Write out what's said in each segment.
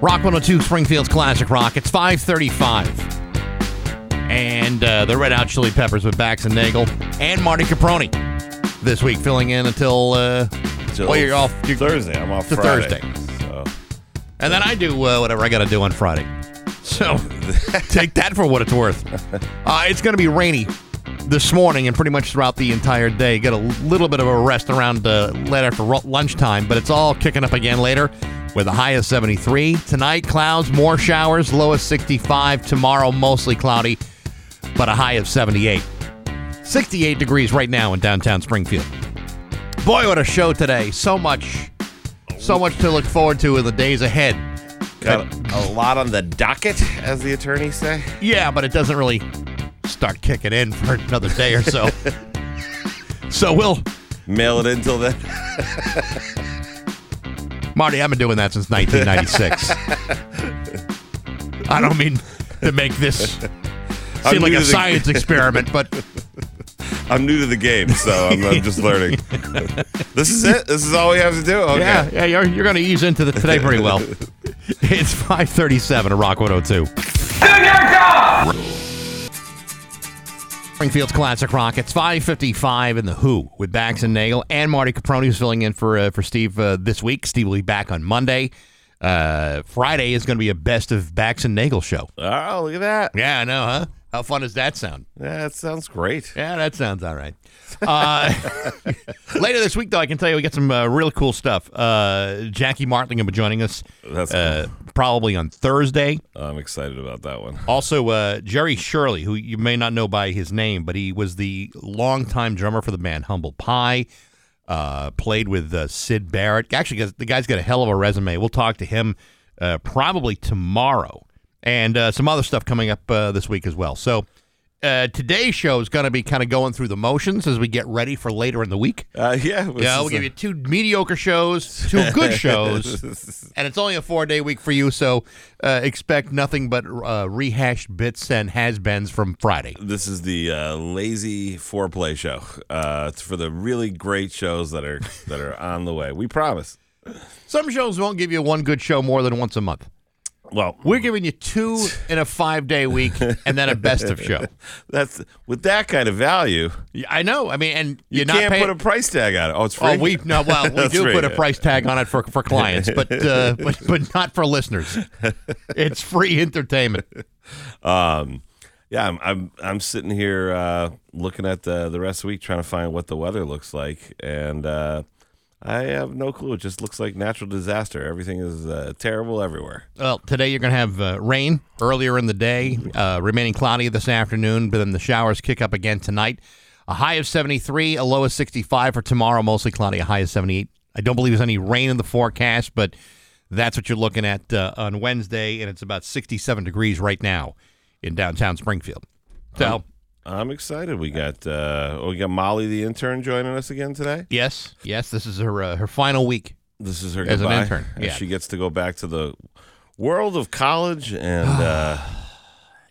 Rock 102 Springfield's Classic Rock. It's 535. And uh, the Red Hot Chili Peppers with Bax and Nagel and Marty Caproni this week, filling in until, uh, Till well, you're off. You're, Thursday. I'm off to Friday. Thursday. So And then I do uh, whatever I got to do on Friday. So take that for what it's worth. Uh, it's going to be rainy this morning and pretty much throughout the entire day. Get a little bit of a rest around uh, late after lunchtime, but it's all kicking up again later with a high of 73. Tonight, clouds, more showers, low of 65. Tomorrow, mostly cloudy, but a high of 78. 68 degrees right now in downtown Springfield. Boy, what a show today. So much, so much to look forward to in the days ahead. got a lot on the docket, as the attorneys say. Yeah, but it doesn't really start kicking in for another day or so. so we'll, Mail it in till then. Marty, I've been doing that since 1996. I don't mean to make this I'm seem like a to the- science experiment, but I'm new to the game, so I'm, I'm just learning. this is it. This is all we have to do. Okay. yeah, yeah, you're, you're going to ease into the today pretty well. It's 537 at Rock 102. Springfield's Classic Rock. It's 555 in the Who with Bax and Nagel and Marty Caproni who's filling in for uh, for Steve uh, this week. Steve will be back on Monday. Uh, Friday is going to be a best of Bax and Nagel show. Oh, look at that. Yeah, I know, huh? How fun does that sound? Yeah, that sounds great. Yeah, that sounds all right. Uh, later this week, though, I can tell you we got some uh, real cool stuff. Uh, Jackie Martling will be joining us That's uh, probably on Thursday. I'm excited about that one. Also, uh, Jerry Shirley, who you may not know by his name, but he was the longtime drummer for the band Humble Pie. Uh, played with uh, Syd Barrett. Actually, the guy's got a hell of a resume. We'll talk to him uh, probably tomorrow, and uh, some other stuff coming up uh, this week as well. So. Uh, today's show is going to be kind of going through the motions as we get ready for later in the week. Uh, yeah. Yeah, we'll give you two mediocre shows, two good shows, and it's only a four day week for you, so uh, expect nothing but uh, rehashed bits and has beens from Friday. This is the uh, lazy foreplay show. Uh, it's for the really great shows that are that are on the way. We promise. Some shows won't give you one good show more than once a month. Well, We're giving you two in a five day week and then a best of show. that's with that kind of value. Yeah, I know. I mean, and You you're can't paying. put a price tag on it. Oh, it's free. Oh, we no. Well, we do free, put a price tag on it for for clients, but uh, but but not for listeners. It's free entertainment. Um, yeah, I'm I'm I'm sitting here uh, looking at the the rest of the week, trying to find what the weather looks like, and uh, I have no clue. It just looks like natural disaster. Everything is uh, terrible everywhere. Well, today you're going to have uh, rain earlier in the day, uh, remaining cloudy this afternoon, but then the showers kick up again tonight. A high of 73, a low of 65 for tomorrow, mostly cloudy, a high of 78. I don't believe there's any rain in the forecast, but that's what you're looking at uh, on Wednesday, and it's about 67 degrees right now in downtown Springfield. So, I'm excited. We got uh, we got Molly the intern joining us again today. yes, yes, this is her uh, her final week. This is her As an intern, And yeah. she gets to go back to the world of college, and uh,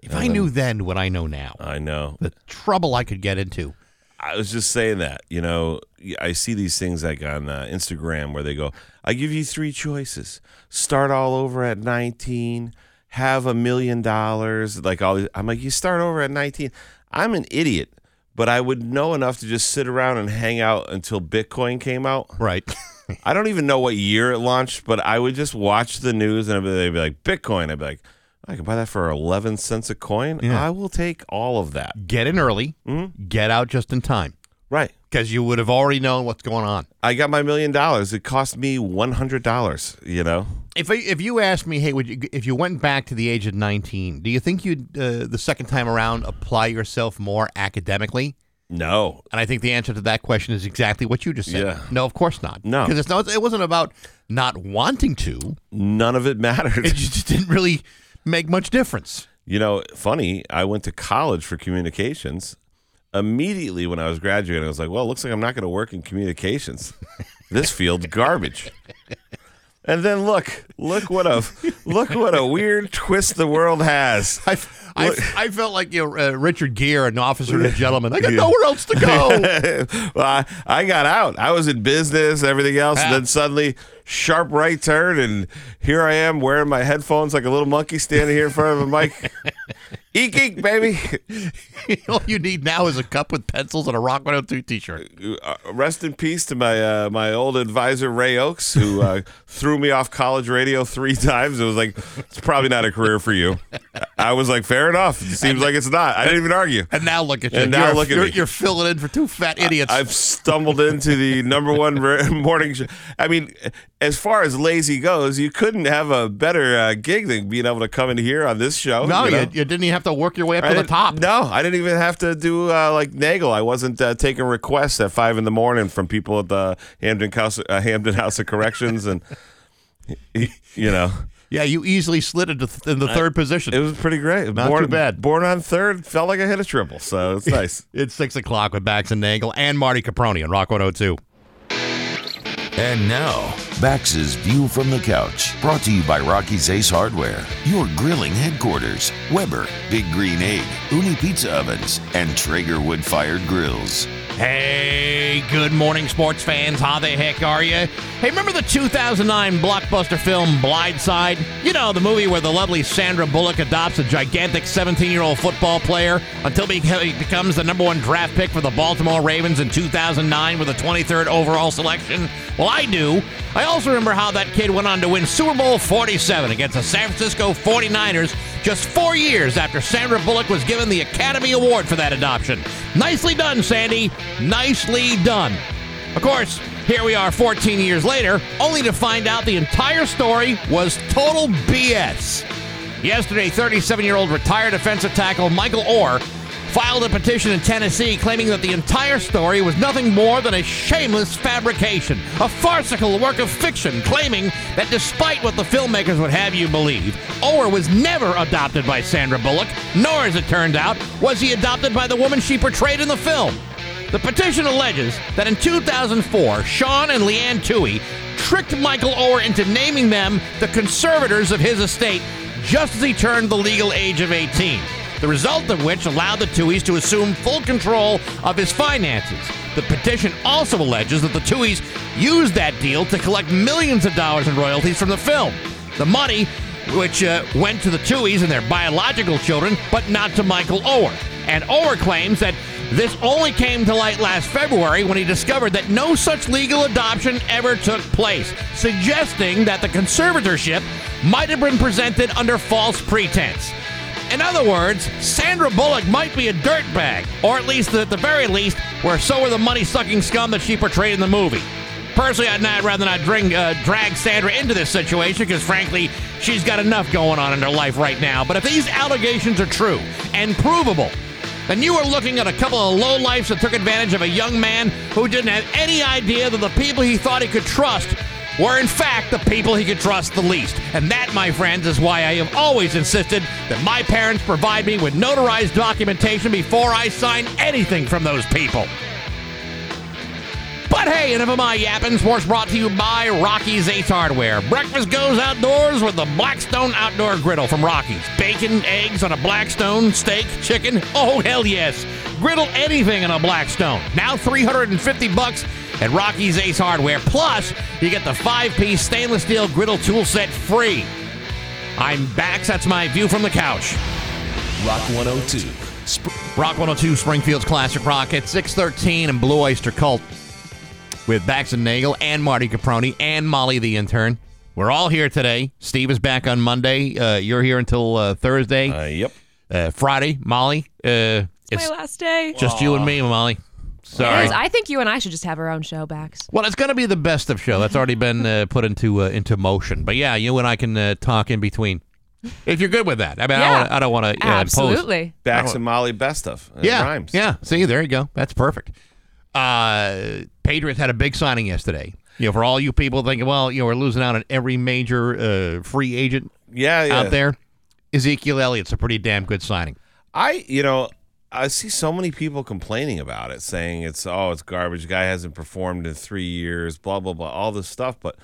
If I knew then what I know now, I know the trouble I could get into. I was just saying that, you know, I see these things like on uh, Instagram where they go, I give you three choices. Start all over at 19, have a million dollars. Like all these, I'm like, you start over at 19. I'm an idiot, but I would know enough to just sit around and hang out until Bitcoin came out. Right. I don't even know what year it launched, but I would just watch the news and they'd be like, Bitcoin. I'd be like, I can buy that for 11 cents a coin. Yeah. I will take all of that. get in early, Mm-hmm. get out just in time. Right. because you would have already known what's going on. I got my million dollars. It cost me one hundred dollars. You know, If I, if you asked me, hey, would you, if you went back to the age of nineteen, do you think you'd uh, the second time around apply yourself more academically? no, And I think the answer to that question is exactly what you just said. Yeah. No, of course not. No. because it's no, it wasn't about not wanting to. none of it mattered. It just didn't really make much difference. you know, funny. I went to college for communications. Immediately when I was graduating, I was like, "Well, it looks like I'm not going to work in communications. this field's garbage." And then look, look what a look what a weird twist the world has. I, I, I felt like you know, uh, Richard Gere, an officer and a gentleman. I got nowhere else to go. well, I, I got out. I was in business, everything else, and then suddenly sharp right turn, and here I am wearing my headphones like a little monkey standing here in front of a mic. eek eek, baby. All you need now is a cup with pencils and a Rock 102 T-shirt. Uh, rest in peace to my uh, my old advisor Ray Oaks, who uh, threw me off college radio three times. It was like it's probably not a career for you. I was like, fair enough. It seems like it's not. I didn't even argue. And now look at you. And now you're, look at you're, me. You're filling in for two fat idiots. I've stumbled into the number one morning show. I mean, as far as lazy goes, you couldn't have a better uh, gig than being able to come in here on this show. no, you you, know? you didn't even have to work your way up I to the top. No, I didn't even have to do uh, like Nagel. I wasn't uh, taking requests at five in the morning from people at the Hampden House, uh, Hampden House of Corrections, and you know, Yeah, you easily slid into th- in the third position. it was pretty great. Not born, too bad. Born on third, felt like I hit a triple, so it's nice. it's six o'clock with Bax and Nagel and Marty Caproni on Rock 102. And now, Bax's View from the Couch, brought to you by Rocky's Ace Hardware, your grilling headquarters, Weber, Big Green Egg, Ooni Pizza Ovens, and Traeger Wood Fired Grills. Hey, good morning, sports fans. How the heck are you? Hey, remember the 2009 blockbuster film Blindside? You know, the movie where the lovely Sandra Bullock adopts a gigantic 17 year old football player until he becomes the number one draft pick for the Baltimore Ravens in 2009 with a 23rd overall selection? Well, I do. I also remember how that kid went on to win Super Bowl 47 against the San Francisco 49ers just four years after Sandra Bullock was given the Academy Award for that adoption. Nicely done, Sandy. Nicely done. Of course, here we are 14 years later, only to find out the entire story was total BS. Yesterday, 37 year old retired defensive tackle Michael Oher filed a petition in Tennessee claiming that the entire story was nothing more than a shameless fabrication, a farcical work of fiction, claiming that despite what the filmmakers would have you believe, Oher was never adopted by Sandra Bullock, nor, as it turned out, was he adopted by the woman she portrayed in the film. The petition alleges that in 2004, Sean and Leigh Anne Tuohy tricked Michael Oher into naming them the conservators of his estate just as he turned the legal age of 18. The result of which allowed the Tuohys to assume full control of his finances. The petition also alleges that the Tuohys used that deal to collect millions of dollars in royalties from the film. The money, which uh, went to the Tuohys and their biological children, but not to Michael Oher. And Oher claims that this only came to light last February when he discovered that no such legal adoption ever took place, suggesting that the conservatorship might have been presented under false pretense. In other words, Sandra Bullock might be a dirtbag, or at least at the very least, where so were the money sucking scum that she portrayed in the movie. Personally, I'd not, rather not uh, drag Sandra into this situation because, frankly, she's got enough going on in her life right now. But if these allegations are true and provable, then you are looking at a couple of lowlifes that took advantage of a young man who didn't have any idea that the people he thought he could trust were in fact the people he could trust the least. And that, my friends, is why I have always insisted that my parents provide me with notarized documentation before I sign anything from those people. But hey, enough of my yapping. Sports brought to you by Rocky's Ace Hardware. Breakfast goes outdoors with the Blackstone Outdoor Griddle from Rocky's. Bacon, eggs on a Blackstone, steak, chicken. Oh, hell yes. Griddle anything on a Blackstone. Now 350 bucks at Rocky's Ace Hardware. Plus, you get the five-piece stainless steel griddle tool set free. I'm back. That's my view from the couch. Rock 102. Sp- Rock 102 Springfield's Classic Rock at 613 and Blue Oyster Cult with Bax and Nagel and Marty Caproni and Molly the intern. We're all here today. Steve is back on Monday. Uh, you're here until uh, Thursday. Uh, yep. Uh, Friday, Molly. Uh, it's My last day. just you and me, Molly. It Sorry. is. I think you and I should just have our own show, Bax. Well, it's going to be the best of show. That's already been uh, put into uh, into motion. But yeah, you and I can uh, talk in between if you're good with that. I mean, Yeah. I don't want to uh, impose. Absolutely. Bax and Molly best of. It Yeah, rhymes. yeah. See, there you go. That's perfect. Uh, Patriots had a big signing yesterday. You know, for all you people thinking, well, you know, we're losing out on every major uh, free agent yeah, yeah. out there. Ezekiel Elliott's a pretty damn good signing. I, you know, I see so many people complaining about it, saying it's oh, it's garbage. Guy hasn't performed in three years, blah blah blah, all this stuff. But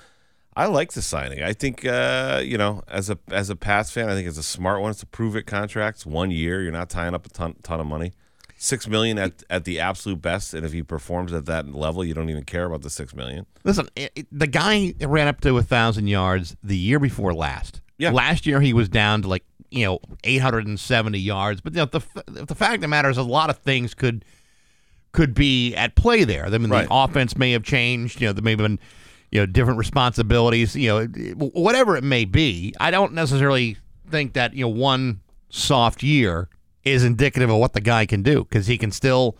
I like the signing. I think uh, you know, as a as a Pats fan, I think it's a smart one. It's a prove it contract. It's One year, you're not tying up a ton ton of money. Six million at at the absolute best, and if he performs at that level, you don't even care about the six million. Listen, it, it- the guy ran up to a thousand yards the year before last. Yeah. Last year he was down to like you know 870 yards. But you know, the the fact of the matter is, a lot of things could could be at play there. I mean, Right. the offense may have changed. You know, there may have been you know different responsibilities. You know, whatever it may be. I don't necessarily think that you know one soft year is indicative of what the guy can do because he can still.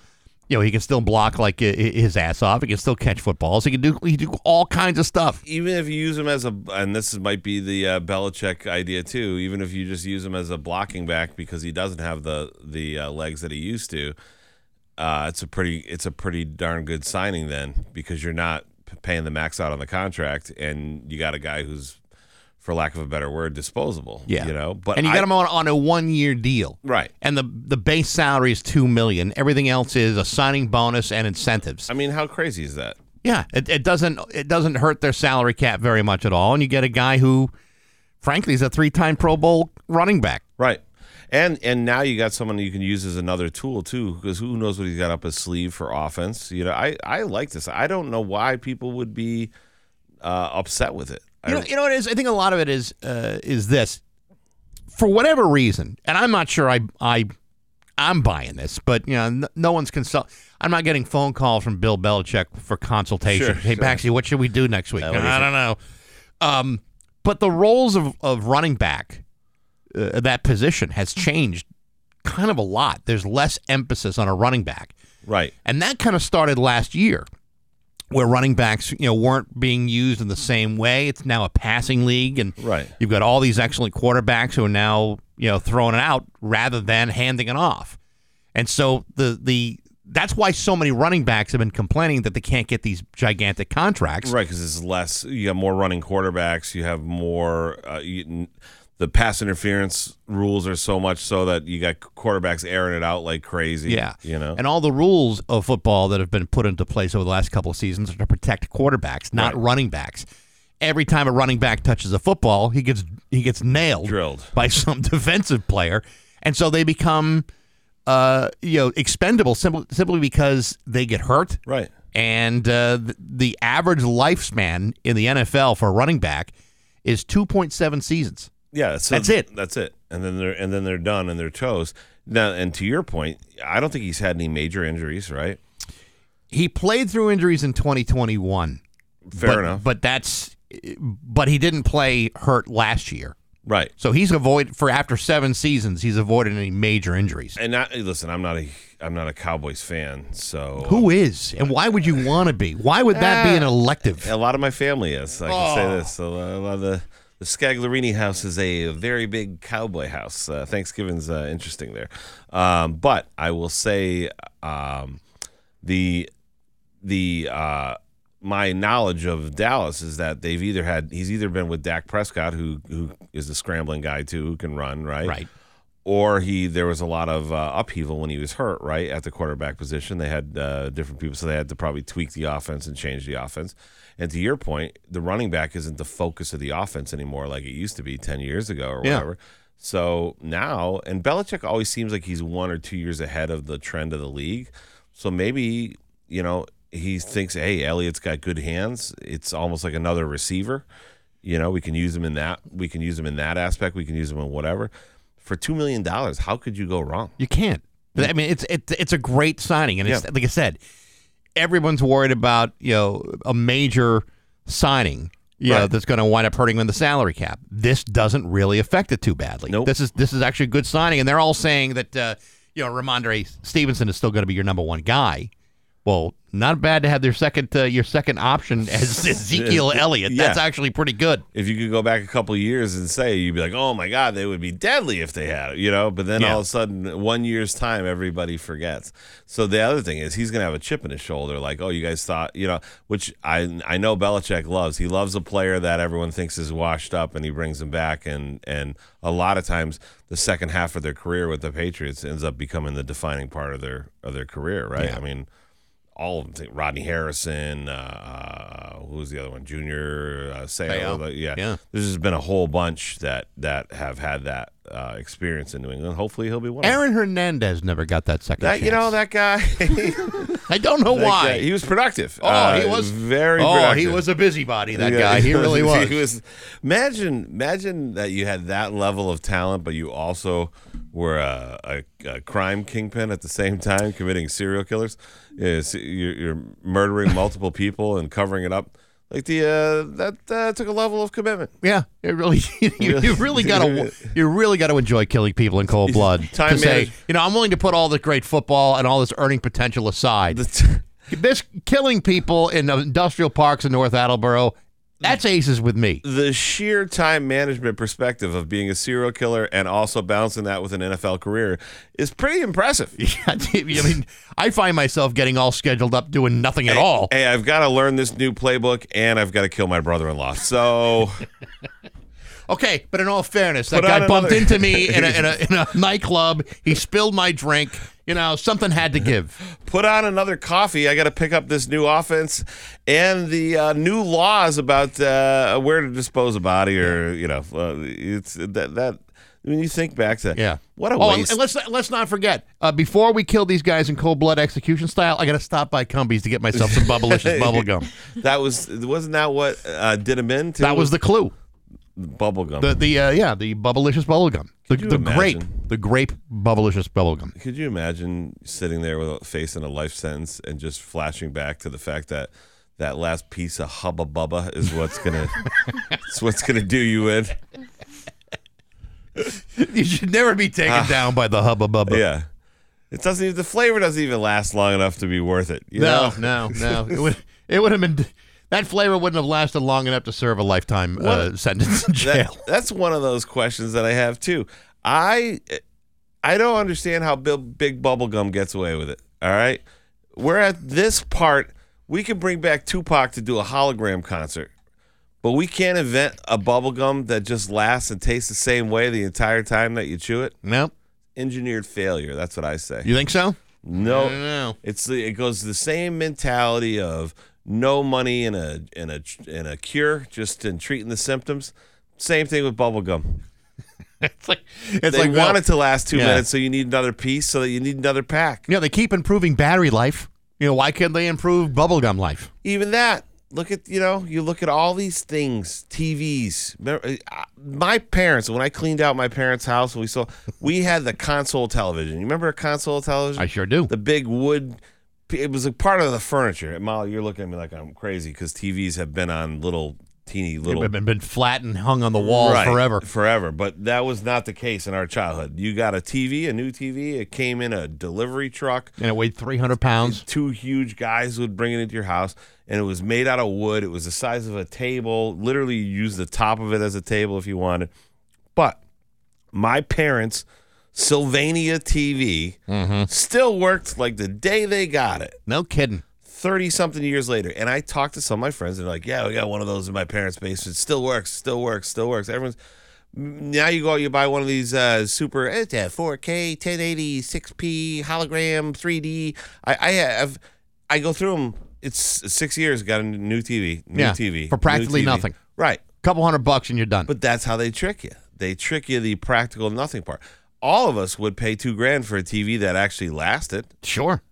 You know, he can still block like his ass off. He can still catch footballs. He can do he can do all kinds of stuff. Even if you use him as a, and this might be the uh, Belichick idea too. Even if you just use him as a blocking back because he doesn't have the the uh, legs that he used to, uh, it's a pretty it's a pretty darn good signing then because you're not paying the max out on the contract and you got a guy who's, for lack of a better word, disposable. Yeah, you know. But and you I- got him on, on a one year deal, right. And the the base salary is two million. Everything else is a signing bonus and incentives. I mean, how crazy is that? Yeah, it, it doesn't it doesn't hurt their salary cap very much at all, and you get a guy who, frankly, is a three time Pro Bowl running back. Right. And and now you got someone you can use as another tool too, because who knows what he's got up his sleeve for offense. You know, I, I like this. I don't know why people would be uh, upset with it. You know, you know what it is? I think a lot of it is uh, is this. For whatever reason, and I'm not sure I I I'm buying this, but you know, no, no one's consult. I'm not getting phone calls from Bill Belichick for consultation. Sure, hey, sure. Baxi, what should we do next week? Uh, what do you I don't know. Um, but the roles of of running back, uh, that position has changed kind of a lot. There's less emphasis on a running back. right. And that kind of started last year, where running backs, you know, weren't being used in the same way. It's now a passing league, and Right. you've got all these excellent quarterbacks who are now, you know, throwing it out rather than handing it off. And so the the that's why so many running backs have been complaining that they can't get these gigantic contracts. Right, because it's less. You have more running quarterbacks. You have more. Uh, you, the pass interference rules are so much so that you got quarterbacks airing it out like crazy. Yeah. you know. And all the rules of football that have been put into place over the last couple of seasons are to protect quarterbacks, not Right. running backs. Every time a running back touches a football, he gets he gets nailed Drilled. by some defensive player. And so they become uh, you know, expendable simply simply because they get hurt. right. And uh, the, the average lifespan in the NFL for a running back is 2.7 seasons. Yeah, so That's it. That's it. And then they're and then they're done and they're toast. Now, and to your point, I don't think he's had any major injuries. Right. He played through injuries in 2021. Fair but, enough. But that's but he didn't play hurt last year. right. So he's avoided for after 7 seasons, he's avoided any major injuries. And not, listen, I'm not a I'm not a Cowboys fan, so Who is? And why would you want to be? Why would that be an ah, elective? a lot of my family is. I can say Oh. this. A a lot of the the house is a very big cowboy house. Uh, Thanksgiving's uh, interesting there, um, but I will say um, the the uh, my knowledge of Dallas is that they've either had he's either been with Dak Prescott, who who is a scrambling guy too, who can run right, Right. or he there was a lot of uh, upheaval when he was hurt right at the quarterback position they had uh, different people so they had to probably tweak the offense and change the offense and to your point the running back isn't the focus of the offense anymore like it used to be 10 years ago or Yeah. whatever. So now and Belichick always seems like he's one or two years ahead of the trend of the league. So maybe you know he thinks hey Elliott's got good hands. It's almost like another receiver. You know we can use him in that we can use him in that aspect. We can use him in whatever. For two million dollars, how could you go wrong? You can't. I mean, it's it's it's a great signing, and it's like I said, everyone's worried about you know a major signing, you know, Right. that's going to wind up hurting them in the salary cap. This doesn't really affect it too badly. Nope. This is this is actually a good signing, and they're all saying that uh, you know Rhamondre Stevenson is still going to be your number one guy. Well, not bad to have their second uh, your second option as Ezekiel Elliott. Yeah. That's actually pretty good. If you could go back a couple of years and say, you'd be like, "Oh my God, they would be deadly if they had it," you know. But then Yeah. all of a sudden, one year's time, everybody forgets. So the other thing is, he's gonna have a chip in his shoulder, like, "Oh, you guys thought," you know, which I I know Belichick loves. He loves a player that everyone thinks is washed up, and he brings him back. And and a lot of times, the second half of their career with the Patriots ends up becoming the defining part of their of their career, right? Yeah. I mean. All of them. Rodney Harrison, uh, uh, who was the other one? Junior uh. Seau. Yeah. Yeah. There's just been a whole bunch that that have had that uh, experience in New England. Hopefully, he'll be one. Aaron Hernandez never got that second That you know that guy. I don't know that why. guy- he was productive. Oh, Uh, he was very. Oh, productive. he was a busybody. That Yeah, guy. He really was. he was. Imagine, imagine that you had that level of talent, but you also were a, a, a crime kingpin at the same time, committing serial killers. You're, you're murdering multiple people and covering it up. Like the uh, that uh, took a level of commitment. Yeah, it really. You, you really gotta. You really got to enjoy killing people in cold blood. Time to say, you know, I'm willing to put all the great football and all this earning potential aside. T- this killing people in industrial parks in North Attleboro, that's aces with me. the sheer time management perspective of being a serial killer and also balancing that with an NFL career is pretty impressive. Yeah, I mean, I find myself getting all scheduled up doing nothing at all. Hey, I've got to learn this new playbook and I've got to kill my brother-in-law. So Okay, but in all fairness, that Put guy bumped another- into me in a, in, a, in a nightclub. He spilled my drink. You know, something had to give. put on another coffee. I got to pick up this new offense and the uh, new laws about uh, where to dispose a body, or you know, uh, it's that that. When you think back to Yeah. what a oh, and- waste. and let's let's not forget. Uh, before we kill these guys in cold blood execution style, I got to stop by Cumbies to get myself some Bubblicious bubble gum. that was wasn't that what uh, did him in? To That was the clue. Bubble gum. The the uh, yeah the Bubblicious bubble gum. The, the grape the grape Bubblicious bubble gum. Could you imagine sitting there with a face in a life sentence and just flashing back to the fact that that last piece of hubba bubba is what's gonna it's what's gonna do you in? You should never be taken down by the hubba bubba. Ah. Yeah. It doesn't even, the flavor doesn't even last long enough to be worth it. You No, know? no, no. It would it would have been that flavor wouldn't have lasted long enough to serve a lifetime uh, sentence in That, jail. that's one of those questions that I have too. I I don't understand how Big, Big Bubblegum gets away with it. All right. We're at this part. We could bring back Tupac to do a hologram concert, but we can't invent a bubblegum that just lasts and tastes the same way the entire time that you chew it. no, Engineered failure. That's what I say. you think so? No, I. It's the, it goes the same mentality of no money in a in a in a cure, just in treating the symptoms. Same thing with bubblegum. It's like it's They like want well, it to last two Yeah. minutes, so you need another piece, so that you need another pack. You know, they keep improving battery life. You know, why can't they improve bubblegum life? Even that. Look at you know, you look at all these things, TVs. Remember, uh, My parents, when I cleaned out my parents' house, we saw we had the console television. You remember a console television? I sure do. the big wood. It was a part of the furniture. Molly, you're looking at me like I'm crazy because TVs have been on little, teeny little It's been, been flat and hung on the wall Right, forever. forever. But that was not the case in our childhood. You got a TV, a new TV. It came in a delivery truck. And it weighed 300 pounds. Two huge guys would bring it into your house, and it was made out of wood. It was the size of a table. Literally, you used the top of it as a table if you wanted. But my parents' Sylvania TV Mm-hmm. still worked like the day they got it. No kidding. 30 something years later. And I talked to some of my friends and they're like, yeah, we got one of those in my parents' basement. Still works, still works, still works. Everyone's now you go out, you buy one of these uh, super it's a 4K, 1080, 6P, hologram, 3D. I, I have, I go through them. It's six years, got a new TV, new Yeah, TV. for practically TV. nothing. Right. Couple hundred bucks and you're done. But that's how they trick you. They trick you the practical nothing part. All of us would pay two grand for a TV that actually lasted. sure.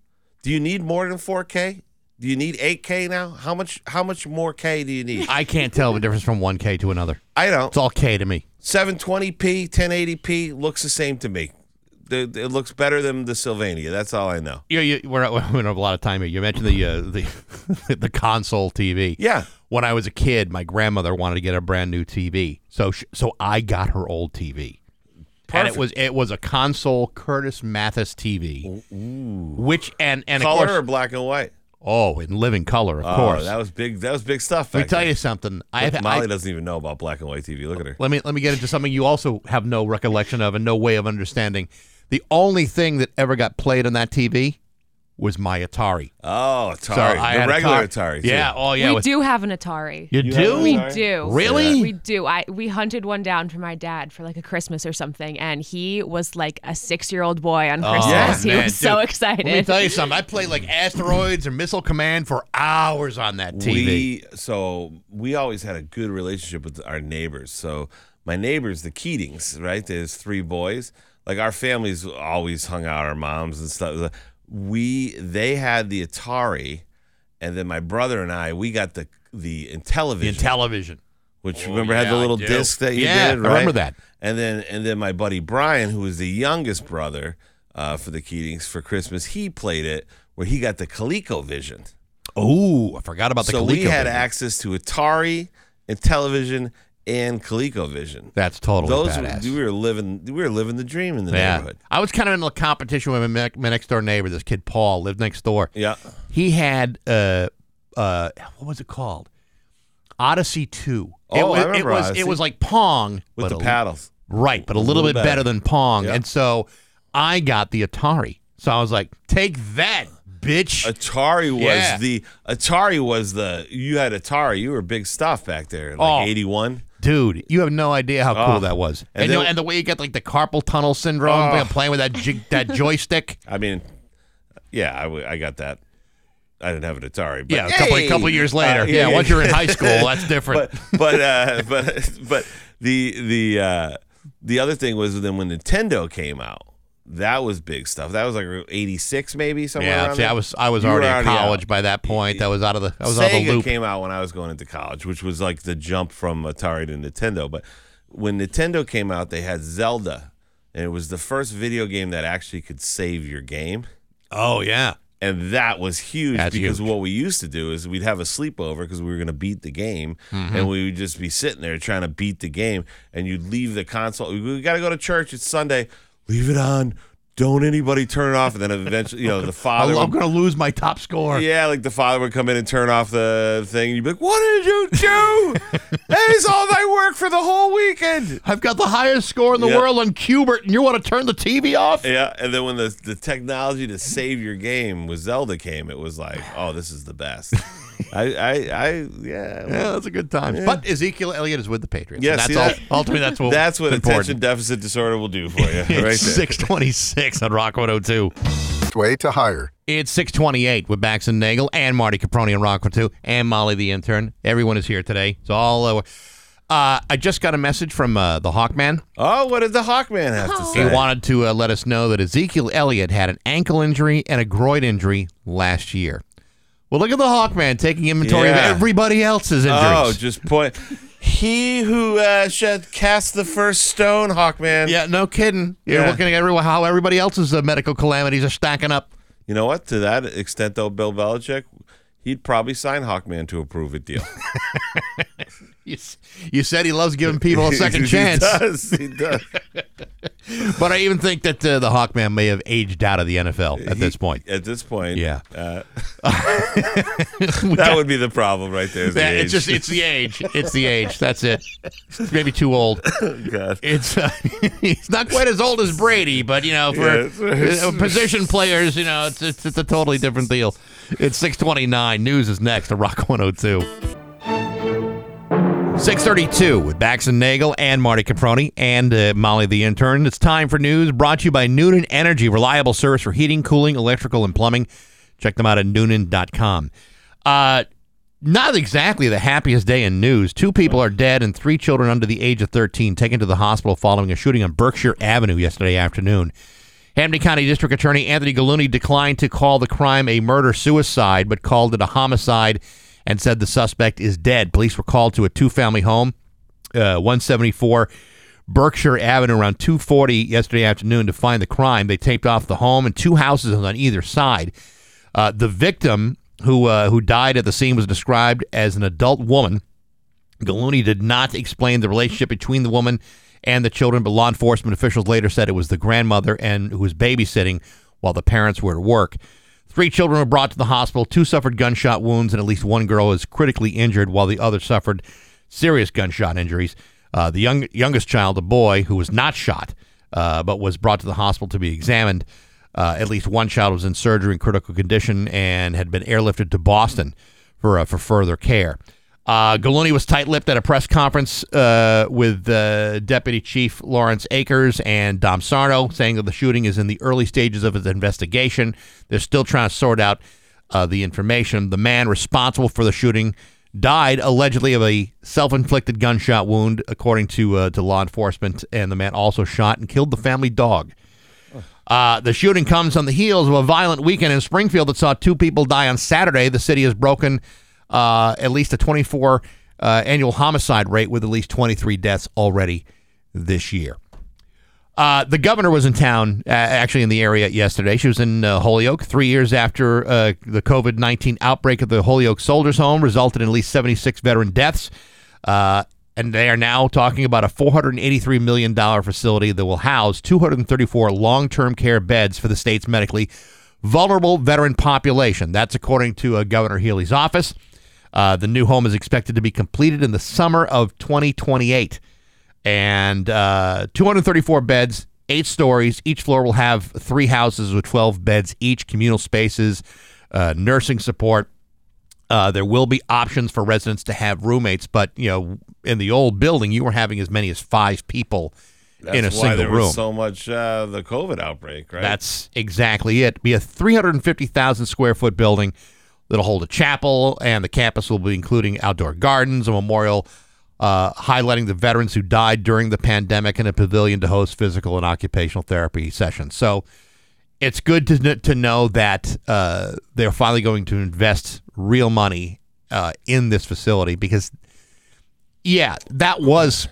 Do you need more than 4K? Do you need 8K now? How much how much more K do you need? I can't tell the difference from one K to another. I don't. It's all K to me. 720p, 1080p looks the same to me. The- It looks better than the Sylvania. That's all I know. Yeah, you, we're, we don't have a lot of time here. You mentioned the uh, the the console TV. Yeah. When I was a kid, my grandmother wanted to get a brand new TV, so sh- so I got her old TV. And it was it was a console Curtis Mathes TV, which and and of Color course or black and white? oh in living color of Oh, course. that was big. That was big stuff. Let me tell then. you something. I have Molly I, doesn't even know about black and white TV. Look at her. let me let me get into something you also have no recollection of and no way of understanding. The only thing that ever got played on that TV was my Atari. Oh, So Atari. I the had regular Atari. Atari. too. Yeah. Oh yeah. we with- do have an Atari. You, You do? have an we Atari? do. Really? We do. I we hunted one down for my dad for like a Christmas or something, and he was like a six-year-old boy on oh, Christmas. yeah, he Oh, man, was so dude. excited. Let me tell you something. I played like Asteroids or Missile Command for hours on that TV. We so we always had a good relationship with our neighbors. So my neighbors, the Keatings, right? There's three boys. Like our families always hung out, our moms and stuff. We they had the Atari, and then my brother and I we got the the in Intellivision, television. which Oh, remember had yeah, the I little do. disc that you Yeah, did. I Right? remember that. And then and then my buddy Brian, who was the youngest brother uh, for the Keatings for Christmas, he played it where he got the ColecoVision. Oh, I forgot about the so we had ColecoVision. access to Atari and television and ColecoVision. That's totally Those badass. we were living we were living the dream in the yeah. neighborhood. I was kind of in a competition with my, my next door neighbor. This kid Paul lived next door. Yeah. He had uh uh what was it called? Odyssey Two. Oh, it was, I remember it was Odyssey. it was like Pong With the a- paddles. Right, but a little, bit better. than Pong. Yeah. And so I got the Atari. So I was like, take that, bitch. Atari was Yeah. the Atari was the you had Atari. You were big stuff back there, Oh. like eighty one. Dude, you have no idea how cool Oh. that was. And And, you know, then- and the way you get like the carpal tunnel syndrome Oh. by playing with that jig, that joystick. I mean, yeah, I, w- I got that. I didn't have an Atari. But Yeah, a couple, a couple years later. Uh, yeah, once you're in high school, that's different. but but uh, but but the the uh, the other thing was then when Nintendo came out, that was big stuff. That was like '86 maybe somewhere. yeah, around see, there. I was I was You already in already college out. by that point. That was out of the I was out of Sega the loop. came out when I was going into college, which was like the jump from Atari to Nintendo. But when Nintendo came out, they had Zelda, and it was the first video game that actually could save your game. Oh yeah. And that was huge That's because huge. what we used to do is we'd have a sleepover because we were going to beat the game, Mm-hmm. and we would just be sitting there trying to beat the game. And you'd leave the console. We got to go to church. It's Sunday. Leave it on. Don't anybody turn it off. And then eventually, you know, the father. I'm gonna lose my top score. yeah, like the father would come in and turn off the thing. And you'd be like, "What did you do? that is all my work for the whole weekend." I've got the highest score in the Yeah. world on Q*bert, and you want to turn the TV off? Yeah, and then when the the technology to save your game with Zelda came, it was like, "Oh, this is the best." I, I, I, yeah. Yeah, that's a good time. But Ezekiel Elliott is with the Patriots. Yeah, and that's that? ultimately that's what That's what important. attention deficit disorder will do for you, right there. It's 626 on Rock 102. way to hire. It's 628 with Bax and Nagel and Marty Caproni on Rock 102 and Molly the intern. Everyone is here today. It's all uh, uh, I just got a message from uh, the Hawkman. Oh, what did the Hawkman have to say? He wanted to uh, let us know that Ezekiel Elliott had an ankle injury and a groin injury last year. Well, look at the Hawkman taking inventory Yeah. of everybody else's injuries. oh, just point. He who uh, should cast the first stone, Hawkman. yeah, no kidding. You're Yeah. looking at everyone, how everybody else's uh, medical calamities are stacking up. You know what? To that extent, though, Bill Belichick, he'd probably sign Hawkman to approve a deal. You, you said he loves giving people a second chance. he does. He does. But I even think that uh, the Hawkman may have aged out of the NFL at this point. At this point, Yeah. uh, that would be the problem right there. is the Yeah, it's just it's the age. It's the age. That's it. Maybe too old. God. It's uh, he's not quite as old as Brady, but you know, for Yeah, uh, position players, you know, it's, it's it's a totally different deal. It's six twenty nine. News is next. to Rock one hundred two. 632 with Bax and Nagel and Marty Caproni and uh, Molly the intern. It's time for news brought to you by Noonan Energy, reliable service for heating, cooling, electrical, and plumbing. Check them out at noonan.com. Uh, not exactly the happiest day in news. Two people are dead and three children under the age of 13 taken to the hospital following a shooting on Berkshire Avenue yesterday afternoon. Hampden County District Attorney Anthony Gulluni declined to call the crime a murder suicide, but called it a homicide and said the suspect is dead. Police were called to a two family home, uh, 174 Berkshire Avenue, around 240 yesterday afternoon to find the crime. They taped off the home and two houses on either side. Uh, the victim, who uh, who died at the scene, was described as an adult woman. Gulluni did not explain the relationship between the woman and the children, but law enforcement officials later said it was the grandmother and who was babysitting while the parents were at work. Three children were brought to the hospital. Two suffered gunshot wounds, and at least one girl is critically injured, while the other suffered serious gunshot injuries. Uh, the young, youngest child, a boy who was not shot, uh, but was brought to the hospital to be examined. Uh, at least one child was in surgery in critical condition and had been airlifted to Boston for uh, for further care. Uh, was tight-lipped at a press conference uh, with uh, Deputy Chief Lawrence Akers and Dom Sarno, saying that the shooting is in the early stages of its investigation. They're still trying to sort out uh, the information. The man responsible for the shooting died allegedly of a self-inflicted gunshot wound, according to uh, to law enforcement. And the man also shot and killed the family dog. Uh, the shooting comes on the heels of a violent weekend in Springfield that saw two people die on Saturday. The city has broken uh, at least a 24 uh, annual homicide rate with at least 23 deaths already this year. Uh, the governor was in town, actually in the area yesterday. She was in uh, Holyoke three years after uh, the COVID 19 outbreak of the Holyoke Soldiers Home resulted in at least 76 veteran deaths. And they are now talking about a $483 million facility that will house 234 long term care beds for the state's medically vulnerable veteran population. That's according to Governor Healy's office. Uh, the new home is expected to be completed in the summer of 2028. And uh, 234 beds, eight stories. Each floor will have three houses with 12 beds each, communal spaces, uh, nursing support. Uh, there will be options for residents to have roommates, but you know, in the old building, you were having as many as five people That's in a why single there room. was so much uh, the COVID outbreak, right? That's exactly it. Be a 350,000 square foot building that'll hold a chapel, and the campus will be including outdoor gardens, a memorial uh, highlighting the veterans who died during the pandemic, and a pavilion to host physical and occupational therapy sessions. So it's good to to know that uh, they're finally going to invest real money uh, in this facility because, yeah, that was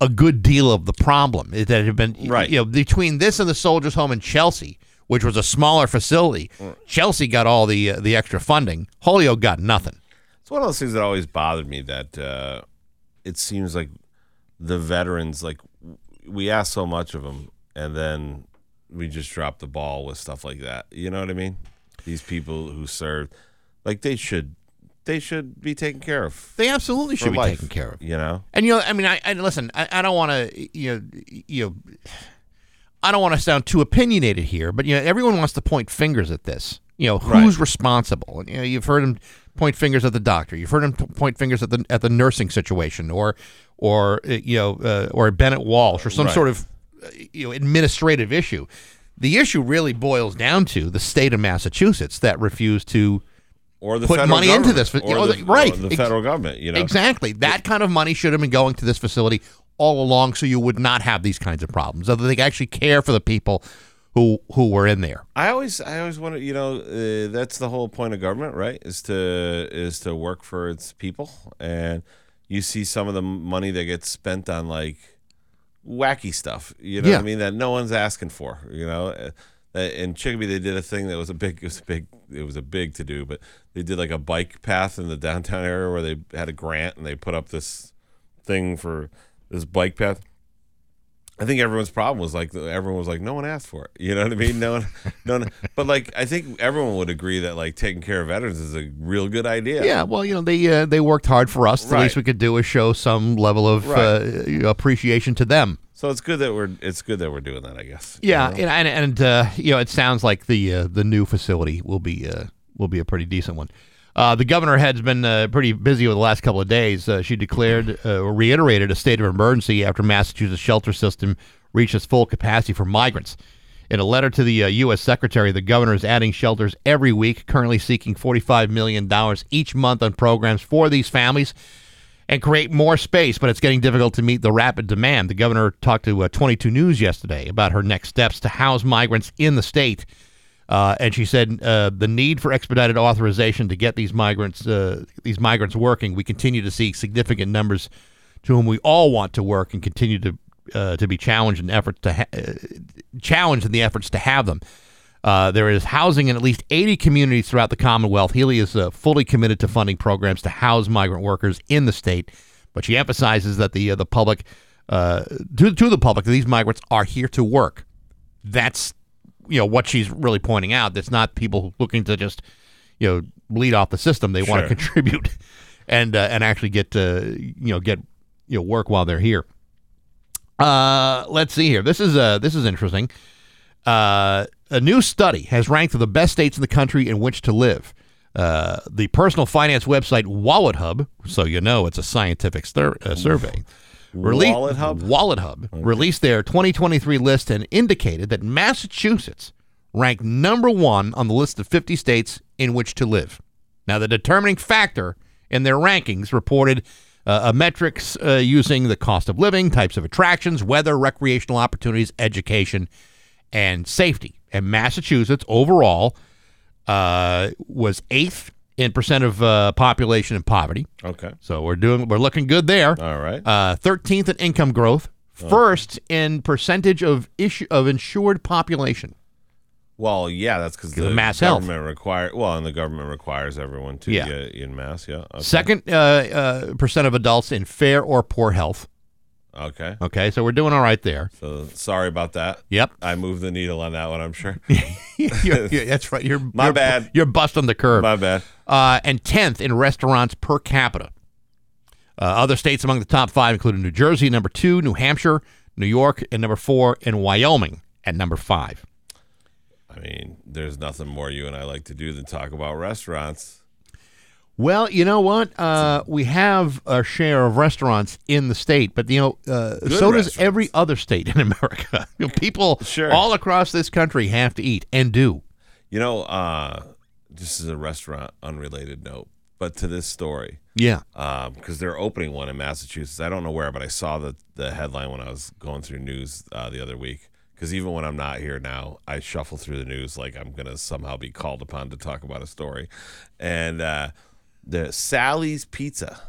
a good deal of the problem is that it had been Right. You know, between this and the Soldiers' Home in Chelsea, which was a smaller facility, Chelsea got all the uh, the extra funding. Holyoke got nothing. It's one of those things that always bothered me that uh, it seems like the veterans, like we ask so much of them, and then we just drop the ball with stuff like that. You know what I mean? These people who served, like they should, they should be taken care of. They absolutely should be life, taken care of. You know? And you know, I mean, I, I listen. I, I don't want to, you know, you know, I don't want to sound too opinionated here, but you know, everyone wants to point fingers at this. You know, who's Right. responsible? And you know, you've heard him point fingers at the doctor. You've heard him point fingers at the at the nursing situation, or or uh, you know, uh, or Bennett Walsh, or some Right. sort of uh, you know administrative issue. The issue really boils down to the state of Massachusetts that refused to Or the Put money into this, or or the, the- right. the federal government. You know? Exactly. That kind of money should have been going to this facility all along so you would not have these kinds of problems. So that they actually care for the people who who were in there. I always, I always to, you know, uh, that's the whole point of government, right? Is to is to work for its people, and you see some of the money that gets spent on like wacky stuff, you know Yeah. what I mean, that no one's asking for, you know. Uh, in Chicopee, they did a thing that was a big, it was a big, it was a big to do, but they did like a bike path in the downtown area where they had a grant and they put up this thing for this bike path. I think everyone's problem was like everyone was like, no one asked for it. You know what I mean? No one, no, one, but like I think everyone would agree that like taking care of veterans is a real good idea. Yeah, well, you know, they uh, they worked hard for us. The least we could do is show some level of Right. uh, appreciation to them. So it's good that we're it's good that we're doing that. I guess. Yeah, You know? and and, and uh, you know, it sounds like the uh, the new facility will be uh, will be a pretty decent one. Uh, the governor has been uh, pretty busy over the last couple of days. Uh, she declared uh, or reiterated a state of emergency after Massachusetts shelter system reached its full capacity for migrants. In a letter to the uh, U.S. Secretary, the governor is adding shelters every week, currently seeking $45 million each month on programs for these families and create more space, but it's getting difficult to meet the rapid demand. The governor talked to uh, 22 News yesterday about her next steps to house migrants in the state. Uh, and she said uh, the need for expedited authorization to get these migrants uh, these migrants working. We continue to see significant numbers to whom we all want to work and continue to uh, to be challenged in efforts to ha- uh, challenged in the efforts to have them. Uh, there is housing in at least 80 communities throughout the Commonwealth. Healy is fully committed to funding programs to house migrant workers in the state, but she emphasizes that the the public to to the public these migrants are here to work. That's you know what she's really pointing out. That's not people looking to just you know bleed off the system. They want to contribute and uh, and actually get to you know get you know work while they're here. Uh, let's see here. This is uh this is interesting. Uh, a new study has ranked the best states in the country in which to live. Uh, the personal finance website Wallet Hub, so you know it's a scientific stir, uh, survey. Rele- Wallet Hub? Wallet Hub released their 2023 list and indicated that Massachusetts ranked number one on the list of 50 states in which to live. Now, the determining factor in their rankings reported uh, a metrics uh, using the cost of living, types of attractions, weather, recreational opportunities, education, and safety. And Massachusetts overall uh, was eighth in percent of uh, population in poverty. Okay. So we're doing we're looking good there. All right. Uh, 13th in income growth, first in percentage of issue of insured population. Well, yeah, that's because the, mass health. government require. Well, and the government requires everyone to Yeah. get in mass. Yeah. Okay. Second uh, uh, percent of adults in fair or poor health. Okay. Okay, so we're doing all right there. So sorry about that. Yep, I moved the needle on that one. I'm sure. You're- you're- that's right. You're My you're, bad. You're busting the curve. My bad. uh, and 10th in restaurants per capita. Uh, other states among the top five included New Jersey, number two, New Hampshire, New York, and number four, in Wyoming at number five. I mean, there's nothing more you and I like to do than talk about restaurants. Well, you know what? Uh, we have a share of restaurants in the state, but you know, uh, so does every other state in America. You know, people Sure. all across this country have to eat and do. You know, uh, this is a restaurant unrelated note, but to this story, Yeah. because they're opening one in Massachusetts. I don't know where, but I saw the the headline when I was going through news uh, the other week. Because even when I'm not here now, I shuffle through the news like I'm gonna somehow be called upon to talk about a story, and uh, the Sally's Pizza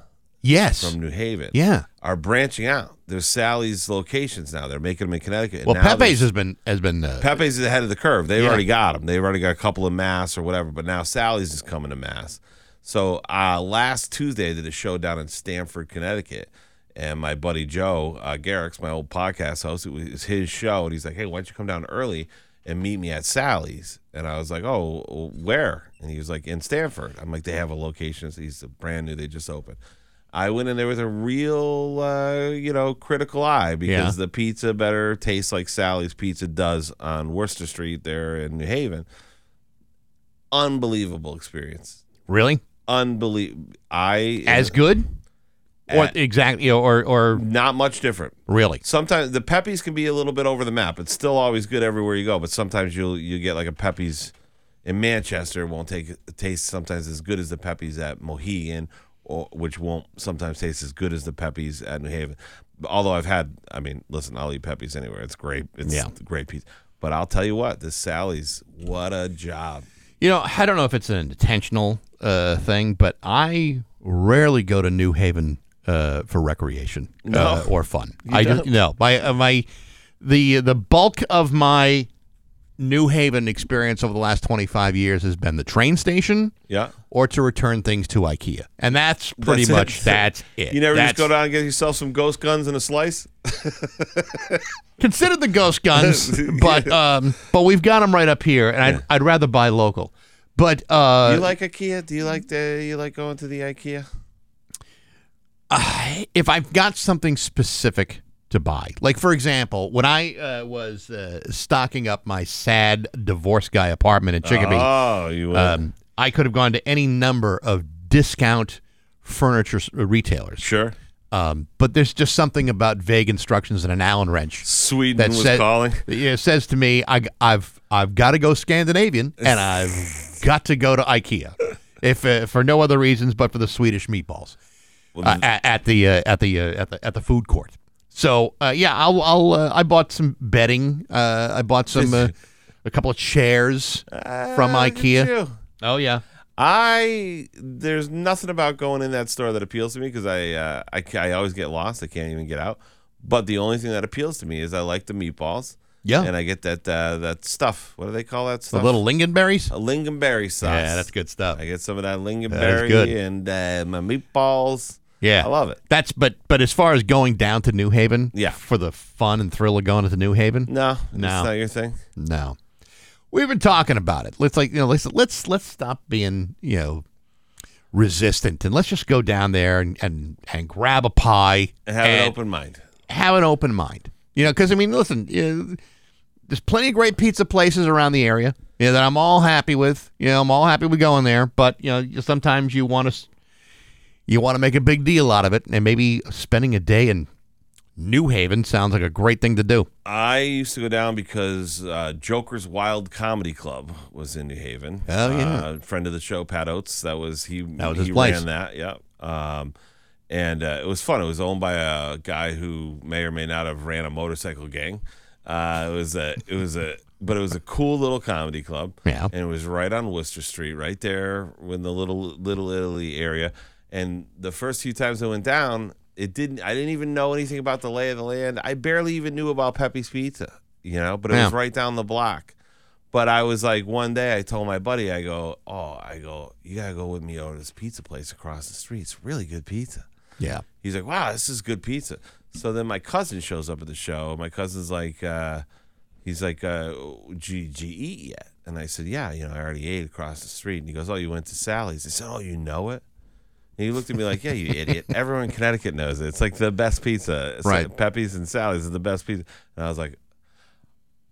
Yes. from New Haven, yeah. are branching out. There's Sally's locations now. They're making them in Connecticut. and Well, now Pepe's has been has been uh, Pepe's is ahead of the curve. They've Yeah. already got them. They've already got a couple of Mass or whatever. But now Sally's is coming to Mass. So uh, last Tuesday, I did a show down in Stamford, Connecticut. And my buddy Joe uh, Garrix, my old podcast host, it was his show. And he's like, hey, why don't you come down early and meet me at Sally's? And I was like, oh, where? And he was like, in Stamford. I'm like, they have a location. He's brand new. They just opened. I went in there with a real, uh, you know, critical eye because Yeah. the pizza better tastes like Sally's Pizza does on Wooster Street there in New Haven. Unbelievable experience. really Unbelievable. I as good. Or exactly, or or not much different. really. Sometimes the Pepe's can be a little bit over the map. It's still always good everywhere you go, but sometimes you'll you get like a Pepe's in Manchester won't take taste sometimes as good as the Pepe's at Mohegan, or which won't sometimes taste as good as the Pepe's at New Haven. Although I've had, I mean, listen, I'll eat Pepe's anywhere. It's great. It's Yeah. great piece. But I'll tell you what, this Sally's, what a job. You know, I don't know if it's an intentional uh, thing, but I rarely go to New Haven uh, for recreation uh, or fun. I just no my uh, my the the bulk of my New Haven experience over the last twenty five years has been the train station Yeah. or to return things to IKEA, and that's pretty That's it. much that's it. You never that's, just go down and get yourself some ghost guns and a slice? consider the ghost guns, but um, but we've got them right up here, and I'd, I'd rather buy local. But uh, you like IKEA? Do you like the you like going to the IKEA? if I've got something specific to buy, like for example, when I uh, was uh, stocking up my sad divorce guy apartment in Chicopee, Oh, you would. um, I could have gone to any number of discount furniture s- retailers. sure. Um, but there's just something about vague instructions and an Allen wrench Sweden that was said- calling. it says to me, I, have I've got to go Scandinavian, and I've got to go to IKEA, if uh, for no other reasons but for the Swedish meatballs uh, at, at the uh, at the uh, at the at the food court. So uh, yeah, I'll I'll uh, I bought some bedding. Uh, I bought some uh, a couple of chairs from look at IKEA. Oh yeah, I there's nothing about going in that store that appeals to me because I, uh, I I always get lost. I can't even get out. But the only thing that appeals to me is I like the meatballs. Yeah. And I get that uh, that stuff. What do they call that the little lingonberries. a lingonberry sauce. Yeah, that's good stuff. I get some of that lingonberry good. and uh, my meatballs. Yeah, I love it. That's but but as far as going down to New Haven, Yeah. for the fun and thrill of going to New Haven, No, No. it's not your thing. No. We've been talking about it. Let's like you know, let's let's let's stop being, you know, resistant and let's just go down there and and, and grab a pie And have and an open mind. have an open mind. You know, because I mean, listen, you know, there's plenty of great pizza places around the area. Yeah, that I'm all happy with. You know, I'm all happy with going there. But you know, sometimes you want to you want to make a big deal out of it, and maybe spending a day in New Haven sounds like a great thing to do. I used to go down because uh, Joker's Wild Comedy Club was in New Haven. Oh, yeah. uh, friend of the show, Pat Oates. That was he. That was his he place. ran that. Yeah. Um, and uh, it was fun. It was owned by a guy who may or may not have ran a motorcycle gang. Uh, it was a. It was a. But it was a cool little comedy club. Yeah. And it was right on Wooster Street, right there in the little Little Italy area. And the first few times I went down, it didn't. I didn't even know anything about the lay of the land. I barely even knew about Pepe's Pizza, you know. But it was right down the block. But I was like, one day I told my buddy, I go, oh, I go, you gotta go with me over to this pizza place across the street. It's really good pizza. Yeah. He's like, wow, this is good pizza. So then my cousin shows up at the show. My cousin's like, uh, he's like, uh, did you eat yet? And I said, yeah, you know, I already ate across the street. And he goes, oh, you went to Sally's. I said, oh, you know it? And he looked at me like, yeah, you idiot. Everyone in Connecticut knows it. It's like the best pizza. It's Right. like Pepe's and Sally's is the best pizza. And I was like,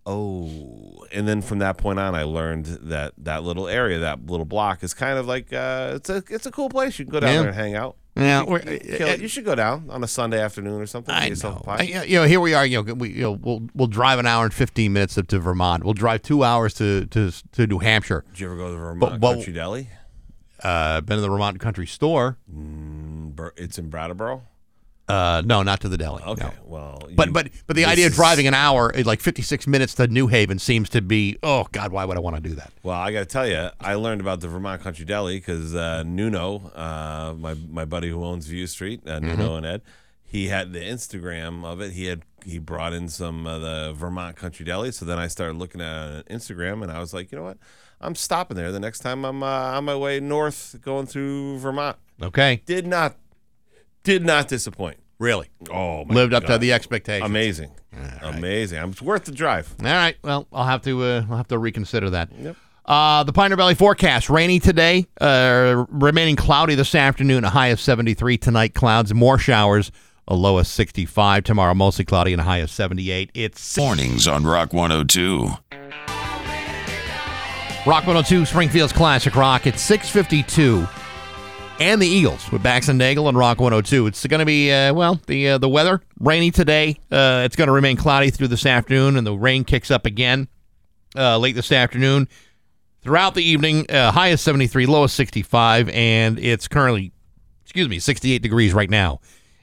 oh. And then from that point on, I learned that that little area, that little block, is kind of like uh, it's a it's a cool place. You can go down Yeah. there and hang out. Yeah, You, we're- you kill it. You should go down on a Sunday afternoon or something. I yourself know. a pie. I- you know, here we are. You know, we you know we'll we'll drive an hour and fifteen minutes up to Vermont. We'll drive two hours to to to New Hampshire. Did you ever go to the Vermont But- but- Country Deli? Uh, been to the Vermont Country Store. Mm, It's in Brattleboro. Uh, no, not to the deli. Okay, no. well, But you- but but the idea of driving an hour, eh, like fifty six minutes to New Haven, seems to be oh God, why would I want to do that? Well, I got to tell you, I learned about the Vermont Country Deli because uh, Nuno, uh, my my buddy who owns View Street, uh, Mm-hmm. Nuno and Ed, he had the Instagram of it. He had he brought in some of the Vermont Country Deli. So then I started looking at Instagram, and I was like, you know what? I'm stopping there the next time I'm uh, on my way north, going through Vermont. Okay, Did not, did not disappoint. really Oh, my lived up to the expectations. Amazing, amazing. I'm it's worth the drive. All right, well I'll have to uh, I'll have to reconsider that. Yep. Uh, the Pioneer Valley forecast: rainy today, uh, remaining cloudy this afternoon. A high of 73 tonight. Clouds, more showers. A low of 65 tomorrow. Mostly cloudy and a high of 78. It's Mornings on Rock 102. Rock 102 Springfield's Classic Rock. It's 652. And the Eagles with Bax and Nagel and Rock 102. It's going to be, uh, well, the uh, the weather, rainy today. Uh, it's going to remain cloudy through this afternoon, and the rain kicks up again uh, late this afternoon. Throughout the evening, uh, high is 73, low is 65, and it's currently, excuse me, 68 degrees right now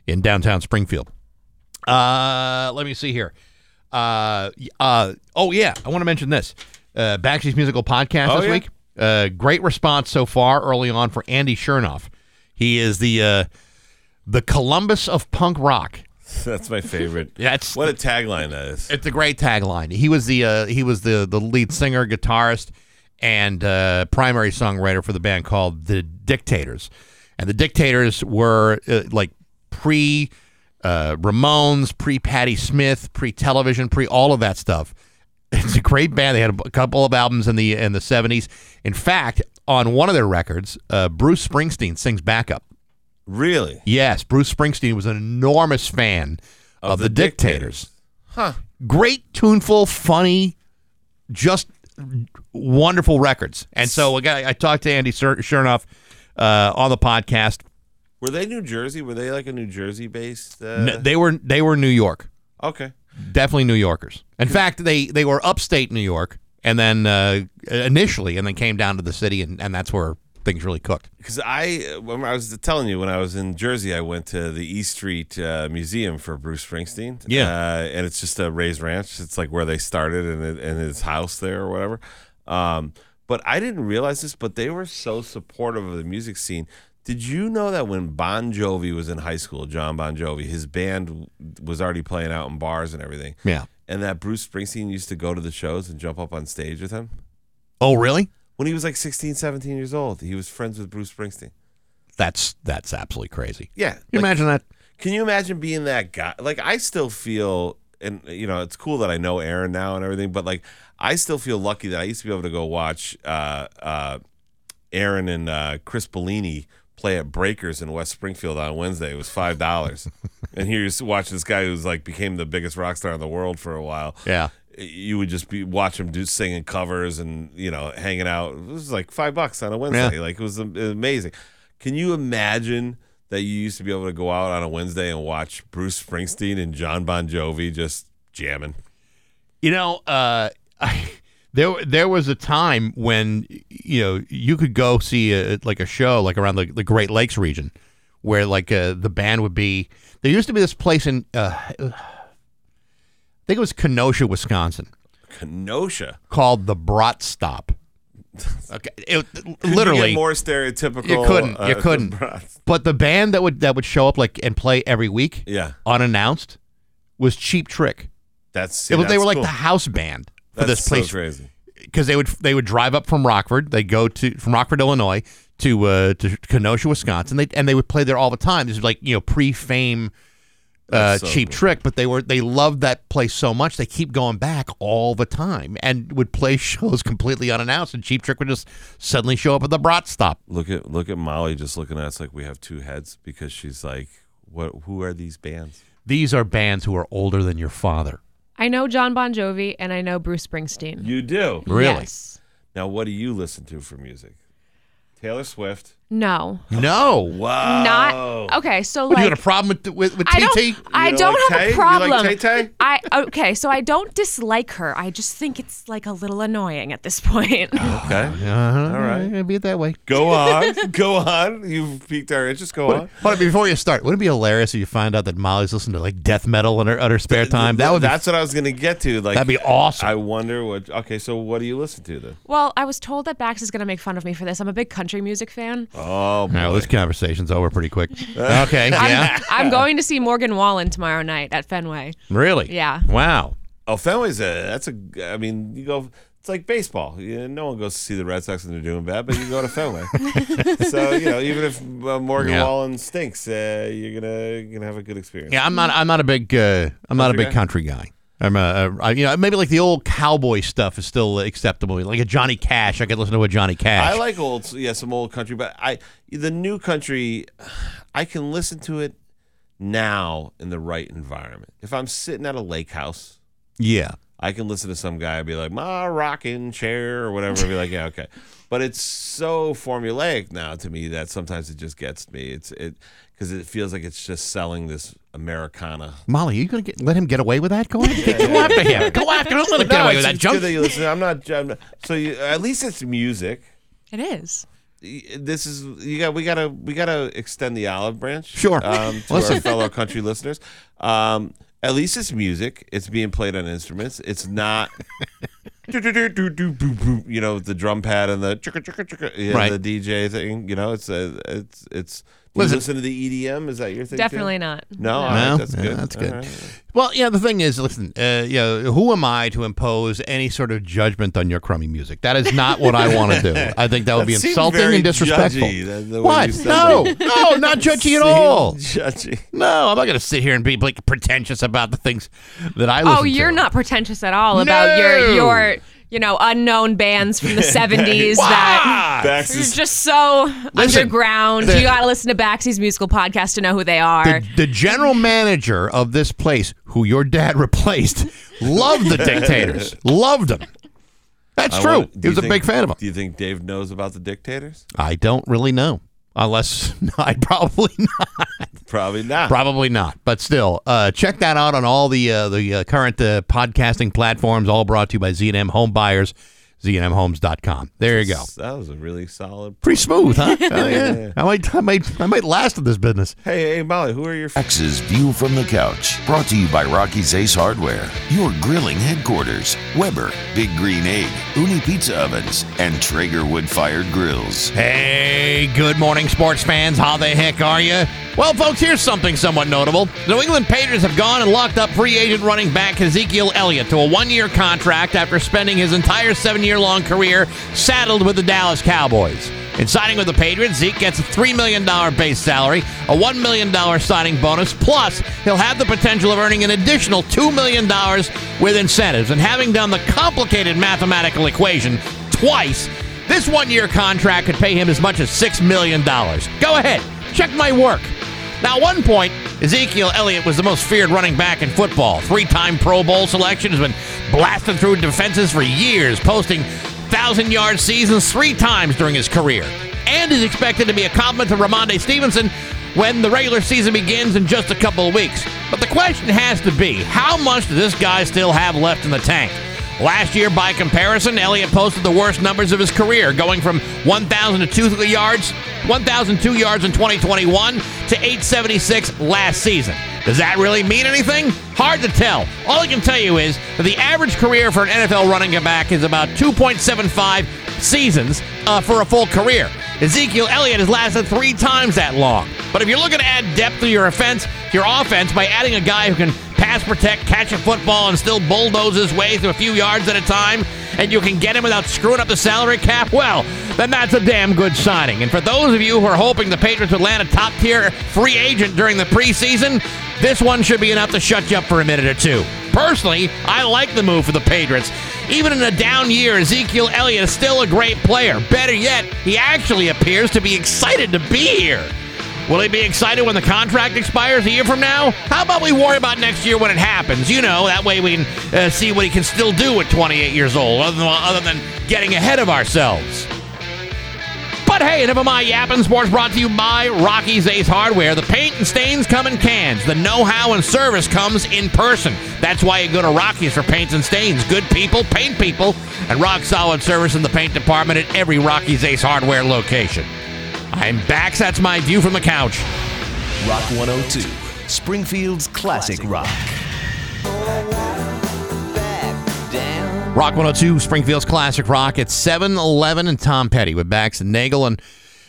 in downtown Springfield. Uh, let me see here. Oh yeah, I want to mention this. Uh, musical podcast Oh, this yeah? week. Uh, great response so far early on for Andy Shernoff. He is the uh, the Columbus of punk rock. That's my favorite. That's What a tagline that is. it's a great tagline. He was the uh, he was the the lead singer, guitarist, and uh, primary songwriter for the band called the Dictators. And the Dictators were uh, like pre uh, Ramones, pre Patti Smith, pre television, pre all of that stuff. It's a great band. They had a couple of albums in the in the seventies. In fact, on one of their records, uh, Bruce Springsteen sings backup. Really? Yes, Bruce Springsteen was an enormous fan of, the, Dictators Huh. great, tuneful, funny, just wonderful records. And so again, I talked to Andy Cer- Shernoff uh, on the podcast. Were they New Jersey? Were they like a New Jersey based? Uh, N- they were they were New York, okay. Definitely New Yorkers. In fact, they they were upstate New York, and then uh, initially, and then came down to the city, and, and that's where things really cooked. Because I, when I was telling you, when I was in Jersey, I went to the East Street uh, Museum for Bruce Springsteen. Yeah. uh, and it's just a raised ranch. It's like where they started and in his house there or whatever. Um, but I didn't realize this, but they were so supportive of the music scene. Did you know that when Bon Jovi was in high school, Jon Bon Jovi, his band was already playing out in bars and everything, Yeah. and that Bruce Springsteen used to go to the shows and jump up on stage with him? Oh, really? When he was like 16, 17 years old, he was friends with Bruce Springsteen. That's that's absolutely crazy. Yeah. Can you like- imagine that? Can you imagine being that guy? Like, I still feel, and you know, it's cool that I know Aaron now and everything, but like, I still feel lucky that I used to be able to go watch uh, uh, Aaron and uh, Chris Bellini play at Breakers in West Springfield on Wednesday. It was five dollars, and here you watch this guy who's like became the biggest rock star in the world for a while. Yeah. you would just be watch him do singing covers and you know hanging out. It was like five bucks on a Wednesday. Yeah. Like it was amazing. Can you imagine that you used to be able to go out on a Wednesday and watch Bruce Springsteen and Jon Bon Jovi just jamming? You know, uh, I, there there was a time when you know you could go see a, like a show like around the, the Great Lakes region, where like uh, the band would be. There used to be this place in, uh, I think it was Kenosha, Wisconsin, Kenosha. called the Brat Stop. Okay, it, literally get more stereotypical. You couldn't. uh, you couldn't. But the band that would that would show up like and play every week, Yeah, unannounced, was Cheap Trick. that's see, It was- they that's were like cool. the house band for That's this so place crazy. because they would they would drive up from Rockford. They go to from Rockford, Illinois, to uh, to Kenosha, Wisconsin. They and they would play there all the time. This is like you know pre-fame. Uh, so cheap cool. trick, but they were they loved that place so much they keep going back all the time and would play shows completely unannounced. And Cheap Trick would just suddenly show up at the Brat stop. Look at look at Molly just looking at us like we have two heads because she's like, what? Who are these bands? These are bands who are older than your father. I know Jon Bon Jovi and I know Bruce Springsteen. You do Really? Yes. now. What do you listen to for music? Taylor Swift. No. No, Wow. Not okay. So What, like you got a problem with with, with I TT? don't. I You don't like have Tay? a You problem. like Tay-Tay? I okay. So I don't dislike her. I just think it's like a little annoying at this point. Okay. Uh-huh. All right. It'd be it that way. Go on. Go on. You've piqued our interest. Go on. Hold on, before you start, wouldn't it be hilarious if you find out that Molly's listening to like death metal in her, in her spare time? That would be, That's what I was gonna get to. Like that'd be awesome. I wonder what. Okay, so what do you listen to then? well, I was told that Bax is going to make fun of me for this. I'm a big country music fan. Oh, boy. no, this conversation's over pretty quick. Okay, yeah, I'm going to see Morgan Wallen tomorrow night at Fenway. really? Yeah. Wow. Oh, Fenway's a that's a. I mean, you go. It's like baseball. You no one goes to see the Red Sox and they're doing bad, but you go to Fenway. so you know, even if uh, Morgan Yeah. Wallen stinks, uh, you're gonna you're gonna have a good experience. Yeah, I'm not. I'm not a big. Uh, I'm not a Country big guy? country guy. I'm a, a I- you know maybe like the old cowboy stuff is still acceptable. Like a Johnny Cash, I could listen to a Johnny Cash. I like old, yeah, some old country, but I the new country, I can listen to it now in the right environment. If I'm sitting at a lake house, yeah. I can listen to some guy and be like, my rocking chair or whatever, be like, yeah, okay. But it's so formulaic now to me that sometimes it just gets me. It's it because it feels like it's just selling this Americana. Molly, are you gonna get, let him get away with that? Go ahead, go after him. Go after him. Don't let him get away with that it's junk. that you listen. I'm not. I'm not so you, at least it's music. It is. this is you got we gotta we gotta extend the olive branch Sure. um, to Listen. our fellow country listeners um at least it's music it's being played on instruments it's not you know the drum pad and the chicka, chicka, chicka, yeah, Right. the dj thing you know it's a, it's it's you Listen. listen to the edm is that your thing too? Definitely not. no, all No? right, that's Yeah, good that's All good. right. Well, yeah, the thing is, listen, uh, you know, who am I to impose any sort of judgment on your crummy music? That is not what I want to do. I think that would be That seems insulting very and disrespectful. judgy, the- the what? No, that. no, not judgy at all. judgy No, I'm not going to sit here and be like pretentious about the things that I listen Oh, you're to. not pretentious at all about your your you know unknown bands from the 70s that Bax are is just so Listen, underground. the- you got to listen to Baxi's musical podcast to know who they are. The, the general manager of this place, who your dad replaced, loved the dictators. loved them. That's I true. wonder- do he was you a think- big fan of them. do you think dave knows about the dictators I don't really know. Unless, I probably not. probably not Probably not, but still, uh, check that out on all the uh, the uh, current uh, podcasting platforms. All brought to you by Z&M Home Buyers, znmhomes.com. There you go. That was a really solid. Pretty smooth, huh? Oh, yeah. I might, I might, I might last in this business. Hey, hey, Molly, who are your? F- X's View from the Couch, brought to you by Rocky's Ace Hardware, your grilling headquarters, Weber, Big Green Egg, Ooni Pizza Ovens, and Traeger Wood Fired Grills. Hey, good morning, sports fans. How the heck are you? Well, folks, here's something somewhat notable. The New England Patriots have gone and locked up free agent running back Ezekiel Elliott to a one year contract after spending his entire seven year long career saddled with the Dallas Cowboys. In signing with the Patriots, Zeke gets a $3 million base salary, a $1 million signing bonus, plus he'll have the potential of earning an additional $2 million with incentives. And having done the complicated mathematical equation twice, this one year contract could pay him as much as $6 million. Go ahead, check my work. Now, at one point, Ezekiel Elliott was the most feared running back in football. Three time Pro Bowl selection, has been blasting through defenses for years, posting 1,000 yard seasons three times during his career. And is expected to be a compliment to Rhamondre Stevenson when the regular season begins in just a couple of weeks. But the question has to be how much does this guy still have left in the tank? Last year, by comparison, Elliott posted the worst numbers of his career, going from 1,002 yards, 1,002 yards in 2021 to 876 last season. Does that really mean anything? Hard to tell. All I can tell you is that the average career for an NFL running back is about 2.75 seasons uh, for a full career. Ezekiel Elliott has lasted three times that long. But if you're looking to add depth to your offense, your offense by adding a guy who can pass protect, catch a football, and still bulldoze his way through a few yards at a time, and you can get him without screwing up the salary cap, well, then that's a damn good signing. And for those of you who are hoping the Patriots would land a top tier free agent during the preseason, this one should be enough to shut you up for a minute or two. Personally, I like the move for the Patriots. Even in a down year, Ezekiel Elliott is still a great player. Better yet, he actually appears to be excited to be here. Will he be excited when the contract expires a year from now? How about we worry about next year when it happens? You know, that way we can uh, see what he can still do at 28 years old, other than, other than getting ahead of ourselves. But hey, enough of my yapping. Sports brought to you by Rocky's Ace Hardware. The paint and stains come in cans. The know-how and service comes in person. That's why you go to Rocky's for paints and stains. Good people, paint people, and rock solid service in the paint department at every Rocky's Ace Hardware location. I'm back. That's my view from the couch. Rock 102, Springfield's classic rock. Rock 102, Springfield's Classic Rock. It's 7 11 and Tom Petty with Bax and Nagel and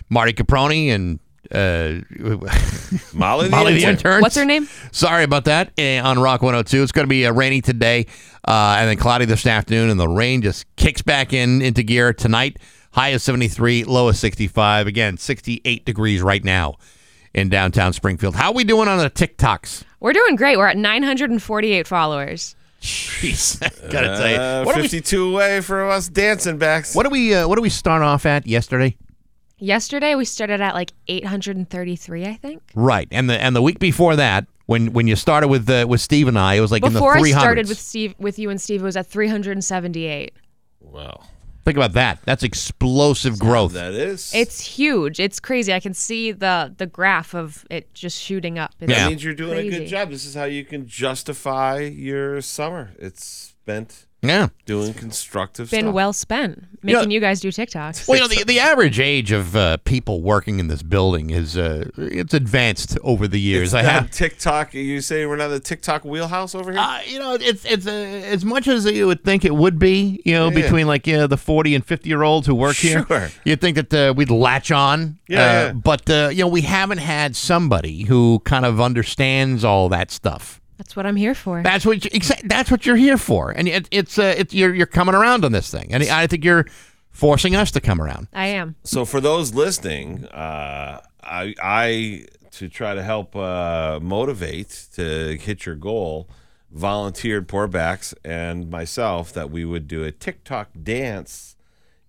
Marty Caproni and uh, Molly, the Molly the intern. intern. What's her name? Sorry about that eh, on Rock 102. It's going to be uh, rainy today uh, and then cloudy this afternoon, and the rain just kicks back in into gear tonight. High of 73, low of 65. Again, 68 degrees right now in downtown Springfield. How are we doing on the TikToks? We're doing great. We're at 948 followers. Jeez, gotta tell you. Uh, What do we 52 away for us dancing Bax. what do we uh, what do we start off at yesterday? Yesterday we started at like 833, I think. Right, and the and the week before that, when when you started with uh, with Steve and I, it was like Before in the I 300s. started with Steve, with you and Steve, it was at 378. Wow. Think about that. That's explosive growth. That is. It's huge. It's crazy. I can see the the graph of it just shooting up. It's Yeah. that means you're doing a good job. This is how you can justify your summer. It's spent Yeah. doing constructive stuff. Been stuff. well spent making you guys do TikToks. Well, you know, the, the average age of uh, people working in this building is uh, it's advanced over the years. It's I not have, TikTok. You say we're not the TikTok wheelhouse over here? uh, you know, it's it's uh, as much as you would think it would be. You know, Yeah, yeah. between like you know, the forty and fifty year olds who work here, you'd think that uh, we'd latch on. Yeah, uh, yeah. But uh, you know, we haven't had somebody who kind of understands all that stuff. That's what I'm here for. That's what you, exa- that's what you're here for, and it, it's uh, it's you're you're coming around on this thing, and I think you're forcing us to come around. I am. So for those listening, uh, I, I to try to help uh, motivate to hit your goal, volunteered poor Bax and myself that we would do a TikTok dance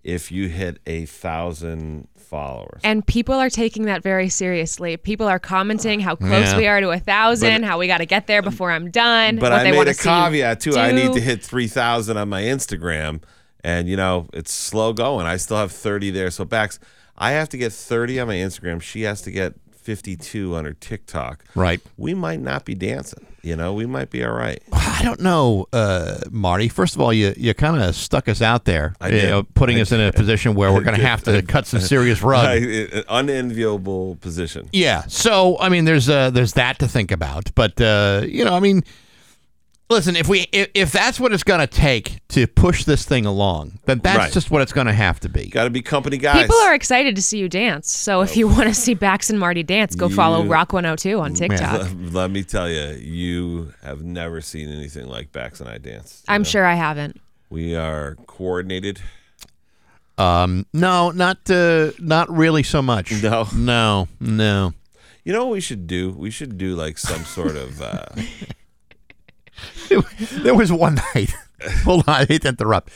if you hit a thousand followers. And people are taking that very seriously. People are commenting how close Yeah. we are to a thousand, how we got to get there before I'm done. But what I they made a caveat too. I need to hit three thousand on my Instagram, and you know it's slow going. I still have thirty there. So Bax, I have to get thirty on my Instagram. She has to get fifty-two on her TikTok. Right. We might not be dancing. You know, we might be all right. I don't know, uh, Marty. First of all, you you kind of stuck us out there, I you know, putting us in a position where we're going to have to cut some serious rug. I- an unenviable position. Yeah. So I mean, there's uh, there's that to think about, but uh, you know, I mean, listen, if we if, if that's what it's going to take to push this thing along, then that's Right. just what it's going to have to be. Got to be company guys. People are excited to see you dance. So if you want to see Bax and Marty dance, go follow You- Rock 102 on TikTok. Let, let me tell you, you have never seen anything like Bax and I dance. I'm know? sure I haven't. we are coordinated. Um, no, not uh, not really so much. No. no, no. You know what we should do? We should do like some sort of. Uh, there was one night. Hold on, I hate to interrupt.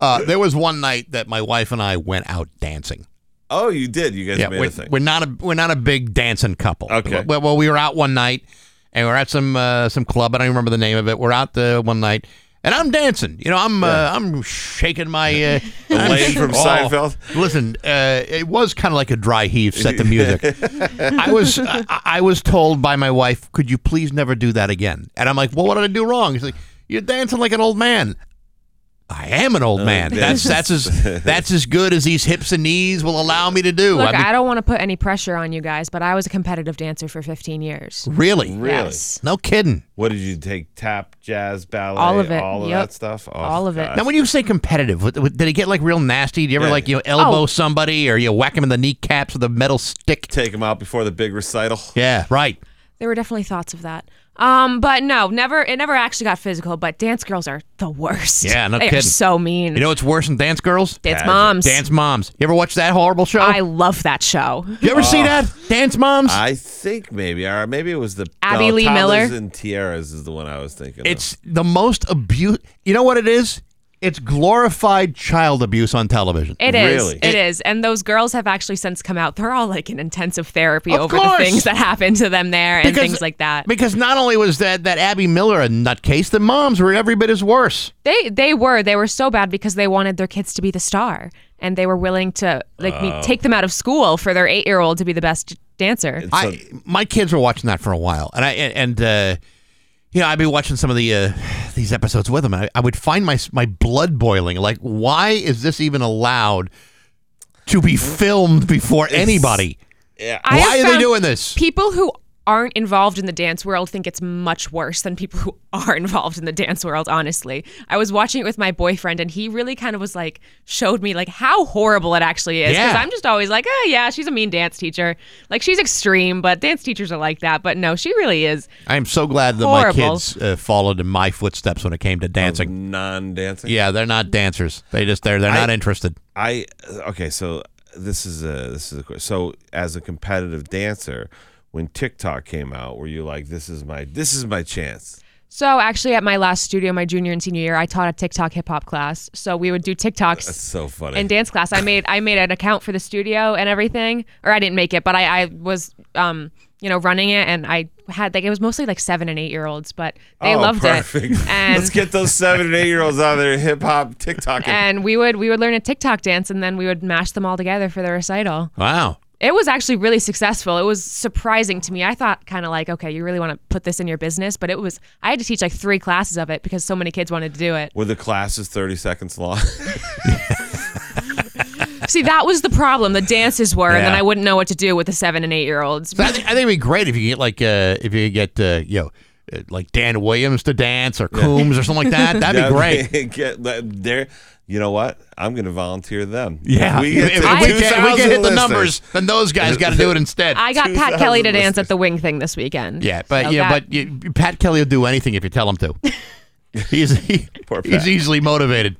Uh, there was one night that my wife and I went out dancing. oh, you did. You guys Yeah, made we're, a thing. we're not a we're not a big dancing couple. Okay. Well, well we were out one night, and we are at some uh, some club. I don't even remember the name of it. We're out the one night, and I'm dancing. You know, I'm uh, I'm shaking my uh, sh- from Seinfeld? Listen, uh, it was kind of like a dry heave set to music. I was I, I was told by my wife, "Could you please never do that again?" And I'm like, "Well, what did I do wrong?" She's like, "You're dancing like an old man." I am an old uh, man. That's that's as that's as good as these hips and knees will allow me to do. Look, I mean, I don't want to put any pressure on you guys, but I was a competitive dancer for 15 years. really, Really? Yes. no kidding. What did you take? Tap, jazz, ballet, All of it. all of Yep. that stuff. Oh, All of it. Now, when you say competitive, what- what- did it get like real nasty? Do you ever Yeah. like you know, elbow Oh. somebody or you whack him in the kneecaps with a metal stick? take them out before the big recital. Yeah, right. There were definitely thoughts of that. Um, but no, never. It never actually got physical. But dance girls are the worst. Yeah, no they are kidding. so mean. You know what's worse than dance girls? dance Pageant. moms. Dance moms. You ever watch that horrible show? I love that show. you ever see that? Dance moms? I think maybe, or maybe it was the Abby no, Lee Toddlers Miller? and Tiaras is the one I was thinking. it's the most abuse. You know what it is? It's glorified child abuse on television. It is. Really? It is. And those girls have actually since come out. They're all like in intensive therapy Of over course. the things that happened to them there and things like that. Because not only was that that Abby Miller a nutcase, the moms were every bit as worse. They they were they were so bad because they wanted their kids to be the star and they were willing to like Oh. me, take them out of school for their eight year old to be the best dancer. It's I a- my kids were watching that for a while, and I and uh, you know I'd be watching some of the uh, these episodes with them, I, I would find my my blood boiling. Like, why is this even allowed to be filmed before anybody? yeah. Why are they doing this? People who aren't involved in the dance world think it's much worse than people who are involved in the dance world honestly i was watching it with my boyfriend and he really kind of was like showed me like how horrible it actually is because Yeah. i'm just always like oh yeah she's a mean dance teacher like she's extreme but dance teachers are like that but no she really is I am so glad that Horrible. my kids uh, followed in my footsteps when it came to dancing. non-dancing. Yeah, they're not dancers. They just they're they're I- not interested. I okay. So this is a this is a que- so as a competitive dancer, when TikTok came out, were you like, this is my this is my chance? so actually at my last studio my junior and senior year i taught a tiktok hip-hop class so we would do tiktoks That's so funny. in dance class. I made I made an account for the studio and everything, or I didn't make it, but I, I was um you know running it, and I had like it was mostly like seven and eight year olds, but they oh, loved perfect. it. And Let's get those seven and eight year olds out of their hip hop TikTok. and we would we would learn a TikTok dance, and then we would mash them all together for the recital. Wow. It was actually really successful. It was surprising to me. I thought kind of like, okay, you really want to put this in your business, but it was. I had to teach like three classes of it because so many kids wanted to do it. Were the classes thirty seconds long? See, that was the problem. The dances were, and then Yeah. I wouldn't know what to do with the seven and eight year olds. So I, think, I think it'd be great if you get like uh, if you get uh, you know uh, like Dan Williams to dance or Coombs or something like that. That'd be great. Get there. You know what? I'm going to volunteer them. Yeah, If we get if to we, can, if we can hit the numbers, then those guys got to do it instead. I got Pat Kelly to dance listeners. at the wing thing this weekend. yeah, but So yeah, that- but you, Pat Kelly will do anything if you tell him to. he's he, he's easily motivated.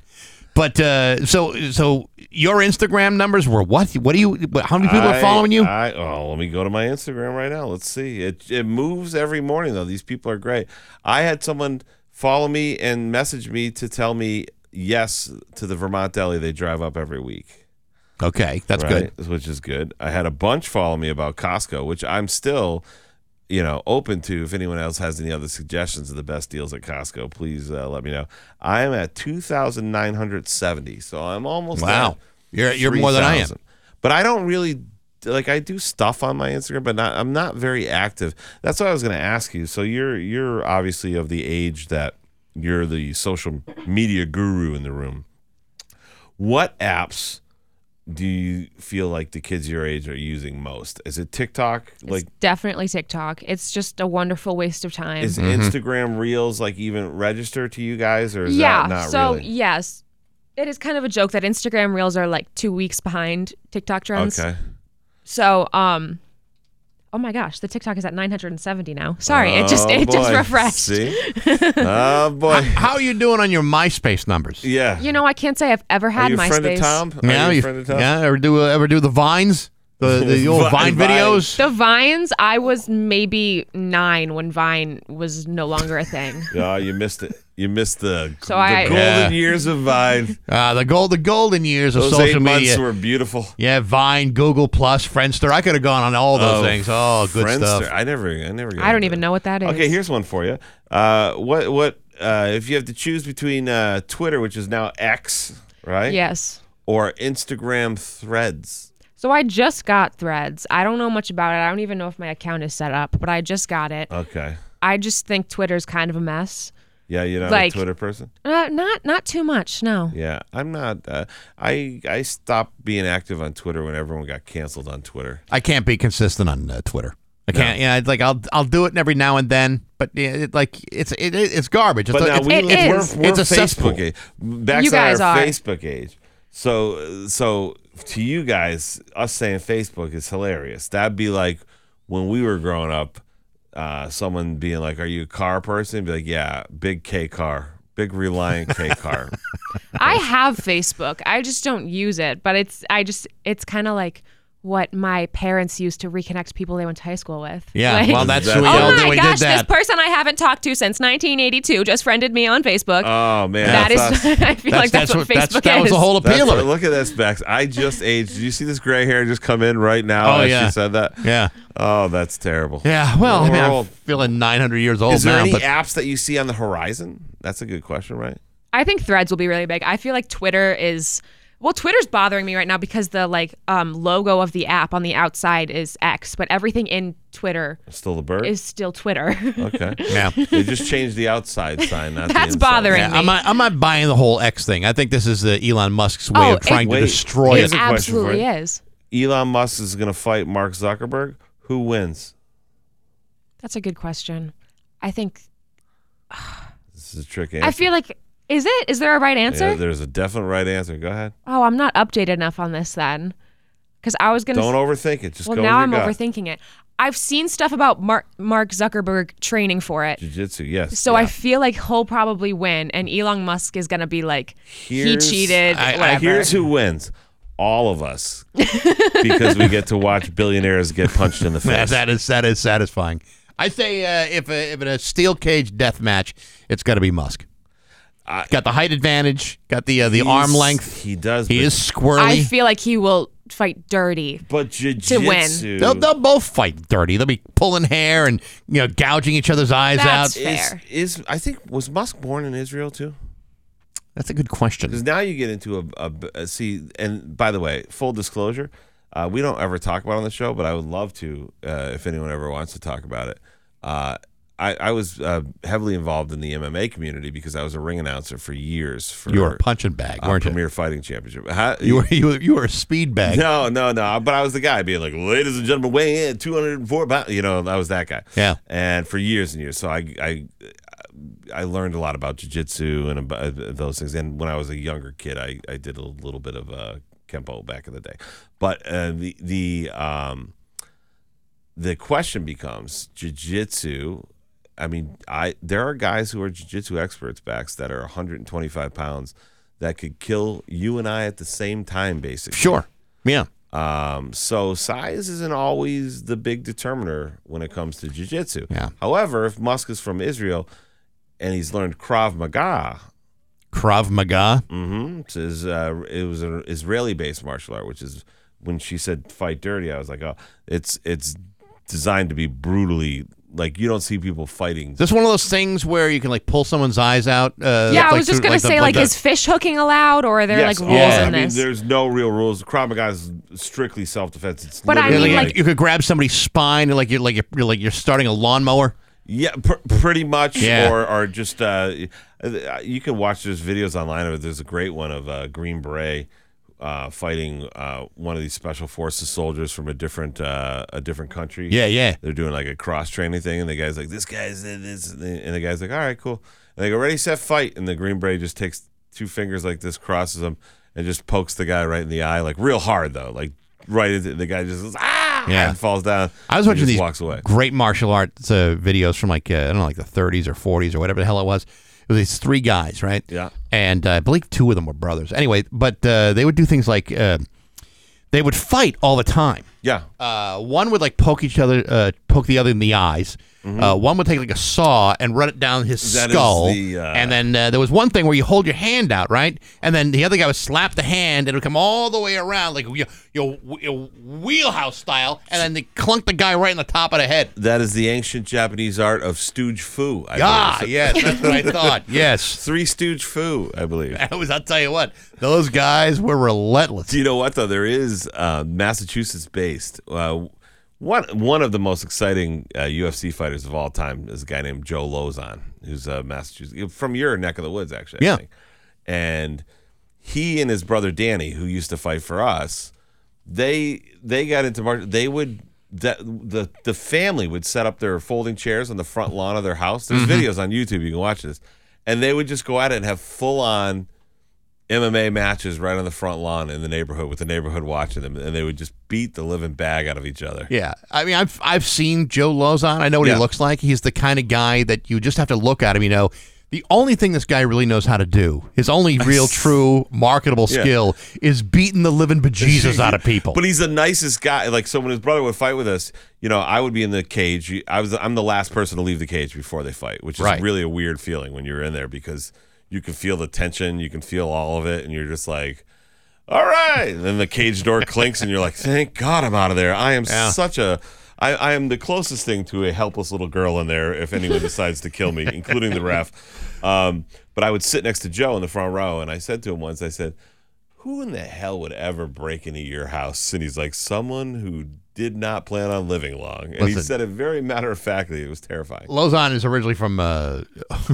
But uh, so so your Instagram numbers were what? What do you? How many people are following you? I, oh, let me go to my Instagram right now. Let's see. It it moves every morning though. These people are great. I had someone follow me and message me to tell me yes to the Vermont Deli they drive up every week. okay, that's good. Which is good. I had a bunch follow me about Costco, which I'm still, you know, open to. If anyone else has any other suggestions of the best deals at Costco, please uh, let me know. I am at two thousand nine hundred seventy, so I'm almost Wow. You're- you're more than I am. But I don't really like I do stuff on my Instagram, but not I'm not very active. That's what I was going to ask you. So you're you're obviously of the age that you're the social media guru in the room. What apps do you feel like the kids your age are using most? Is it TikTok? Like definitely TikTok. It's just a wonderful waste of time. is Mm-hmm. Instagram Reels like even register to you guys or is yeah. that not so really? yes, it is kind of a joke that Instagram Reels are like two weeks behind TikTok trends. Okay. So um, oh my gosh, the TikTok is at 970 now. Sorry, it just Oh, it just refreshed. See? oh boy. How are you doing on your MySpace numbers? Yeah. You know, I can't say I've ever Are had you a friend MySpace. of Tom? Are Yeah, you a you- friend of Tom? yeah. Ever do ever do the vines? The the old Vine Vine- Vine. videos? The Vines, I was maybe nine when Vine was no longer a thing. Oh, you missed it. You missed the, So the I- golden Yeah. years of Vine. Uh, the gold the golden years of social eight months media. were beautiful. yeah, Vine, Google Plus, Friendster. I could have gone on all those Oh, things. Oh, good Friendster. stuff. I never, I never. got I don't even that. know what that is. Okay, here's one for you. Uh, what, what, uh, if you have to choose between uh, Twitter, which is now X, right? Yes. Or Instagram Threads. So I just got Threads. I don't know much about it. I don't even know if my account is set up, but I just got it. Okay. I just think Twitter's kind of a mess. Yeah, you're not Like- a Twitter person. Uh, not not too much, no. Yeah, I'm not. Uh, I I stopped being active on Twitter when everyone got canceled on Twitter. I can't be consistent on uh, Twitter. I can't. Yeah, it's like I'll I'll do it every now and then, but yeah, it, like it's it, it's garbage. It's, But now it's, we, It we're, is. we're It's a cesspool. Facebook age. Back You guys our are. Facebook age. So so to you guys, us saying Facebook is hilarious. That'd be like when we were growing up, uh, someone being like, "Are you a car person?" Be like, "Yeah, big K car, big Reliant K car." I have Facebook. I just don't use it, but it's I just it's kind of like what my parents used to reconnect people they went to high school with. yeah. Like, well, that's That's- we Oh all oh do. my We gosh, did this person I haven't talked to since 1982 just friended me on Facebook. oh man, that that's is, us. I feel like that's, what, Facebook that's, that was is. the whole appeal what- of it. look at this, Bax. I just aged. Did you see this gray hair just come in right now? Oh, as yeah. she said that. Yeah. Oh, that's terrible. Yeah. Well, I We're mean, I'm feeling 900 years old Is there now, any but apps that you see on the horizon? That's a good question, right? I think Threads will be really big. I feel like Twitter is well, Twitter's bothering me right now because the like um, logo of the app on the outside is X, but everything in Twitter Still the bird. is still Twitter. okay. yeah. they just changed the outside sign. Not the That's inside. bothering Yeah, me. I'm not, I'm not buying the whole X thing. I think this is uh, Elon Musk's way Oh, of trying it- to Wait, destroy here's it. a question for absolutely you. is. Elon Musk is going to fight Mark Zuckerberg. Who wins? That's a good question. I think This is a trick answer. I feel like is it? Is there a right answer? Yeah, there's a definite right answer. Go ahead. oh, I'm not updated enough on this then. Because I was gonna. Don't overthink it. Just well, go now with I'm your gut. overthinking it. I've seen stuff about Mark Mark Zuckerberg training for it. Jiu-jitsu, yes. So I feel like he'll probably win, and Elon Musk is gonna be like, Here's- he cheated. I- I- Here's who wins. All of us, because we get to watch billionaires get punched in the Yeah, face. that is that is satisfying. I say uh, if a, if in a steel cage death match, it's got to be Musk. I- got the height advantage. Got the uh, the arm length. He does. He is squirrely. I feel like he will fight dirty. But jiu-jitsu. They'll, they'll both fight dirty. They'll be pulling hair and you know gouging each other's eyes That's out. is, fair. is I think was Musk born in Israel too? That's a good question. Because now you get into a, a, a see. And by the way, full disclosure, uh, we don't ever talk about it on the show, but I would love to uh, if anyone ever wants to talk about it. Uh, I, I was uh, heavily involved in the MMA community because I was a ring announcer for years for You were a punching bag, uh, weren't you? Premier Fighting Championship. How- You were you were, you were a speed bag. no, no, no. But I was the guy being like, "Ladies and gentlemen, weigh in 204 pounds." You know, I was that guy. Yeah. And for years and years, so I, I, I learned a lot about jujitsu and about those things. And when I was a younger kid, I, I did a little bit of uh, kempo back in the day. But uh, the the um, the question becomes jujitsu. I mean, I there are guys who are jujitsu experts Bax that are 125 pounds that could kill you and I at the same time, basically. Sure. Yeah. Um, so size isn't always the big determiner when it comes to jiu-jitsu. Yeah. However, if Musk is from Israel and he's learned Krav Maga, Krav Maga. mm-hmm, it's his, uh, it was an Israeli-based martial art, which is when she said "fight dirty," I was like, "Oh, it's it's designed to be brutally like you don't see people fighting." Is this one of those things where you can like pull someone's eyes out? Uh, yeah, I was just through- gonna the- say, like, the- is fish hooking allowed, or are there Yes, like rules yeah. I in mean, there's no real rules. Krav Maga is strictly self-defense. It's But I Yeah, mean, like, like- you could grab somebody's spine and like you're like you're, you're like you're starting a lawnmower. Yeah, pr- pretty much, Yeah. or or just uh, you can watch those videos online of. There's a great one of uh, Green Beret uh, fighting uh, one of these special forces soldiers from a different uh, a different country. Yeah, yeah. they're doing like a cross training thing, and the guy's like, "This guy's this," and the guy's like, "All right, cool." And they go, "Ready, set, fight!" And the Green Beret just takes two fingers like this, crosses them, and just pokes the guy right in the eye, like real hard though, like right into the guy just goes, ah, Yeah. and falls down. I was watching these walks away. great martial arts uh, videos from like uh, I don't know, like the 30s or 40s or whatever the hell it was. Was these three guys, right? Yeah. And uh, I believe two of them were brothers. Anyway, but uh, they would do things like uh, they would fight all the time. Yeah, Uh, one would like poke each other, uh, poke the other in the eyes. Uh, one would take like a saw and run it down his That is skull, the, uh, and then uh, there was one thing where you hold your hand out, right, and then the other guy would slap the hand, and it would come all the way around like your, your, your wheelhouse style, and then they clunk the guy right in the top of the head. That is the ancient Japanese art of stooge foo. I Ah, yes, that's what I thought. Yes, Three stooge foo, I believe. that was. I'll tell you what, those guys were relentless. Do you know what though? There is uh, Massachusetts based. One one of the most exciting uh, UFC fighters of all time is a guy named Joe Lauzon, who's uh, Massachusetts from your neck of the woods, actually. I Yeah. think. And he and his brother Danny, who used to fight for us, they they got into martial. They would that the the family would set up their folding chairs on the front lawn of their house. There's videos on YouTube. You can watch this, and they would just go at it and have full on MMA matches right on the front lawn in the neighborhood with the neighborhood watching them, and they would just beat the living bag out of each other. Yeah, I mean, I've I've seen Joe Lauzon. I know what Yeah. he looks like. He's the kind of guy that you just have to look at him. You know, the only thing this guy really knows how to do, his only real, true, marketable Yeah. skill, is beating the living bejesus out of people. But he's the nicest guy. Like so, when his brother would fight with us, you know, I would be in the cage. I was I'm the last person to leave the cage before they fight, which is Right. really a weird feeling when you're in there because you can feel the tension, you can feel all of it, and you're just like. All right, and then the cage door clinks, and you're like, "Thank God I'm out of there." I am Yeah. such a, I, I am the closest thing to a helpless little girl in there. If anyone decides to kill me, including the ref, um, but I would sit next to Joe in the front row, and I said to him once, I said, who in the hell would ever break into your house? And he's like, someone who did not plan on living long. And he said it very matter of factly. It was terrifying. Lauzon is originally from uh,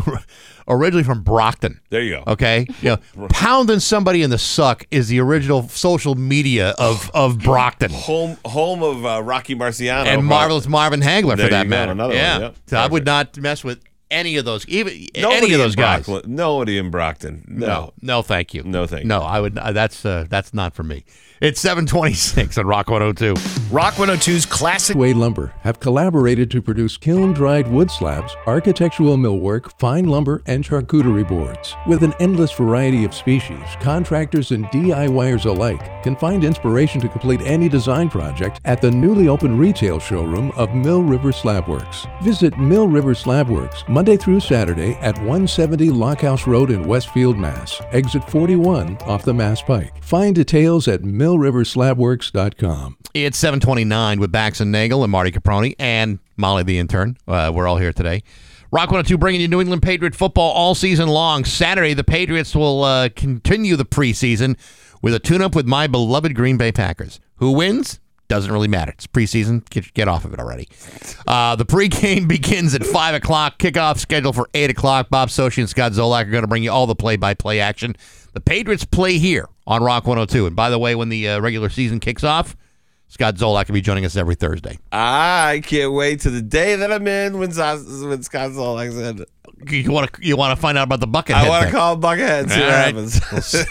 originally from Brockton. There you go. Okay, you know, pounding somebody in the suck is the original social media of of Brockton. Home, home of uh, Rocky Marciano and marvelous Marvin Hagler There for that you go, matter. another one, yeah, yep. so I would not mess with any of those, even Nobody any of those guys. Brockton- Nobody in Brockton. No. No, no, thank you. No, thank you. No, I would. Uh, that's uh, that's not for me. It's seven twenty six on Rock one hundred two. Rock 102's classic. Way Lumber have collaborated to produce kiln dried wood slabs, architectural millwork, fine lumber, and charcuterie boards. With an endless variety of species, contractors and DIYers alike can find inspiration to complete any design project at the newly opened retail showroom of Mill River Slab Works. Visit Mill River Slab Works Monday through Saturday at 170 Lockhouse Road in Westfield, Mass. Exit 41 off the Mass Pike. Find details at millriverslabworks.com. It's seven twenty nine with Bax and Nagel and Marty Caproni and Molly the intern. Uh, we're all here today. Rock 102 bringing you New England Patriot football all season long. Saturday, the Patriots will uh, continue the preseason with a tune up with my beloved Green Bay Packers. Who wins? Doesn't really matter. It's preseason. Get, get off of it already. Uh, the pregame begins at 5 o'clock. Kickoff scheduled for 8 o'clock. Bob Socci and Scott Zolak are going to bring you all the play by play action. The Patriots play here on Rock 102. And by the way, when the uh, regular season kicks off, Scott Zolak will be joining us every Thursday. I can't wait to the day that I'm in when, when Scott Zolak said, You want to you want to find out about the bucket? I want to call Buckethead. and See what happens.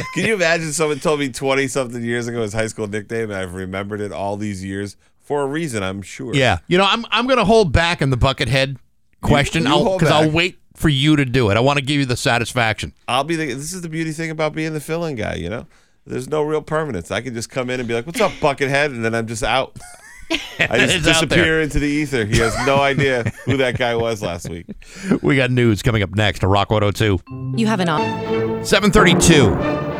Can you imagine someone told me 20 something years ago his high school nickname and I've remembered it all these years for a reason, I'm sure. Yeah, you know, I'm I'm going to hold back on the buckethead question because I'll wait for you to do it. I want to give you the satisfaction. I'll be the. This is the beauty thing about being the fill-in guy. You know, there's no real permanence. I can just come in and be like, "What's up, Buckethead," and then I'm just out. I just It's disappear into the ether. He has no idea who that guy was last week. We got news coming up next to Rock 102. You have an op. 732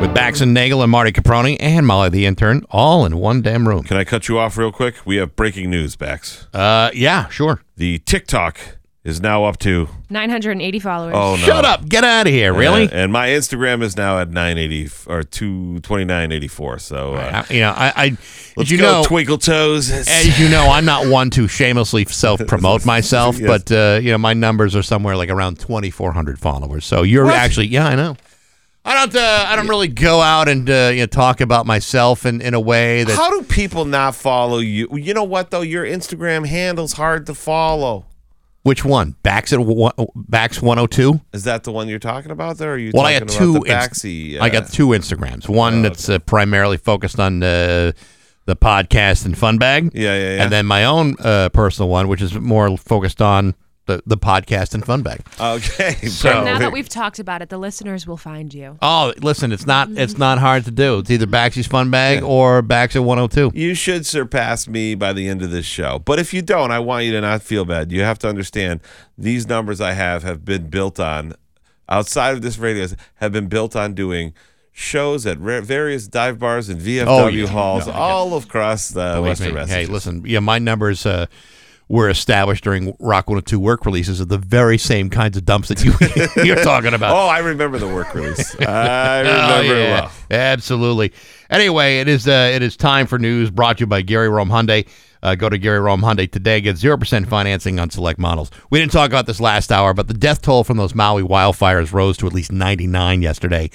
with Bax and Nagel and Marty Caproni and Molly the intern all in one damn room. Can I cut you off real quick? We have breaking news, Bax. Uh, yeah, sure. The TikTok is now up to 980 followers. oh no. Shut up. Get out of here. Really? And, and my Instagram is now at 980 or 22984. So uh, I- you know, I, I let's as you go know, twinkle toes. as you know, I'm not one to shamelessly self promote myself, Yes. but uh, you know, my numbers are somewhere like around 2,400 followers. So you're actually, yeah, I know. I don't, uh, I don't really go out and uh, you know talk about myself in, in a way that How do people not follow you? You know what though? Your Instagram handle's hard to follow. Which one Bax at one, Bax 102. Is that the one you're talking about there? Or are you Well, I talking got two. the Inst- Baxi? I uh, got two Instagrams. One that's uh, primarily focused on uh, the podcast and fun bag. Yeah, yeah, yeah. And then my own uh, personal one, which is more focused on the, the podcast and fun bag. Okay. So- bro. now that we've talked about it, the listeners will find you. Oh, listen, it's not it's not hard to do. It's either Baxy's Fun Bag or Bax at 102. You should surpass me by the end of this show. But if you don't, I want you to not feel bad. You have to understand these numbers I have have been built on, outside of this radio, have been built on doing shows at ra- various dive bars and VFW Oh, yeah. halls No, yeah. all across the Believe Western me. Massachusetts. Hey, listen, yeah, my numbers uh, were established during Rock 102 work releases of the very same kinds of dumps that you you're talking about. Oh, I remember the work release. I remember Oh, it yeah. well. Absolutely. Anyway, it is uh, it is time for news brought to you by Gary Rome Hyundai. Uh, go to Gary Rome Hyundai today. Get zero percent financing on select models. We didn't talk about this last hour, but the death toll from those Maui wildfires rose to at least 99 yesterday,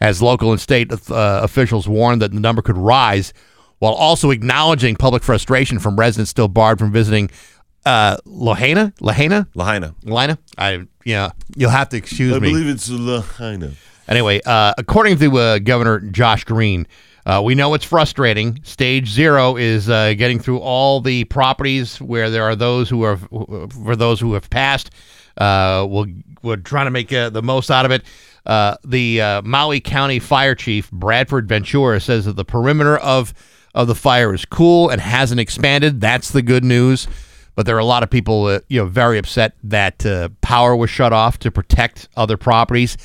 as local and state uh, officials warned that the number could rise, while also acknowledging public frustration from residents still barred from visiting uh, Lahaina. Lahaina. Lahaina. Lahaina. I yeah. You'll have to excuse I me. I believe it's Lahaina. Anyway, uh, according to uh, Governor Josh Green, uh, we know it's frustrating. Stage zero is uh, getting through all the properties where there are those who are for those who have passed. Uh, we'll, we're trying to make uh, the most out of it. Uh, the uh, Maui County Fire Chief Bradford Ventura says that the perimeter of of the fire is cool and hasn't expanded. That's the good news. But there are a lot of people, uh, you know, very upset that uh, power was shut off to protect other properties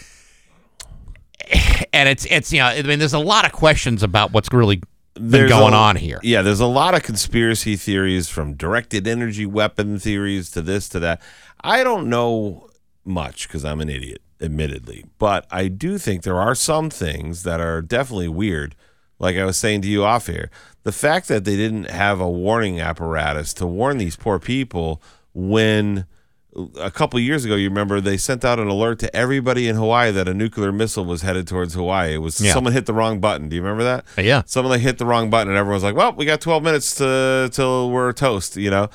and it's it's you know I mean there's a lot of questions about what's really been There's going a- on here. Yeah, there's a lot of conspiracy theories from directed energy weapon theories to this to that. I don't know much because I'm an idiot, admittedly, but I do think there are some things that are definitely weird. Like I was saying to you off here, the fact that they didn't have a warning apparatus to warn these poor people when a couple years ago, you remember they sent out an alert to everybody in Hawaii that a nuclear missile was headed towards Hawaii. It was Yeah. someone hit the wrong button. Do you remember that? Uh, yeah. Someone like hit the wrong button, and everyone's like, "Well, we got 12 minutes to till we're toast." You know,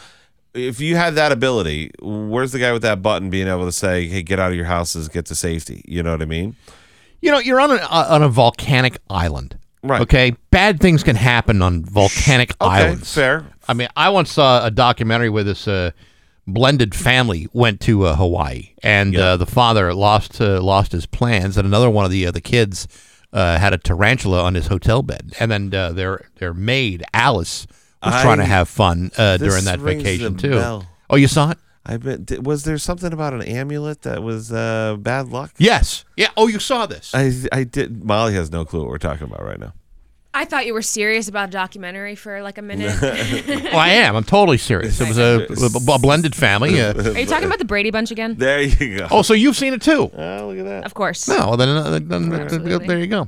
if you had that ability, where's the guy with that button being able to say, "Hey, get out of your houses, get to safety"? You know what I mean? You know, you're on a uh, on a volcanic island. Right. Okay. Bad things can happen on volcanic Okay, islands. fair. I mean, I once saw a documentary where this uh, blended family went to uh, Hawaii, and uh, the father lost uh, lost his plans, and another one of the uh, the kids uh, had a tarantula on his hotel bed, and then uh, their their maid Alice was I- trying to have fun uh, during that vacation too. bell. Oh, you saw it? I bet. di- Was there something about an amulet that was uh, bad luck? Yes. Yeah. Oh, you saw this? I I did. Molly has no clue what we're talking about right now. I thought you were serious about a documentary for like a minute. well, I am. I'm totally serious. It was a, a, a blended family. Uh, Are you talking about the Brady Bunch again? There you go. oh, so you've seen it too? Oh, look at that. Of course. No, well, then, uh, then there you go.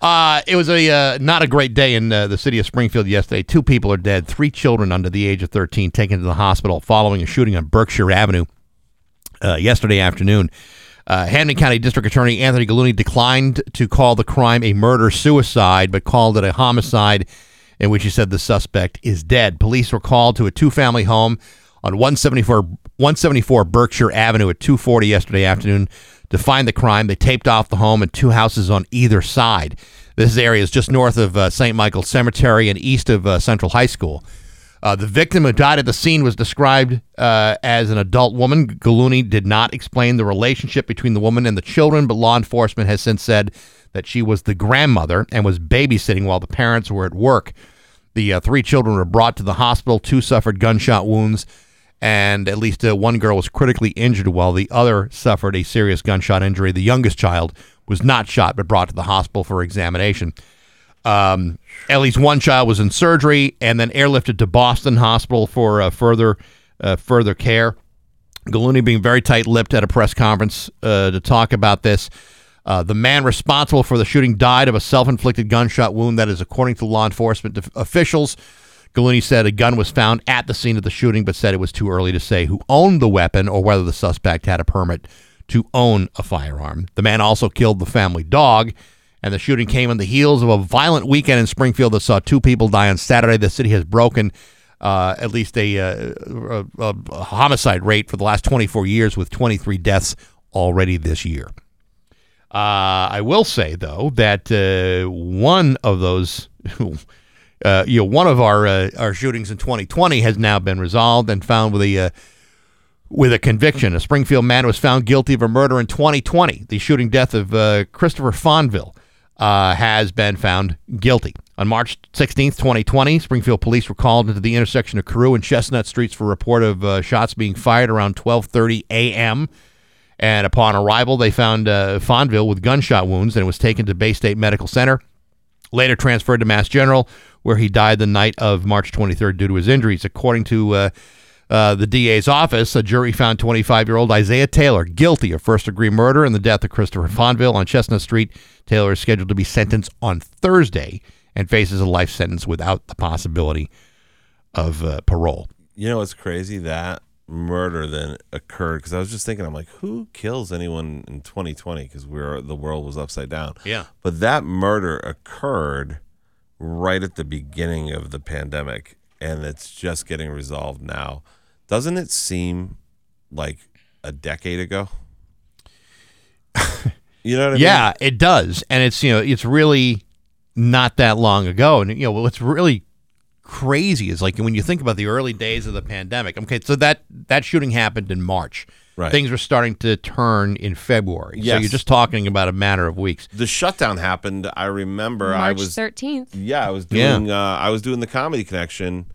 Uh, it was a uh, not a great day in uh, the city of Springfield yesterday. Two people are dead. Three children under the age of 13 taken to the hospital following a shooting on Berkshire Avenue uh, yesterday afternoon. Uh, Hampden County District Attorney Anthony Gulluni declined to call the crime a murder suicide, but called it a homicide, in which he said the suspect is dead. Police were called to a two family home on 174, 174 Berkshire Avenue at 240 yesterday afternoon to find the crime. They taped off the home and two houses on either side. This area is just north of uh, St. Michael's Cemetery and east of uh, Central High School. Uh, the victim who died at the scene was described uh, as an adult woman. Gulluni did not explain the relationship between the woman and the children, but law enforcement has since said that she was the grandmother and was babysitting while the parents were at work. The uh, three children were brought to the hospital. Two suffered gunshot wounds, and at least uh, one girl was critically injured, while the other suffered a serious gunshot injury. The youngest child was not shot but brought to the hospital for examination. Um, at least one child was in surgery and then airlifted to Boston Hospital for uh, further uh, further care. Gulluni being very tight-lipped at a press conference uh, to talk about this. Uh, the man responsible for the shooting died of a self-inflicted gunshot wound that is according to law enforcement officials. Gulluni said a gun was found at the scene of the shooting, but said it was too early to say who owned the weapon or whether the suspect had a permit to own a firearm. The man also killed the family dog, and the shooting came on the heels of a violent weekend in Springfield that saw two people die on Saturday. The city has broken uh, at least a, uh, a, a homicide rate for the last 24 years, with 23 deaths already this year. Uh, I will say though that uh, one of those, uh, you know, one of our uh, our shootings in 2020 has now been resolved and found with a uh, with a conviction. A Springfield man was found guilty of a murder in 2020. The shooting death of uh, Christopher Fonville uh, has been found guilty. On March 16th, 2020, Springfield police were called into the intersection of Carew and Chestnut Streets for a report of uh, shots being fired around 12:30 a.m. And upon arrival, they found Fonville with gunshot wounds and was taken to Baystate Medical Center. Later transferred to Mass General, where he died the night of March 23rd due to his injuries. According to uh, uh, the DA's office, a jury found 25 year old Isaiah Taylor guilty of first degree murder in the death of Christopher Fonville on Chestnut Street. Taylor is scheduled to be sentenced on Thursday and faces a life sentence without the possibility of uh, parole. You know what's crazy? That murder then occurred because I was just thinking, I'm like, who kills anyone in 2020? Because we were the world was upside down. Yeah. But that murder occurred right at the beginning of the pandemic, and it's just getting resolved now. Doesn't it seem like a decade ago? you know what I mean? Yeah, it does, and it's you know it's really not that long ago, and you know what's really crazy is like when you think about the early days of the pandemic. Okay, so that that shooting happened in March. Right. Things were starting to turn in February. So you're just talking about a matter of weeks. The shutdown happened. I remember I March was 13th. Yeah, I was Yeah. doing uh, I was doing the comedy connection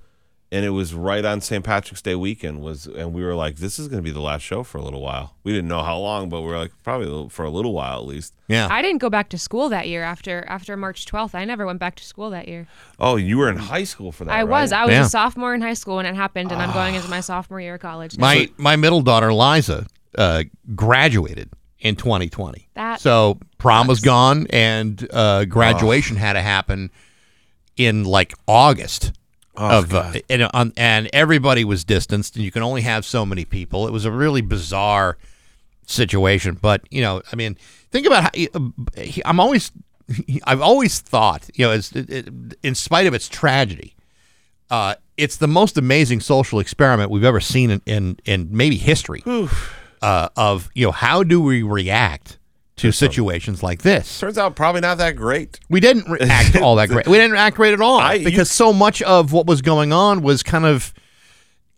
and it was right on St. Patrick's Day weekend was and we were like this is going to be the last show for a little while. We didn't know how long, but we were like probably for a little while at least. Yeah. I didn't go back to school that year after after March 12th. I never went back to school that year. Oh, you were in high school for that, I was. I was Yeah. a sophomore in high school when it happened, and I'm going into my sophomore year of college. now. my my middle daughter Liza uh, graduated in 2020. That so prom was gone, and uh, graduation had to happen in like August. Of uh, and, on, and everybody was distanced, and you can only have so many people. It was a really bizarre situation, but you know, I mean, think about how uh, I'm always, I've always thought, you know, as, it, in spite of its tragedy, uh, it's the most amazing social experiment we've ever seen in in, in maybe history. Uh, of you know, how do we react to situations like this? Turns out probably not that great. We didn't react all that great. We didn't act great at all I- you- because so much of what was going on was kind of,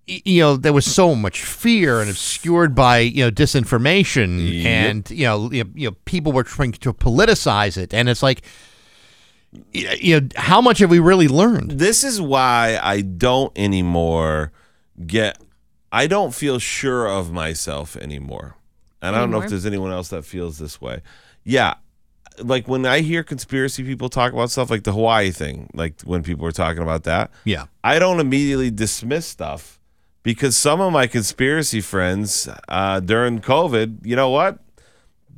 y- you know, there was so much fear and obscured by you know disinformation, Yep. and you know, you know, you know, people were trying to politicize it, and it's like, y- you know, how much have we really learned? This is why I don't anymore get I don't feel sure of myself anymore. And I don't know if there's anyone else that feels this way. Yeah. Like when I hear conspiracy people talk about stuff like the Hawaii thing, like when people were talking about that, Yeah, I don't immediately dismiss stuff because some of my conspiracy friends uh, during COVID, you know what?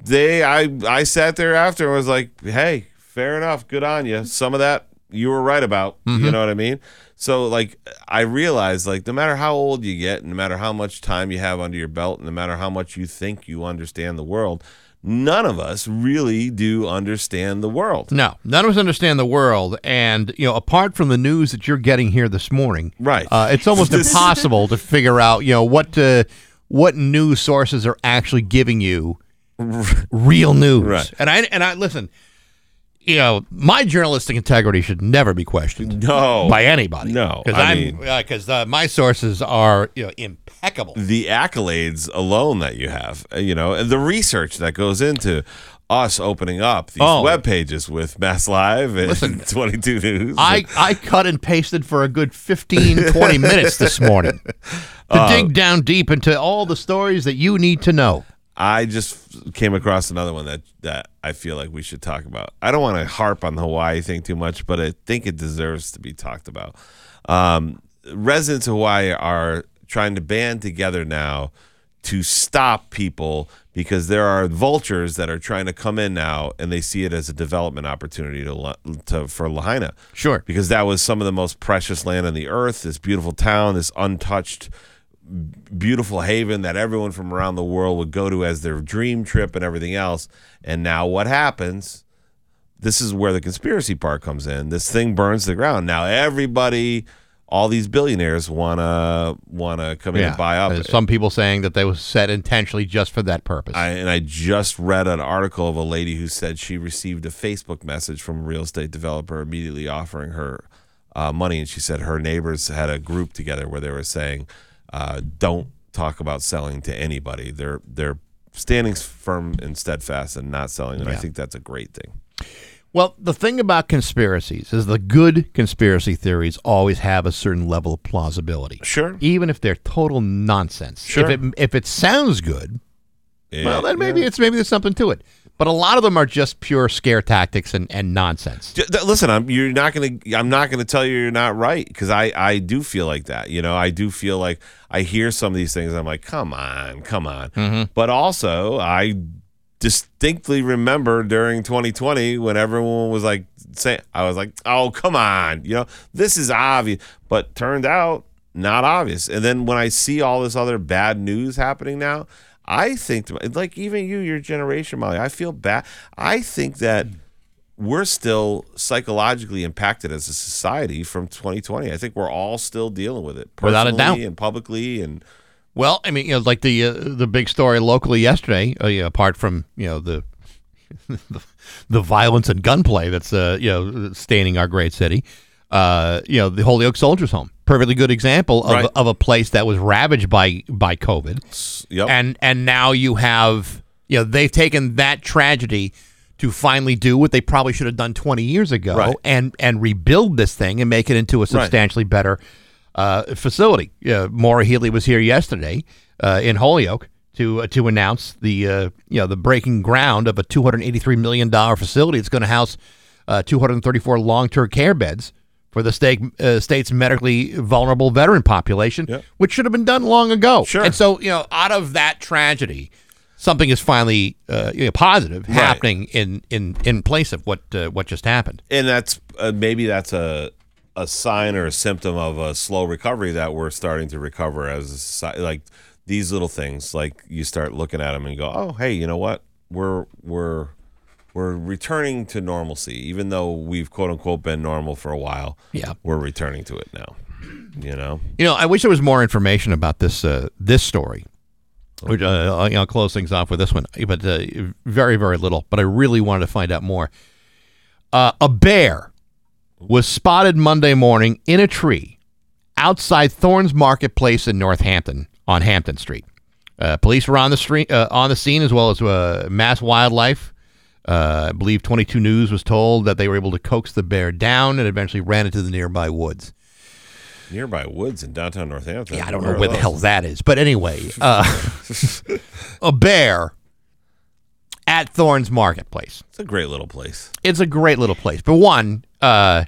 They I I sat there after and was like, "Hey, fair enough, good on you. Some of that you were right about." You know what I mean? So like I realized like no matter how old you get, no matter how much time you have under your belt, no matter how much you think you understand the world, none of us really do understand the world. no, none of us understand the world, and you know, apart from the news that you're getting here this morning, Right. Uh, it's almost impossible to figure out, you know, what uh, what news sources are actually giving you real news. Right. And I and I listen, you know, my journalistic integrity should never be questioned No. by anybody. No, because I'm because uh, my sources are you know impeccable. the accolades alone that you have, uh, you know, and the research that goes into us opening up these Oh. web pages with Mass Live and Listen, 22 News. I, I cut and pasted for a good 15, 20 minutes this morning to Uh, dig down deep into all the stories that you need to know. I just came across another one that that I feel like we should talk about. I don't want to harp on the Hawaii thing too much, but I think it deserves to be talked about. Um, residents of Hawaii are trying to band together now to stop people because there are vultures that are trying to come in now and they see it as a development opportunity to, to for Lahaina. Sure. Because that was some of the most precious land on the earth, this beautiful town, this untouched beautiful haven that everyone from around the world would go to as their dream trip and everything else. And now what happens? This is where the conspiracy part comes in. This thing burns the ground. Now everybody, all these billionaires wanna wanna come in and buy up. There's some people saying that they was set intentionally just for that purpose. I, and I just read an article of a lady who said she received a Facebook message from a real estate developer immediately offering her uh, money, and she said her neighbors had a group together where they were saying, uh, "Don't talk about selling to anybody. They're they're standing firm and steadfast and not selling, and I think that's a great thing. Well, the thing about conspiracies is the good conspiracy theories always have a certain level of plausibility. Sure. Even if they're total nonsense. Sure. If it if it sounds good, well, then maybe Yeah. it's maybe there's something to it. But a lot of them are just pure scare tactics and, and nonsense. Listen, I'm you're not gonna. I'm not gonna tell you you're not right because I I do feel like that. You know, I do feel like I hear some of these things. I'm like, come on, come on. Mm-hmm. But also, I distinctly remember during 2020 when everyone was like saying, I was like, oh come on, you know, this is obvious. But turned out not obvious. And then when I see all this other bad news happening now. I think, like even you, your generation, Molly, I feel bad. I think that we're still psychologically impacted as a society from 2020. I think we're all still dealing with it, Without a doubt. and publicly, and Well, I mean, you know, like the uh, the big story locally yesterday. Uh, know, apart from you know the the, the violence and gunplay that's uh, you know staining our great city. Uh, you know, the Holyoke Soldiers Home, perfectly good example of, Right. of a place that was ravaged by by COVID. yep, and and now you have you know they've taken that tragedy to finally do what they probably should have done 20 years ago Right. and and rebuild this thing and make it into a substantially better uh, facility. Uh, Maura Healey was here yesterday uh, in Holyoke to uh, to announce the uh, you know the breaking ground of a 283 million dollar facility. It's going to house uh, 234 long term care beds. For the state, uh, state's medically vulnerable veteran population, Yep. which should have been done long ago. Sure. And so, you know, out of that tragedy, something is finally uh, you know, positive Right. happening in, in, in place of what uh, what just happened. and that's uh, maybe that's a a sign or a symptom of a slow recovery that we're starting to recover as a society. Like these little things, like you start looking at them and go, "Oh, hey, you know what? We're we're we're returning to normalcy, even though we've quote unquote been normal for a while. Yeah. we're returning to it now. You know, You know, I wish there was more information about this uh, this story. Which, uh, I'll, I'll close things off with this one, but uh, very very little. But I really wanted to find out more. Uh, a bear was spotted Monday morning in a tree outside Thornes Marketplace in Northampton on Hampton Street. Uh, police were on the street uh, on the scene as well as uh, Mass Wildlife. Uh, I believe 22 News was told that they were able to coax the bear down and eventually ran into the nearby woods. nearby woods in downtown Northampton. Yeah, I don't know Where the hell that is, but anyway, uh, a bear at Thornes Marketplace. It's a great little place. It's a great little place. But one, uh,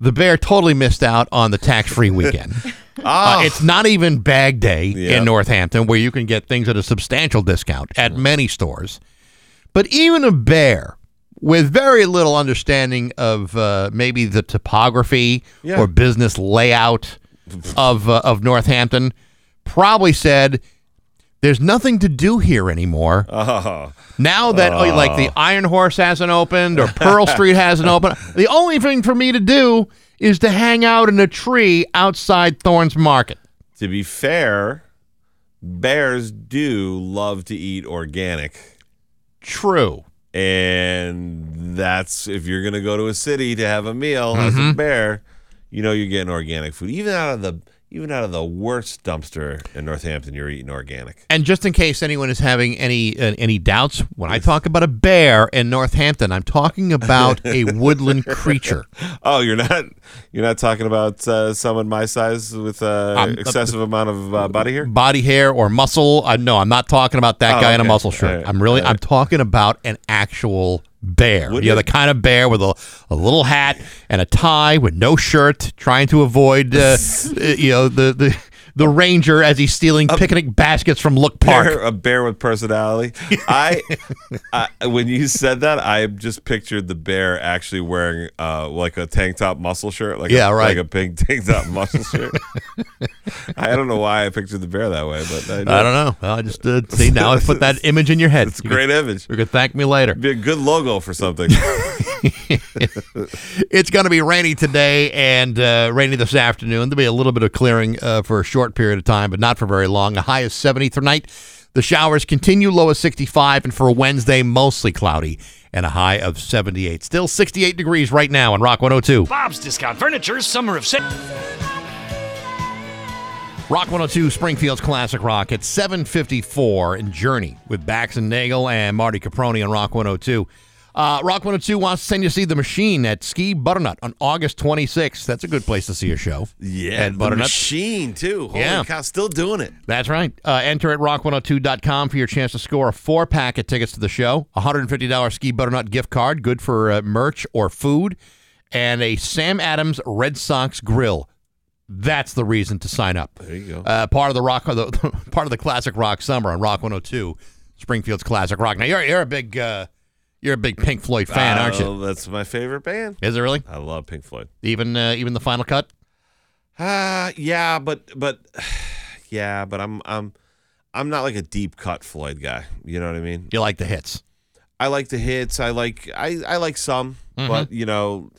the bear totally missed out on the tax-free weekend. Uh, it's not even bag day Yeah. in Northampton where you can get things at a substantial discount at many stores. But even a bear with very little understanding of uh, maybe the topography Yeah. or business layout of uh, of Northampton probably said there's nothing to do here anymore. Oh, Now that oh, like the Iron Horse hasn't opened or Pearl Street hasn't opened, the only thing for me to do is to hang out in a tree outside Thornes Market. to be fair, bears do love to eat organic. True. And that's if you're gonna go to a city to have a meal as Mm-hmm. a bear, you know you're getting organic food. Even out of the even out of the worst dumpster in Northampton, you're eating organic. And just in case anyone is having any uh, any doubts, when I talk about a bear in Northampton, I'm talking about a woodland creature. Oh, you're not you're not talking about uh, someone my size with uh, Um, excessive amount of uh, body hair. Body hair or muscle? I no, I'm not talking about that Oh, guy in a muscle shirt. Right. I'm really All I'm talking about an actual bear. Wouldn't you know, the kind of bear with a, a little hat and a tie with no shirt, trying to avoid uh, you know the the the ranger as he's stealing picnic baskets from Look Park. Bear, a bear with personality. I, I when you said that, I just pictured the bear actually wearing uh, like a tank top muscle shirt, like Yeah, a, right. like a pink tank top muscle shirt. I don't know why I pictured the bear that way, but I, I don't know. Well, I just uh, see now I put that image in your head. It's a great image. You could thank me later. Be a good logo for something. It's going to be rainy today and uh, rainy this afternoon. There'll be a little bit of clearing uh, for a short period of time, but not for very long. A high of 70 tonight. The showers continue, low of 65, and for Wednesday, mostly cloudy and a high of 78. Still 68 degrees right now on Rock 102. Bob's Discount Furniture Summer of Sale. Rock 102 Springfield's Classic Rock at 754 in Journey with Bax and Nagel and Marty Caproni on Rock 102. Uh, Rock 102 wants to send you to see The Machine at Ski Butternut on August 26th. That's a good place to see a show. Yeah, At the Butternut. machine too. Holy Yeah. cow, still doing it. That's right. Uh, enter at rock102.com for your chance to score a four pack of tickets to the show, a $150 Ski Butternut gift card, good for uh, merch or food, and a Sam Adams Red Sox grill. That's the reason to sign up. There you go. Uh, part of the rock, the, part of the classic rock summer on Rock 102, Springfield's classic rock. Now you're you're a big uh, you're a big Pink Floyd fan, aren't you? Oh, That's my favorite band. Is it really? I love Pink Floyd. Even uh, even the final cut? Ah, yeah, but but yeah, but I'm I'm I'm not like a deep cut Floyd guy. You know what I mean? You like the hits? I like the hits. I like I I like some, Mm-hmm. but you know,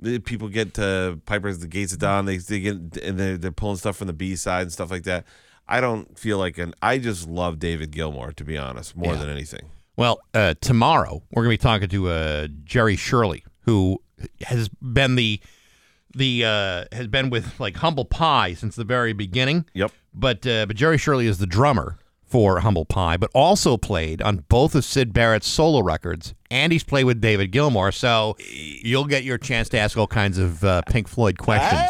the people get to Piper's the Gates of Dawn. They they get and they're, they're pulling stuff from the B side and stuff like that. I don't feel like an. I just love David Gilmour to be honest, more Yeah. than anything. Well, uh, tomorrow we're going to be talking to uh, Jerry Shirley, who has been the the uh, has been with like Humble Pie since the very beginning. Yep. But uh, but Jerry Shirley is the drummer for Humble Pie, but also played on both of Syd Barrett's solo records, and he's played with David Gilmour. So you'll get your chance to ask all kinds of uh, Pink Floyd questions.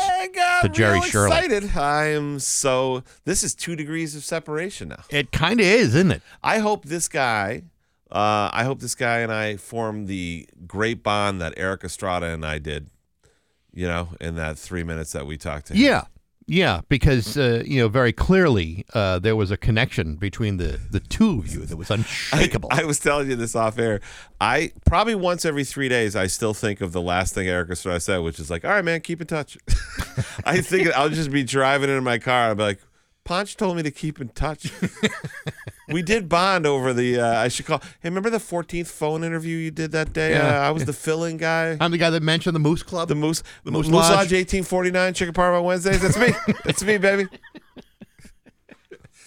To Jerry real Shirley. excited. I am so. This is two degrees of separation now. It kind of is, isn't it? I hope this guy. Uh, I hope this guy and I form the great bond that Erik Estrada and I did. You know, in that three minutes that we talked to him. Yeah, yeah, because uh, you know very clearly uh, there was a connection between the the two of you that was unshakable. I was telling you this off air. I probably once every three days, I still think of the last thing Erik Estrada said, which is like, "All right, man, keep in touch." I think I'll just be driving in my car. I'll be like, "Ponch told me to keep in touch." we did bond over the. Uh, I should call. Hey, remember the 14th phone interview you did that day? Yeah. Uh, I was the fill-in guy. I'm the guy that mentioned the Moose Club. The Moose, The Moose, Moose Lodge. Lodge. 1849, Chicken Parma Wednesdays. That's me. That's me, baby.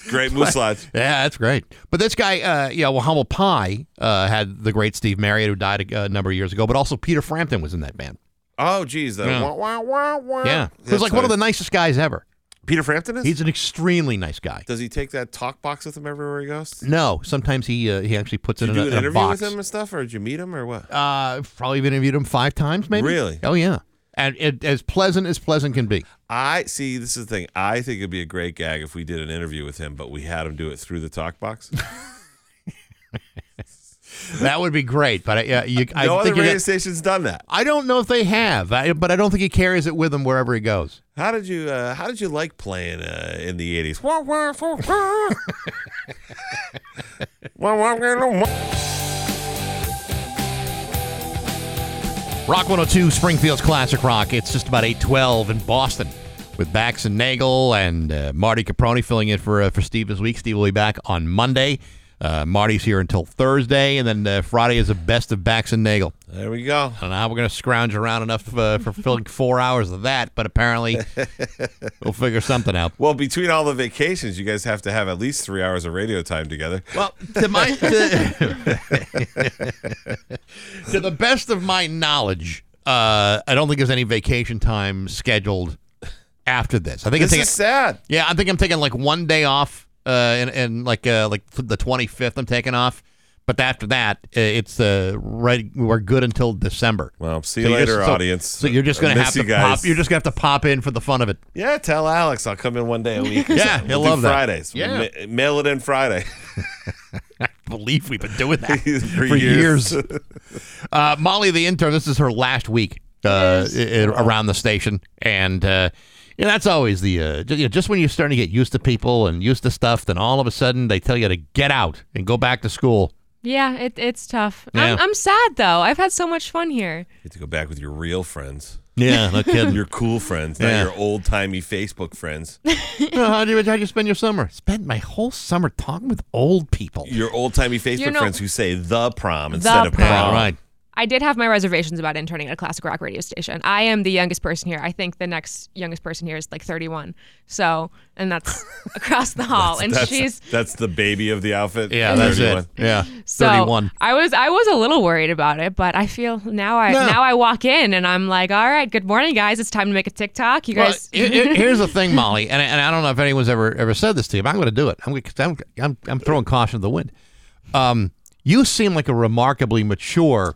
Great Moose Lodge. yeah, that's great. But this guy, uh, yeah, well, Humble Pie uh, had the great Steve Marriott who died a, a number of years ago, but also Peter Frampton was in that band. Oh, geez. The Yeah. wah, wah, wah, wah. Yeah, he was That's like one of the nicest guys ever. Peter Frampton is? He's an extremely nice guy. Does he take that talk box with him everywhere he goes? No, sometimes he uh, he actually puts Did it you in do a, an in a interview box. with him and stuff, or did you meet him, or what? Uh, probably interviewed him five times, maybe. Really? Oh yeah, and it, as pleasant as pleasant can be. I see. This is the thing. I think it'd be a great gag if we did an interview with him, but we had him do it through the talk box. That would be great, but I, yeah, you, I no other think radio get- station's done that. I don't know if they have, I, but I don't think he carries it with him wherever he goes. How did you? Uh, how did you like playing uh, in the eighties? Rock 102, Springfield's Classic Rock. It's just about 812 in Boston with Bax and Nagel and uh, Marty Caproni filling in for, uh, for Steve this week. Steve will be back on Monday. Uh, Marty's here until Thursday, and then uh, Friday is the best of Bax and Nagel. There we go. I don't know how we're going to scrounge around enough uh, for filling four hours of that, but apparently we'll figure something out. Well, between all the vacations, you guys have to have at least three hours of radio time together. Well, to my to, to the best of my knowledge, uh, I don't think there's any vacation time scheduled after this. I think This I'm taking, is sad. yeah, I think I'm taking like one day off, uh, and, and like uh, like the 25th, I'm taking off. But after that, uh, it's uh, right. We're good until December. Well, see So you you're later, just- so- audience. So you're just gonna miss have to guys. pop. You're just gonna have to pop in for the fun of it. Yeah, tell Alex I'll come in one day a week. Yeah, something. he'll We'll do love that. Fridays. We'll Yeah. ma- mail it in Friday. I believe we've been doing that For for, years. years. uh, Molly, the intern, this is her last week uh, i- i- around the station, and uh, you know, that's always the uh, ju- you know, just when you're starting to get used to people and used to stuff, then all of a sudden they tell you to get out and go back to school. Yeah, it, it's tough. Yeah. I'm, I'm sad though. I've had so much fun here. You Get to go back with your real friends, Yeah, no kidding. your cool friends, not Yeah. your old timey Facebook friends, how do you, how'd you spend your summer? Spent my whole summer talking with old people. your old timey Facebook You know- friends who say the prom instead of prom. prom. right. I did have my reservations about interning at a classic rock radio station. I am the youngest person here. I think the next youngest person here is like 31. So, and that's across the hall. and that's, she's that's the baby of the outfit. Yeah, that's 31. it. Yeah, so 31. I was I was a little worried about it, but I feel now I No. now I walk in and I'm like, all right, good morning, guys. It's time to make a TikTok. You Well, guys, he- he- here's the thing, Molly, and, and I don't know if anyone's ever ever said this to you, but I'm going to do it. I'm, gonna- I'm I'm I'm throwing caution to the wind. Um, you seem like a remarkably mature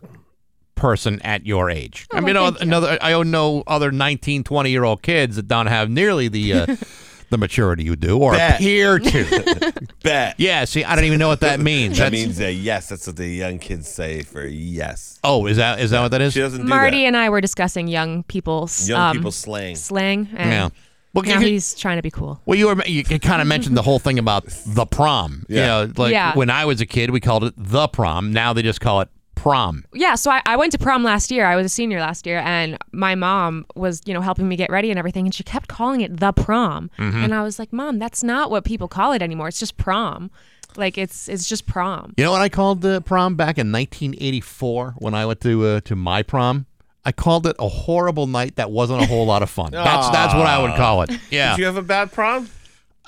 person at your age. I Oh, mean, well, you know, thank you. another I know other 19, 20 year old kids that don't have nearly the uh, the maturity you do or Bet. appear to. Bet. yeah, see, I don't even know what that means. That That's- means a yes. That's what the young kids say for yes. oh, is that is that what that is? She doesn't do Marty that. and I were discussing young people's Young um, people slang. slang, and Yeah. Well, now you- he's trying to be cool. Well, you were you kind of mentioned the whole thing about the prom. Yeah. You know, like Yeah. when I was a kid, we called it the prom. Now they just call it prom. Yeah, so I, I went to prom last year. I was a senior last year, and my mom was, you know, helping me get ready and everything, and she kept calling it the prom, Mm-hmm. and I was like, Mom, that's not what people call it anymore. It's just prom, like it's it's just prom. You know what I called the prom back in 1984 when I went to uh, to my prom? I called it a horrible night that wasn't a whole lot of fun. That's that's what I would call it. Yeah. Did you have a bad prom?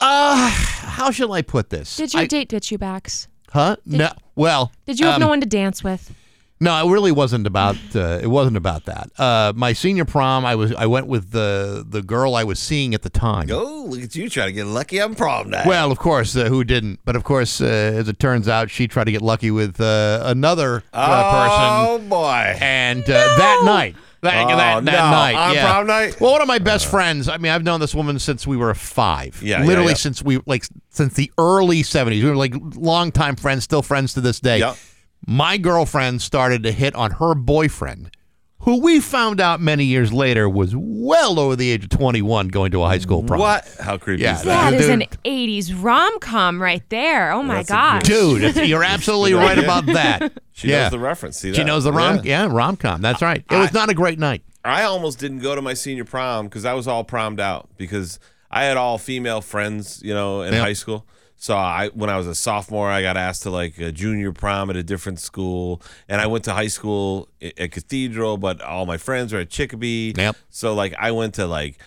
Uh, how shall I put this? Did your I- date ditch you Bax? Huh? No. Well, Did you have um, no one to dance with? No, it really wasn't about. Uh, it wasn't about that. Uh, my senior prom, I was. I went with the the girl I was seeing at the time. Oh, look at you trying to get lucky on prom night. Well, of course, uh, who didn't? But of course, uh, as it turns out, she tried to get lucky with uh, another uh, oh person, boy. and uh, that night, that, Oh, that, that no. night, On yeah. prom night? Well, one of my best friends. I mean, I've known this woman since we were five. Yeah, yeah, literally yeah. since we like since the early seventies. We were like longtime friends, still friends to this day. Yep. My girlfriend started to hit on her boyfriend, who we found out many years later was well over the age of twenty-one, going to a high school prom. What? How creepy Yeah, is that? That is dude. an '80s rom com right there. Oh my That's a gosh! Dude, you're absolutely right about that. She yeah. knows the reference. See that? She knows the rom. Yeah. Yeah, rom com. That's right. It was I- not a great night. I almost didn't go to my senior prom because I was all promed out because I had all female friends, you know, in Yep. high school. So I, when I was a sophomore, I got asked to like a junior prom at a different school, and I went to high school at Cathedral, but all my friends were at Chicopee. Yep. So like I went to like,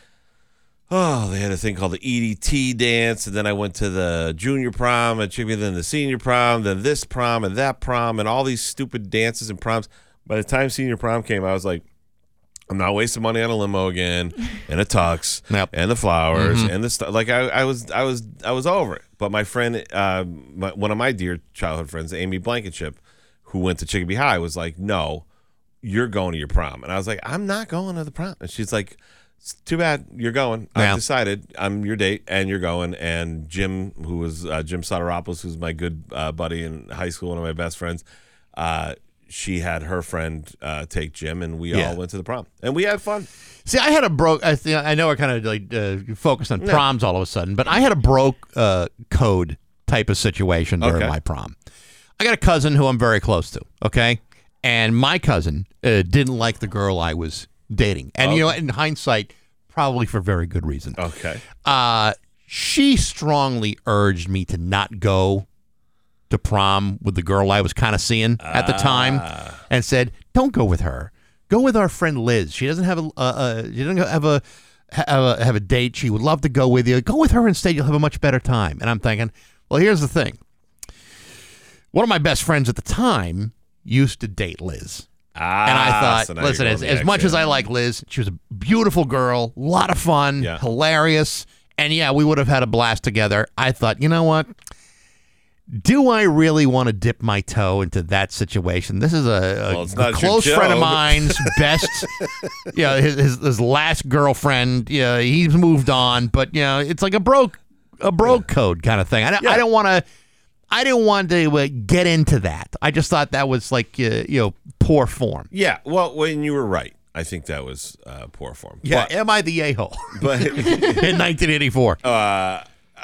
oh, they had a thing called the EDT dance, and then I went to the junior prom at Chicopee, then the senior prom, then this prom and that prom, and all these stupid dances and proms. By the time senior prom came, I was like. I'm not wasting money on a limo again, and a tux, Yep. and the flowers, mm-hmm. and the stuff. Like I, I was, I was, I was over it. But my friend, uh, my, one of my dear childhood friends, Amy Blankenship, who went to Chicopee High, was like, "No, you're going to your prom," and I was like, "I'm not going to the prom." And she's like, "It's too bad you're going. Yeah. I've decided I'm your date, and you're going." And Jim, who was uh, Jim Soteropoulos, who's my good uh, buddy in high school, one of my best friends. Uh, she had her friend uh, take Jim, and we Yeah. all went to the prom, and we had fun. See, I had a broke. I, think, I know we're kind of like uh, focused on proms all of a sudden, but I had a broke uh, code type of situation during Okay. my prom. I got a cousin who I'm very close to. Okay, and my cousin uh, didn't like the girl I was dating, and you know, in hindsight, probably for very good reason. Okay. Uh, she strongly urged me to not go to prom with the girl I was kind of seeing at the time, and said, "Don't go with her. Go with our friend Liz. She doesn't have a, uh, uh, she doesn't have a." Have a, have a date. She would love to go with you. Go with her instead. You'll have a much better time. And I'm thinking, well, here's the thing. One of my best friends at the time used to date Liz. Ah, And I thought, so listen, as, as much as. I like Liz, she was a beautiful girl, a lot of fun, Yeah. hilarious. And yeah, we would have had a blast together. I thought, you know what? Do I really want to dip my toe into that situation? This is a, a- Well, a close friend of mine's best, yeah, his, his, his last girlfriend. Yeah, he's moved on, but you know, it's like a broke a broke code kind of thing. I, don't- I don't want to. I didn't want to uh, get into that. I just thought that was like uh, you know poor form. Yeah, well, when you were right, I think that was uh, poor form. Yeah, am I the a hole but, but in 1984?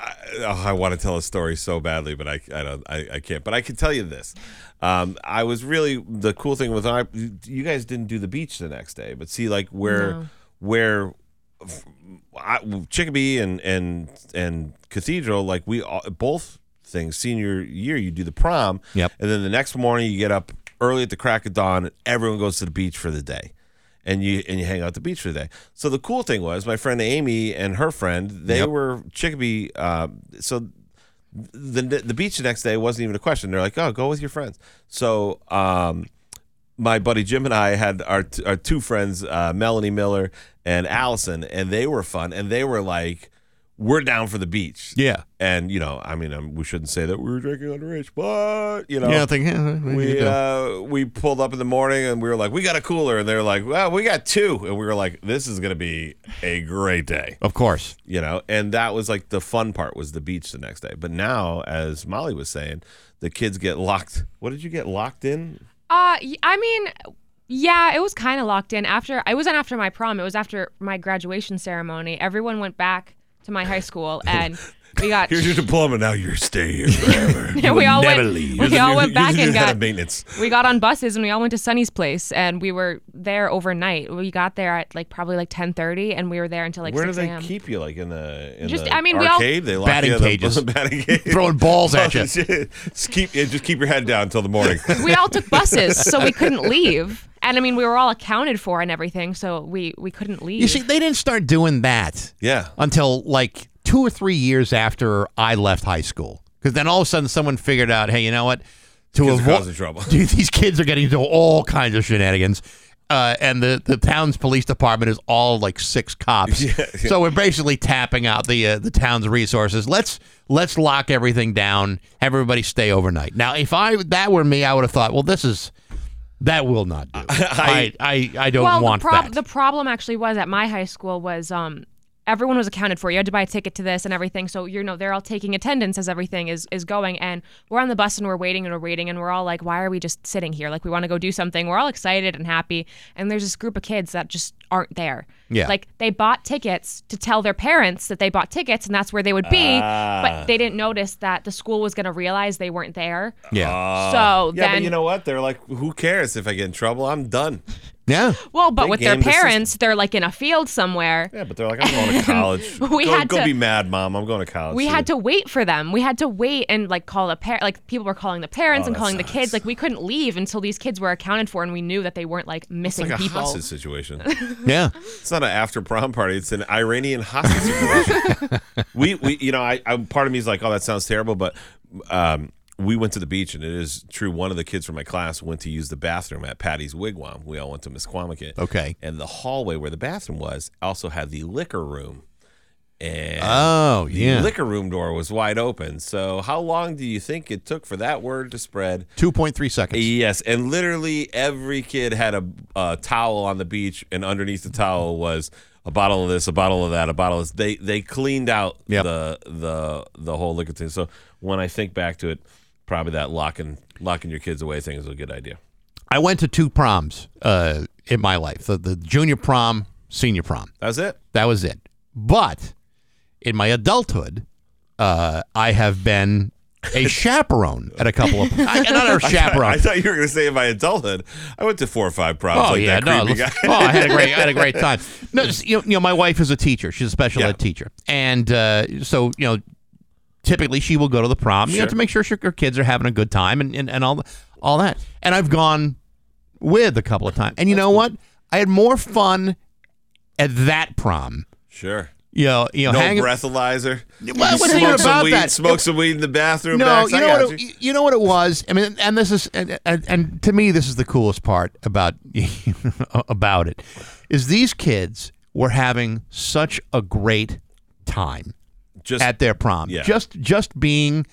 I, oh, I want to tell a story so badly, but I, I don't, I, I can't. But I can tell you this: um, I was really the cool thing with I. You guys didn't do the beach the next day, but see, like where, No. where. I, Chicopee and and and Cathedral, like we all, both things. Senior year, you do the prom, Yep. and then the next morning you get up early at the crack of dawn. And everyone goes to the beach for the day, and you and you hang out at the beach for the day. So the cool thing was, my friend Amy and her friend, they Yep. were Chicopee. Uh, so the the beach the next day wasn't even a question. They're like, "Oh, go with your friends." So um, my buddy Jim and I had our t- our two friends, uh, Melanie Miller and Allison, and they were fun, and they were like, "We're down for the beach." Yeah. And you know, I mean, um, we shouldn't say that we were drinking underage, but you know, You know, think, eh, what we uh, we pulled up in the morning and we were like, "We got a cooler," and they're like, "Well, we got two. and we were like, "This is gonna be a great day." of course. you know and that was like the fun part was the beach the next day but now as molly was saying the kids get locked what did you get locked in Uh, y- I mean, yeah, it was kind of locked in after. I wasn't after my prom. It was after my graduation ceremony. Everyone went back to my high school, and we got. here's your diploma now you're staying here forever and we all never went. leave. We all went back and got. maintenance We got on buses and we all went to Sonny's place, and we were there overnight. We got there at like probably like ten thirty, and we were there until like where do they a.m. keep you like in the in Just- the I mean, we all- arcade they lock Batting you in the batting cage Throwing balls oh, at you. just keep yeah, just keep your head down until the morning we all took buses, so we couldn't leave. And I mean, we were all accounted for and everything, so we we couldn't leave. You see, they didn't start doing that yeah until like two or three years after I left high school. Because then all of a sudden, someone figured out, hey, you know what? To Kids are avoid causing trouble. Dude, these kids are getting into all kinds of shenanigans. Uh, and the, the town's police department is all like six cops, so we're basically tapping out the uh, the town's resources. Let's let's lock everything down. Have everybody stay overnight. Now, if I that were me, I would have thought, well, this is that will not do. I I, I don't well, want the, prob- that. the problem actually was at my high school was um everyone was accounted for. You had to buy a ticket to this and everything. So you know they're all taking attendance as everything is is going. And we're on the bus and we're waiting and we're waiting and we're all like, why are we just sitting here? Like we want to go do something. We're all excited and happy. And there's this group of kids that just aren't there. Yeah. Like they bought tickets to tell their parents that they bought tickets and that's where they would be. Ah. But they didn't notice that the school was going to realize they weren't there. yeah, so yeah then but you know what they're like who cares if i get in trouble i'm done yeah. Well, but They with their gamed the system. parents, they're like in a field somewhere. yeah but they're like i'm going to college We go, had go to- be mad mom i'm going to college we soon. had to wait for them. We had to wait and like call the par like people were calling the parents Oh, and that calling the kids. Like we couldn't leave until these kids were accounted for and we knew that they weren't like It's missing like a people. hostage situation. Yeah. It's not an after prom party. It's an Iranian hostage situation. we, we, you know, I, I, part of me is like, oh, that sounds terrible, but um, we went to the beach, and it is true. One of the kids from my class went to use the bathroom at Patty's Wigwam. We all went to Misquamicut. Okay. And the hallway where the bathroom was also had the liquor room. And Oh the yeah. liquor room door was wide open. So, how long do you think it took for that word to spread? Two point three seconds. Yes, and literally every kid had a, a towel on the beach, and underneath the towel was a bottle of this, a bottle of that, a bottle of this. They they cleaned out Yep. the the the whole liquor thing. So when I think back to it, probably that locking locking your kids away thing is a good idea. I went to two proms uh, in my life: the, the junior prom, senior prom. That was it. That was it. But in my adulthood, uh, I have been a chaperone at a couple of I, not a chaperone. I thought you were going to say in my adulthood. I went to four or five proms Oh like yeah, that no. creepy look- guy. oh, I had a great, I had a great time. No, just, you, know, you know, my wife is a teacher. She's a special Yeah. ed teacher, and uh, so you know, typically she will go to the prom, you know, to make sure she- her kids are having a good time and, and, and all all that. And I've gone with a couple of times, and you know what? I had more fun at that prom. sure. You know, you know, No hang, breathalyzer. Well, You wasn't smoke about weed, that. Smoke It- some weed in the bathroom. No, you know what? you. It, you know what it was. I mean, and this is, and, and, and to me, this is the coolest part about about it, is these kids were having such a great time Just at their prom. yeah. Just just being,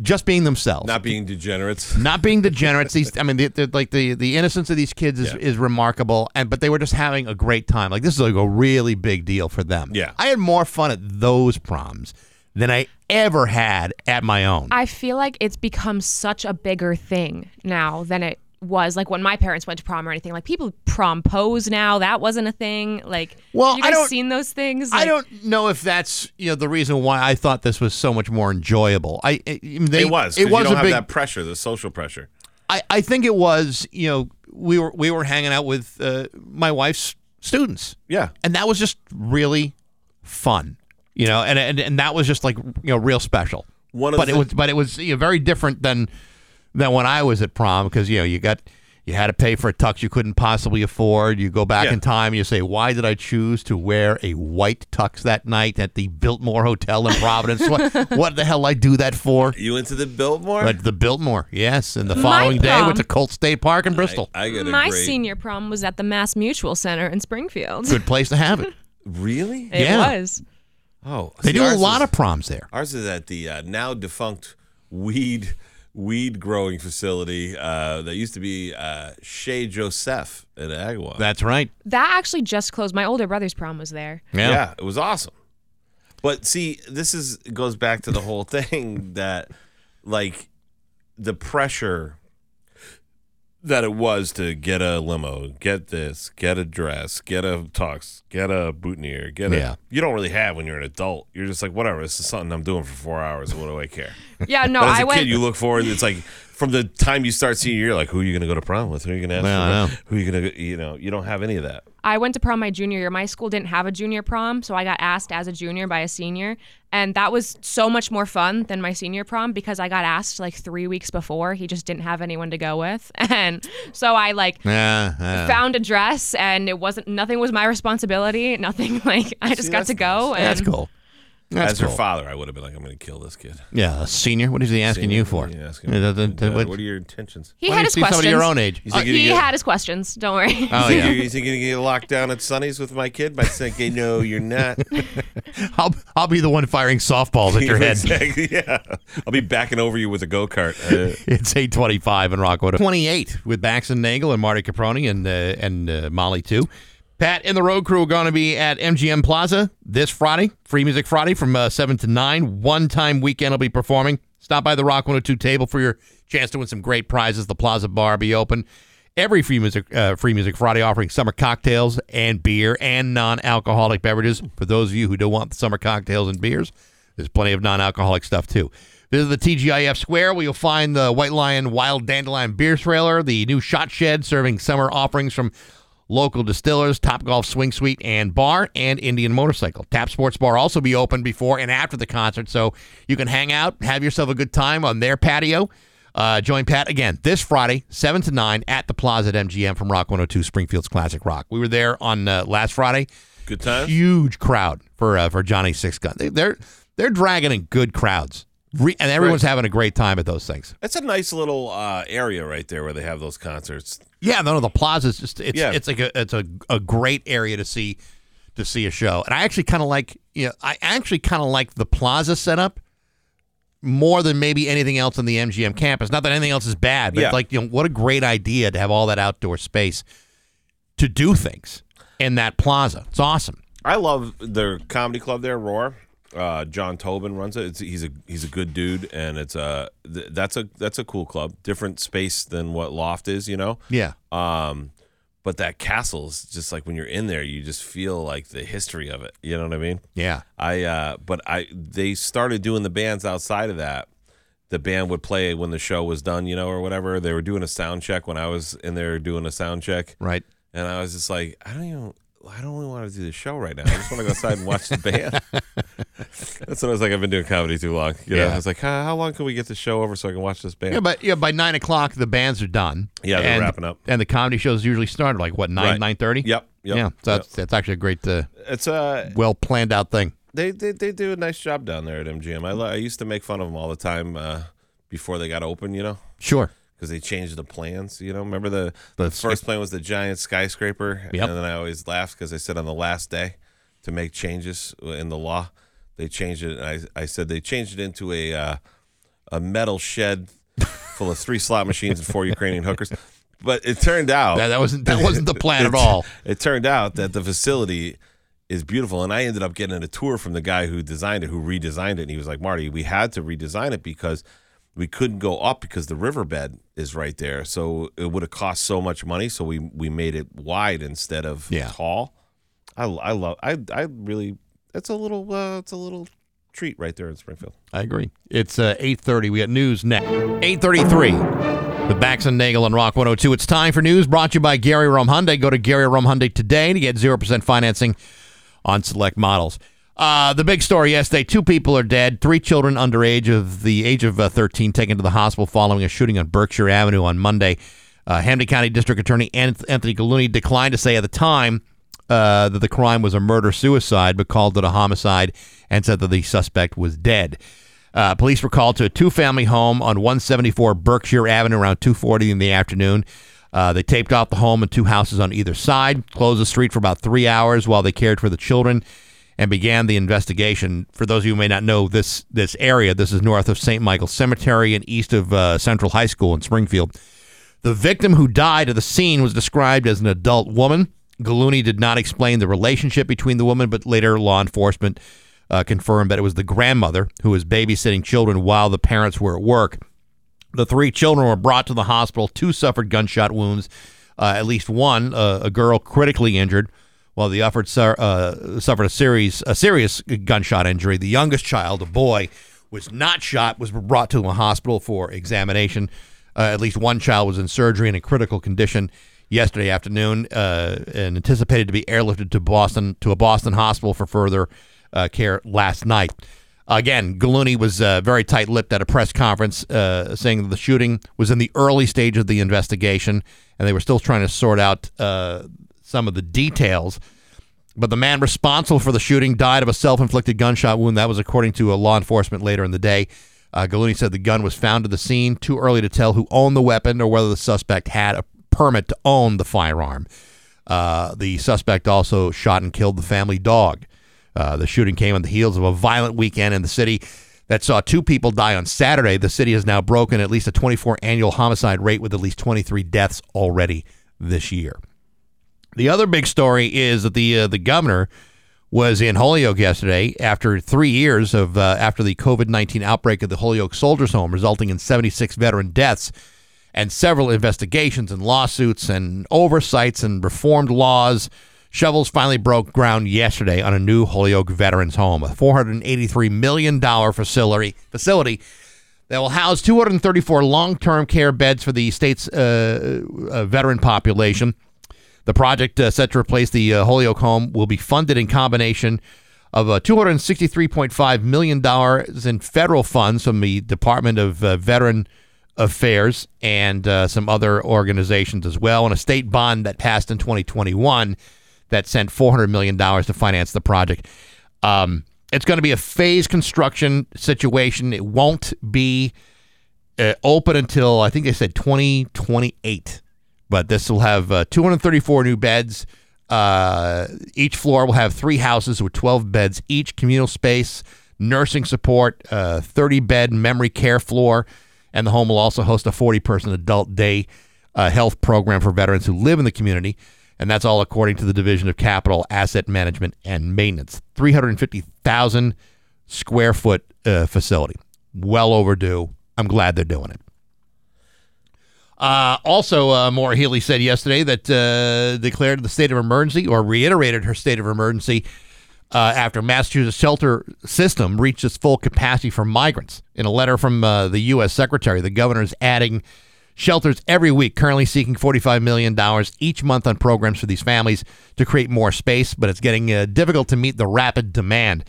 just being themselves. not being degenerates. not being degenerates. These, I mean, the, the, like the the innocence of these kids is, Yeah. is remarkable, and but they were just having a great time. Like this is like a really big deal for them. Yeah. I had more fun at those proms than I ever had at my own. I feel like it's become such a bigger thing now than it was like when my parents went to prom or anything. Like people prompose now. That wasn't a thing. Like, Well, you I guys don't- seen those things? I don't know if that's you know the reason why I thought this was so much more enjoyable. I it, they, it was. 'cause it was you don't a have big. that pressure, the social pressure. I, I think it was you know we were we were hanging out with uh, my wife's students, Yeah. and that was just really fun, you know, and and, and that was just like you know real special. One of but the it was but it was you know, very different than than when I was at prom because you know you got You had to pay for a tux you couldn't possibly afford. You go back Yeah. in time and you say, "Why did I choose to wear a white tux that night at the Biltmore Hotel in Providence? what, what the hell I do that for?" You went to the Biltmore? But the Biltmore, yes. And the My following day, prom. went to Colt State Park in Bristol. I get a My great- senior prom was at the Mass Mutual Center in Springfield. Good place to have it. Really? It Yeah. was. Oh, They see, do a lot is- of proms there. Ours is at the uh, now defunct weed weed growing facility uh, that used to be uh, Chez Josef at Agua. That's right. That actually just closed. My older brother's prom was there. Yeah. yeah. it was awesome. But see, this is goes back to the whole thing that like the pressure that it was to get a limo, get this, get a dress, get a tux, get a boutonniere, get a Yeah. you don't really have when you're an adult. You're just like, whatever, this is something I'm doing for four hours. What do I care? Yeah, no, But as I a went. kid, you look forward. It's like from the time you start senior year, like who are you going to go to prom with? Who are you going to ask? Well, for I know. Who are you going to? You know, you don't have any of that. I went to prom my junior year. My school didn't have a junior prom, so I got asked as a junior by a senior, and that was so much more fun than my senior prom because I got asked like three weeks before. He just didn't have anyone to go with, and so I like Yeah, yeah. found a dress, and it wasn't nothing was my responsibility. Nothing like I just See, got to go. nice. And That's cool. That's As her father, I would have been like, I'm going to kill this kid. Yeah, a senior. What is he asking Senior, you for? what are you asking Yeah, me? the- the- the- Dad, what- what are your intentions? He Why had don't his you see questions. somebody your own age? You Uh, think you're he gonna get- had his questions. Don't worry. Oh you yeah. think, you think you're gonna get locked down at Sonny's with my kid by saying, "No, you're not." I'll I'll be the one firing softballs at your head. Exactly, yeah, I'll be backing over you with a go kart. Uh, It's 825 in Rockwood. 28 with Bax and Nagel and Marty Caproni and uh, and uh, Molly too. Pat and the road crew are going to be at MGM Plaza this Friday, Free Music Friday from uh, 7 to 9. One time weekend I'll be performing. Stop by the Rock 102 table for your chance to win some great prizes. The Plaza Bar will be open. Every free music, uh, free music Friday offering summer cocktails and beer and non-alcoholic beverages. For those of you who don't want summer cocktails and beers, there's plenty of non-alcoholic stuff too. Visit the TGIF Square where you'll find the White Lion Wild Dandelion Beer Trailer, the new Shot Shed serving summer offerings from local distillers, Top Golf Swing Suite and Bar, and Indian Motorcycle. Tap Sports Bar also be open before and after the concert, so you can hang out, have yourself a good time on their patio. Uh, join Pat again this Friday, 7 to 9 at the Plaza at MGM from Rock 102 Springfield's Classic Rock. We were there on uh, last Friday. good time. Huge crowd for uh, for Johnny Six Gun. They, they're they're dragging in good crowds, Re- and everyone's having a great time at those things. That's a nice little uh, area right there where they have those concerts. Yeah, no, no, the plaza's just it's Yeah. it's like a it's a, a great area to see to see a show. And I actually kind of like you know, I actually kind of like the plaza setup more than maybe anything else on the MGM campus. Not that anything else is bad, but Yeah. like you know, what a great idea to have all that outdoor space to do things in that plaza. It's awesome. I love their comedy club there, Roar. Uh, John Tobin runs it. It's, he's a he's a good dude, and it's a th- that's a that's a cool club. Different space than what Loft is, you know. Yeah. Um, but that castle is just like when you're in there, you just feel like the history of it. You know what I mean? Yeah. I uh, but I they started doing the bands outside of that. The band would play when the show was done, you know, or whatever. They were doing a sound check when I was in there doing a sound check, Right. and I was just like, I don't even. I don't really want to do the show right now. I just want to go outside and watch the band. That's what I was like. I've been doing comedy too long. You know, Yeah. I was like, how, how long can we get the show over so I can watch this band? Yeah, but yeah, by nine o'clock the bands are done. Yeah, they're and, wrapping up. and the comedy shows usually start at like what nine Right. nine thirty. Yep. Yep. yeah, so yep. that's that's actually a great, uh, it's uh well planned out thing. they, they they do a nice job down there at MGM. I, I used to make fun of them all the time uh, before they got open. You know. Sure. Because they changed the plans. You know, remember the, The the first plan was the giant skyscraper, Yep. and then I always laughed because I said on the last day to make changes in the law, they changed it. And I I said they changed it into a uh, a metal shed full of three slot machines and four Ukrainian hookers. But it turned out That, that wasn't that wasn't the plan at all. it turned out that the facility is beautiful, and I ended up getting a tour from the guy who designed it, who redesigned it, and he was like, "Marty, we had to redesign it because we couldn't go up because the riverbed is right there, so it would have cost so much money. So we we made it wide instead of Yeah. tall. I I love I I really it's a little uh, it's a little treat right there in Springfield. I agree. It's uh, 8.30. We got news next. 8.33 with Bax and Nagel and Rock 102. It's time for news brought to you by Gary Rome Hyundai. Go to Gary Rome Hyundai today to get 0% financing on select models. Uh, the big story yesterday, two people are dead, three children under age of the age of uh, 13 taken to the hospital following a shooting on Berkshire Avenue on Monday. Uh, Hampden County District Attorney Anthony Gulluni declined to say at the time uh, that the crime was a murder suicide, but called it a homicide and said that the suspect was dead. Uh, police were called to a two-family home on 174 Berkshire Avenue around 2:40 in the afternoon. Uh, they taped off the home and two houses on either side, closed the street for about three hours while they cared for the children, and began the investigation. For those of you who may not know this this area, this is north of St. Michael's Cemetery and east of uh, Central High School in Springfield. The victim who died at the scene was described as an adult woman. Gulluni did not explain the relationship between the woman, but later law enforcement uh, confirmed that it was the grandmother who was babysitting children while the parents were at work. The three children were brought to the hospital. Two suffered gunshot wounds. Uh, at least one, uh, a girl, critically injured, while the other uh, suffered a series a serious gunshot injury. The youngest child, a boy, was not shot. Was brought to a hospital for examination. Uh, at least one child was in surgery in a critical condition yesterday afternoon, uh, and anticipated to be airlifted to Boston to a Boston hospital for further uh, care last night. Again, Gulluni was uh, very tight lipped at a press conference, uh, saying that the shooting was in the early stage of the investigation and they were still trying to sort out some of the details. But the man responsible for the shooting died of a self inflicted gunshot wound. That was according to law enforcement later in the day. Uh, Gulluni said the gun was found at the scene. Too early to tell who owned the weapon or whether the suspect had a permit to own the firearm. Uh, the suspect also shot and killed the family dog. Uh, the shooting came on the heels of a violent weekend in the city that saw two people die on Saturday. The city has now broken at least a 24 annual homicide rate with at least 23 deaths already this year. The other big story is that the uh, the governor was in Holyoke yesterday after three years of uh, after the COVID 19 outbreak of the Holyoke Soldiers Home, resulting in 76 veteran deaths and several investigations and lawsuits and oversights and reformed laws Shovels finally broke ground yesterday on a new Holyoke Veterans Home, a $483 million facility, facility that will house 234 long term care beds for the state's uh, uh, veteran population. The project, uh, set to replace the uh, Holyoke home, will be funded in combination of uh, $263.5 million in federal funds from the Department of uh, Veteran Affairs and some other organizations as well, and a state bond that passed in 2021 that sent $400 million to finance the project. Um, it's going to be a phase construction situation. It won't be uh, open until I think they said 2028. But this will have uh, 234 new beds. Uh, each floor will have three houses with 12 beds each, communal space, nursing support, 30 uh, bed memory care floor, and the home will also host a 40 person adult day uh, health program for veterans who live in the community and that's all according to the Division of Capital Asset Management and Maintenance. 350,000 square foot uh, facility. Well overdue. I'm glad they're doing it. Uh, also, uh, Maura Healey said yesterday that uh, declared the state of emergency or reiterated her state of emergency uh, after Massachusetts shelter system reached its full capacity for migrants. In a letter from uh, the U.S. Secretary, the governor is adding Shelters every week currently seeking $45 million each month on programs for these families to create more space, but it's getting uh, difficult to meet the rapid demand.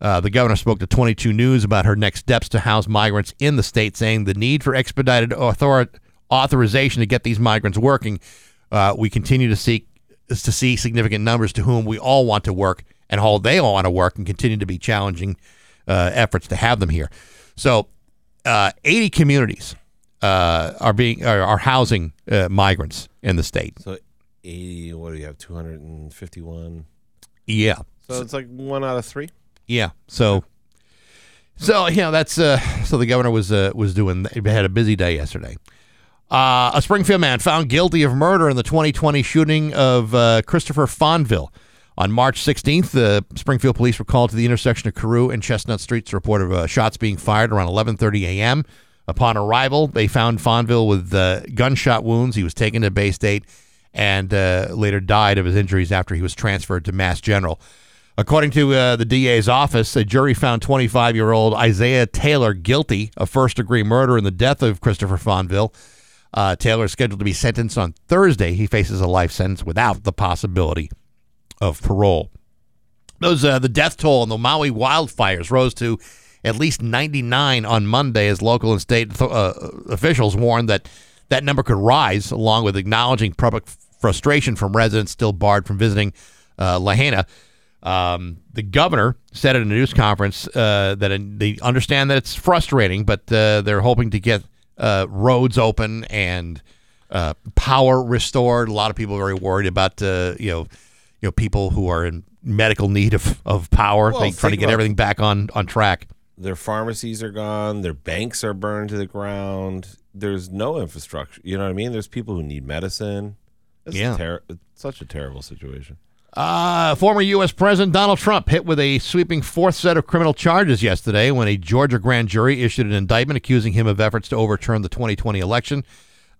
Uh, the governor spoke to 22 News about her next steps to house migrants in the state, saying the need for expedited author- authorization to get these migrants working. Uh, we continue to seek to see significant numbers to whom we all want to work and how they all want to work and continue to be challenging uh, efforts to have them here. So, uh, 80 communities uh, are being are, are housing uh, migrants in the state. So eighty. What do you have? Two hundred and fifty-one. Yeah. So it's like one out of three. Yeah. So. So you know that's uh, so the governor was uh, was doing had a busy day yesterday. Uh, a Springfield man found guilty of murder in the 2020 shooting of uh, Christopher Fonville. On March 16th, the Springfield police were called to the intersection of Carew and Chestnut Streets to report of uh, shots being fired around 11:30 a.m. Upon arrival, they found Fonville with uh, gunshot wounds. He was taken to Baystate and uh, later died of his injuries after he was transferred to Mass General. According to uh, the DA's office, a jury found 25 year old Isaiah Taylor guilty of first degree murder in the death of Christopher Fonville. Uh, Taylor is scheduled to be sentenced on Thursday. He faces a life sentence without the possibility of parole. Those uh, the death toll in the Maui wildfires rose to at least 99 on Monday as local and state uh, officials warned that that number could rise, along with acknowledging public frustration from residents still barred from visiting uh, Lahaina. Um, the governor said at a news conference uh, that they understand that it's frustrating, but uh, they're hoping to get uh, roads open and uh, power restored. A lot of people are very worried about uh, you know you know people who are in medical need of, of power. Well, they trying to get everything back on on track. Their pharmacies are gone. Their banks are burned to the ground. There's no infrastructure. You know what I mean? There's people who need medicine. It's Yeah. ter- it's such a terrible situation. Uh, former U.S. President Donald Trump hit with a sweeping fourth set of criminal charges yesterday when a Georgia grand jury issued an indictment accusing him of efforts to overturn the 2020 election.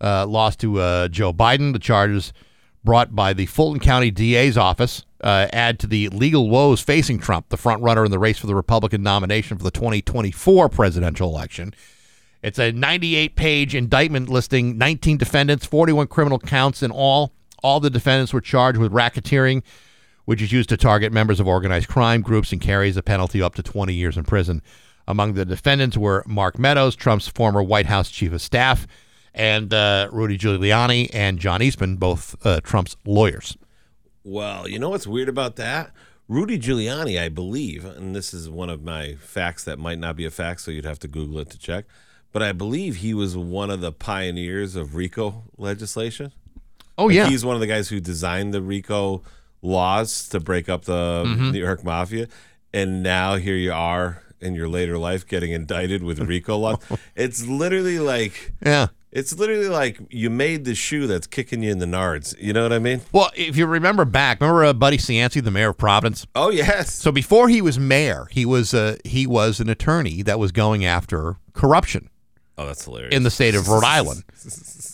Uh, lost to uh, Joe Biden. The charges brought by the Fulton County DA's office uh, add to the legal woes facing Trump, the frontrunner in the race for the Republican nomination for the 2024 presidential election. It's a 98 page indictment listing 19 defendants, 41 criminal counts in all. All the defendants were charged with racketeering, which is used to target members of organized crime groups and carries a penalty up to 20 years in prison. Among the defendants were Mark Meadows, Trump's former White House chief of staff, and uh, Rudy Giuliani and John Eastman, both uh, Trump's lawyers. Well, you know what's weird about that? Rudy Giuliani, I believe, and this is one of my facts that might not be a fact, so you'd have to Google it to check. But I believe he was one of the pioneers of RICO legislation. Oh, Like, yeah. He's one of the guys who designed the RICO laws to break up the Mm-hmm. New York Mafia. And now here you are in your later life getting indicted with RICO laws. it's literally like Yeah. it's literally like you made the shoe that's kicking you in the nards. You know what I mean? Well, if you remember back, remember uh, Buddy Cianci, the mayor of Providence? Oh yes. So before he was mayor, he was uh, he was an attorney that was going after corruption Oh, that's hilarious. in the state of Rhode Island.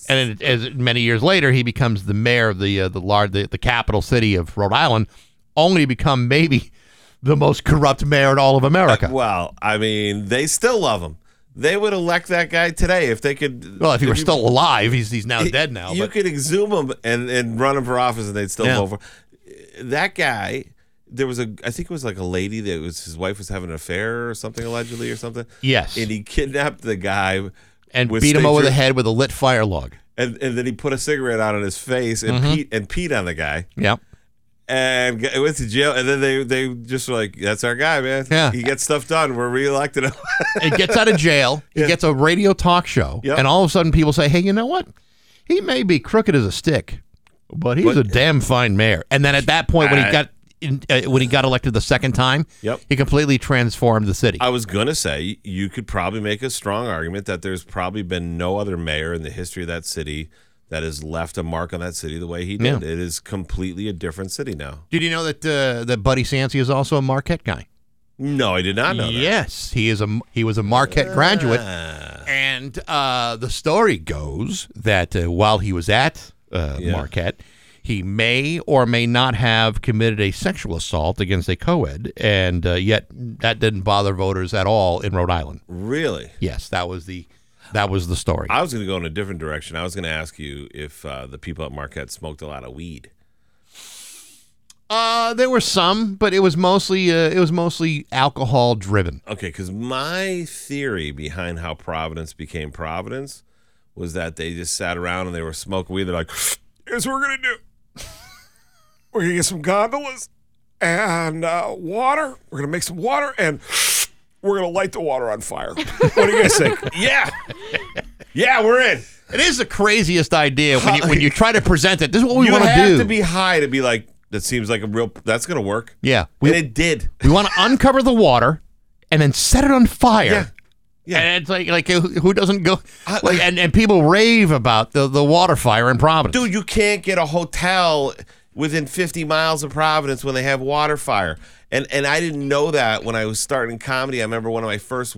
And it, as many years later, he becomes the mayor of the uh, the large the, the capital city of Rhode Island, only to become maybe the most corrupt mayor in all of America. Well, I mean, they still love him. They would elect that guy today if they could. Well, if he were you- still alive, he's he's now he- dead now. You But could exhume him and, and run him for office, and they'd still Yeah. vote for. That guy, there was a, I think it was like a lady that was his wife was having an affair or something allegedly or something. yes, And he kidnapped the guy and beat him over the head with a lit fire log. and and then he put a cigarette out on his face and Mm-hmm. peed and peed on the guy Yep. and g- went to jail. And then they they just were like, "That's our guy, man. Yeah. he gets stuff done. We're reelected him." He gets out of jail. He Yeah. gets a radio talk show, Yep. and all of a sudden, people say, "Hey, you know what? He may be crooked as a stick, but he's But- a damn fine mayor." And then at that point, when he got in, uh, when he got elected the second time, Yep. he completely transformed the city. I was gonna say you could probably make a strong argument that there's probably been no other mayor in the history of that city that has left a mark on that city the way he did. Yeah. It is completely a different city now. Did you know that uh, that Buddy Cianci is also a Marquette guy? No, I did not know that. Yes, he is a he was a Marquette graduate, Ah. and uh, the story goes that uh, while he was at uh, Yeah. Marquette, he may or may not have committed a sexual assault against a co-ed, and uh, yet that didn't bother voters at all in Rhode Island. Really? Yes, that was the that was the story. I was going to go in a different direction. I was going to ask you if uh, the people at Marquette smoked a lot of weed. Uh, there were some, but it was mostly uh, it was mostly alcohol driven. Okay, because my theory behind how Providence became Providence was that they just sat around and they were smoking weed. They're like, "Here's what we're gonna do. We're gonna get some gondolas and uh, water. We're gonna make some water and we're gonna light the water on fire. What do you guys think? yeah, yeah, we're in. It is the craziest idea when you when you try to present it. This is what we you want to do. You have do. to be high to be like, that seems like a real. That's gonna work. yeah, we, and it did. we want to uncover the water and then set it on fire. Yeah. Yeah. And it's like like who who doesn't go like and, and people rave about the, the water fire in Providence. Dude, you can't get a hotel within 50 miles of Providence when they have water fire. And and I didn't know that when I was starting comedy. I remember one of my first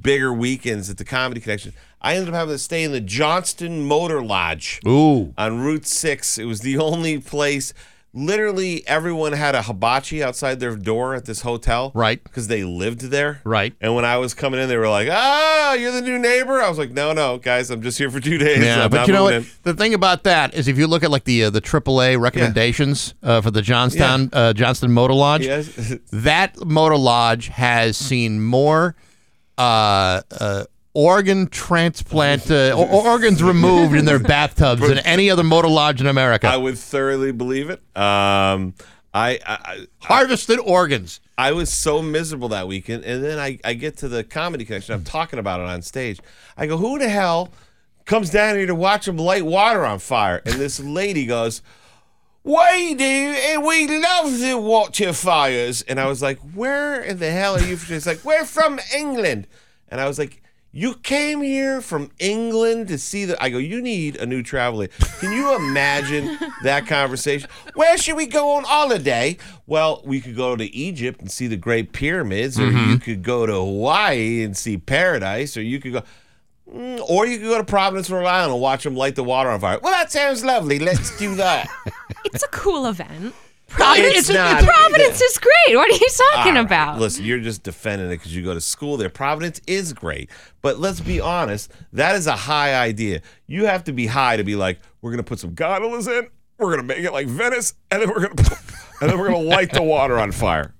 bigger weekends at the Comedy Connection. I ended up having to stay in the Johnston Motor Lodge Ooh. on Route 6. It was the only place literally everyone had a hibachi outside their door at this hotel. Right. Because they lived there. Right. And when I was coming in, they were like, "Ah, you're the new neighbor." I was like, "No, no, guys, I'm just here for two days. Yeah, I'm but you know what? in." The thing about that is, if you look at like the uh, the AAA recommendations uh, for the Johnstown uh, Johnston Motor Lodge, Yes. that motor lodge has seen more uh, uh, organ transplant uh, or, or organs removed in their bathtubs than any other motor lodge in America. I would thoroughly believe it. Um, I, I Harvested organs. I was so miserable that weekend, and then I, I get to the comedy connection. I'm talking about it on stage. I go, who the hell comes down here to watch them light water on fire? And this lady goes, we do, and we love to watch your fires. And I was like, where in the hell are you from? She's like, we're from England. And I was like, you came here from England to see the. I go, you need a new travel. agent." Can you imagine that conversation? Where should we go on holiday? Well, we could go to Egypt and see the Great Pyramids, or you could go to Hawaii and see paradise, or you could go. Mm, Or you could go to Providence, Rhode Island, and watch them light the water on fire. Well, that sounds lovely. Let's do that. It's a cool event. Providence, It's a- Providence is great. What are you talking All right, about? Listen, you're just defending it because you go to school there. Providence is great, but let's be honest, that is a high idea. You have to be high to be like, we're gonna put some gondolas in, we're gonna make it like Venice, and then we're gonna and then we're gonna light the water on fire.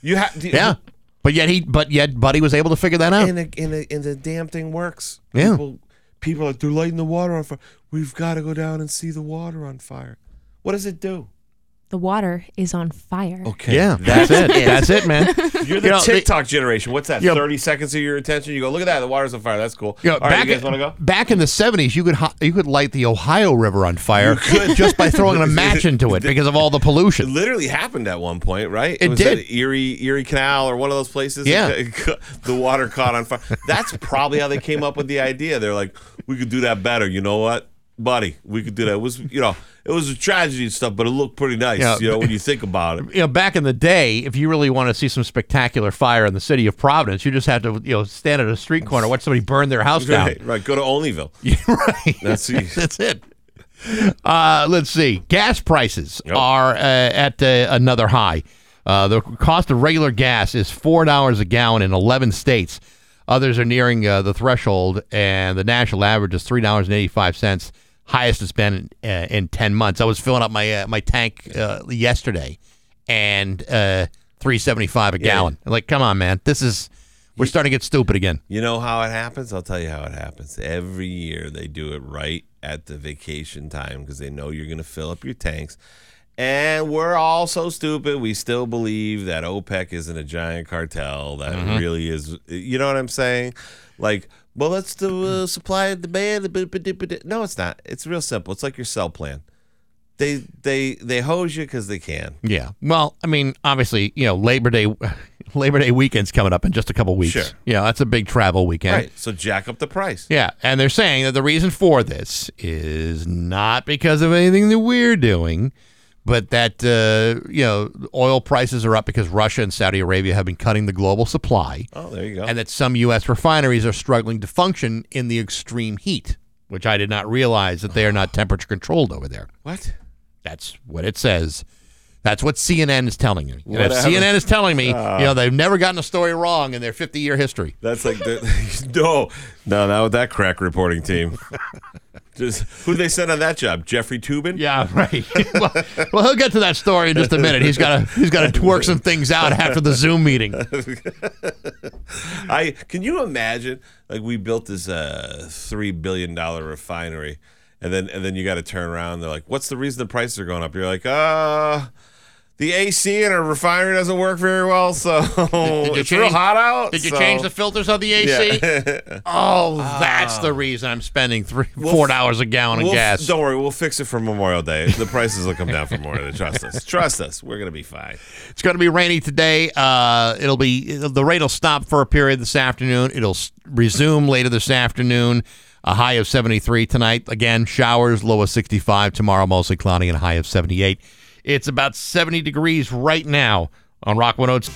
You have, Yeah. But yet he, but yet Buddy was able to figure that out. and the, and the, and the damn thing works. Yeah. People, people are like, they're lighting the water on fire. We've got to go down and see the water on fire. What does it do? The water is on fire. Okay. yeah, that's it. That's it, man. You're the You know, they- TikTok generation. What's that? You know- 30 seconds of your attention? You go, look at that. The water's on fire. That's cool. You know, All right, back, you guys want to go? back in the seventies, you could ho- you could light the Ohio River on fire just by throwing a match into it because of all the pollution. It pollution. literally happened at one point, right? It was did. That Erie Erie Canal or one of those places. Yeah. the water caught on fire. That's probably how they came up with the idea. They're like, we could do that better. You know what, buddy? We could do that. It was you know, it was a tragedy and stuff, but it looked pretty nice. Yeah. You know, when you think about it. You know, back in the day, if you really want to see some spectacular fire in the city of Providence, you just had to you know stand at a street corner, watch somebody burn their house down. Right, right. Go to Olneyville. right. That's That's it. Uh, let's see. Gas prices Yep. are uh, at uh, another high. Uh, the cost of regular gas is four dollars a gallon in 11 states. Others are nearing uh, the threshold, and the national average is three dollars and eighty-five cents, highest it's been in, uh, in 10 months. I was filling up my uh, my tank uh, yesterday, and uh, three seventy-five a gallon. Like, come on, man, this is we're starting to get stupid again. You know how it happens? I'll tell you how it happens. Every year they do it right at the vacation time because they know you're going to fill up your tanks. And we're all so stupid. We still believe that OPEC isn't a giant cartel that Mm-hmm. really is. You know what I'm saying? Like, well, that's the uh, supply and demand. No, it's not. It's real simple. It's like your cell plan. They they they hose you because they can. Yeah. Well, I mean, obviously, you know, Labor Day, Labor Day weekend's coming up in just a couple weeks. Sure. Yeah, that's a big travel weekend. Right. So jack up the price. Yeah, and they're saying that the reason for this is not because of anything that we're doing, but that uh, you know oil prices are up because Russia and Saudi Arabia have been cutting the global supply, Oh, there you go. and that some U.S. refineries are struggling to function in the extreme heat, which I did not realize that they are not temperature controlled over there. what? That's what it says. That's what CNN is telling me. And if. CNN is telling me, you know, they've never gotten a story wrong in their 50 year history. That's like the, no, no, not with that crack reporting team. Just who they send on that job? Jeffrey Toobin. Yeah, right. well, well, he'll get to that story in just a minute. He's got to he's got to twerk some things out after the Zoom meeting. I can you imagine like we built this uh three billion dollar refinery, and then and then you got to turn around. They're like, "What's the reason the prices are going up?" You're like, "Uh." The AC in our refinery doesn't work very well, so you it's real hot out. Did you so- change the filters on the AC? Yeah. Oh, that's the reason I'm spending three four dollars a gallon of We'll- gas. Don't worry, we'll fix it for Memorial Day. The prices will come down for Memorial Day. Trust us. Trust us. We're gonna be fine. It's going to be rainy today. Uh, it'll be the rate will stop for a period this afternoon. It'll resume later this afternoon. A high of 73 tonight. Again, showers, low of 65. Tomorrow, mostly cloudy and a high of 78. It's about 70 degrees right now on Rock 102.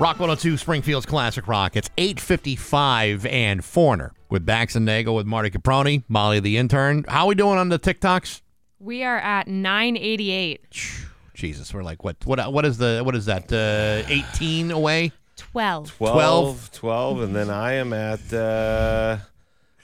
Rock 102 Springfield's Classic Rock. It's 855 and Foreigner with Bax and Nagel with Marty Caproni, Molly the intern. How are we doing on the TikToks? We are at 988. Jesus, we're like what what what is the what is that? Uh 18 away? 12. 12, 12, and then I am at uh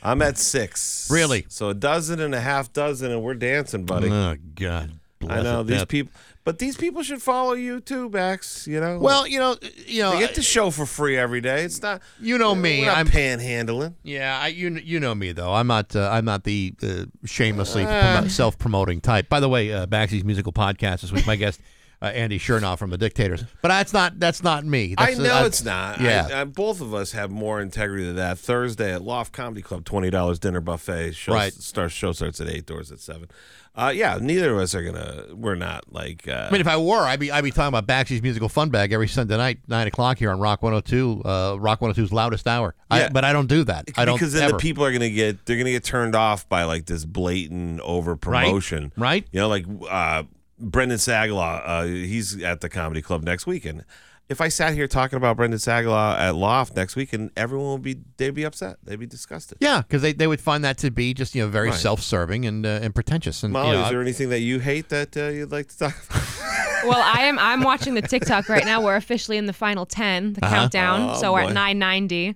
I'm at six. Really? So a dozen and a half dozen, and we're dancing, buddy. Oh God. I know these people. But these people should follow you too, Bax. You know. Well, you know, you know, they get the show for free every day. It's not. you know me. Not I'm panhandling. Yeah, I, you you know me though. I'm not uh, I'm not the uh, shamelessly Uh. self-promoting type. By the way, uh, Baxy's musical podcast this week. My guest uh, Andy Shernoff from the Dictators. But that's not that's not me. I know uh, it's not. Yeah. I, I, both of us have more integrity than that. Thursday at Loft Comedy Club, twenty dollars dinner buffet. Show Right. Starts show starts at eight. Doors at seven. Uh, yeah, neither of us are gonna. We're not like. Uh, I mean, if I were, I'd be I'd be talking about Baxi's musical fun bag every Sunday night, nine o'clock here on Rock 102, uh, Rock 102's loudest hour. I, Yeah. but I don't do that. I don't because then ever. the people are gonna get they're gonna get turned off by like this blatant over promotion, Right. You know, like uh, Brendan Sagalow. Uh, he's at the comedy club next weekend. If I sat here talking about Brendan Sagalow at Loft next weekend, everyone would be they'd be upset. They'd be disgusted. yeah, because they, they would find that to be just you know very Right. self-serving and uh, and pretentious. And Molly, you know, is there anything that you hate that uh, you'd like to talk about? Well, I am. I'm watching the TikTok right now. We're officially in the final ten, the countdown. Oh, so we're boy. at 990.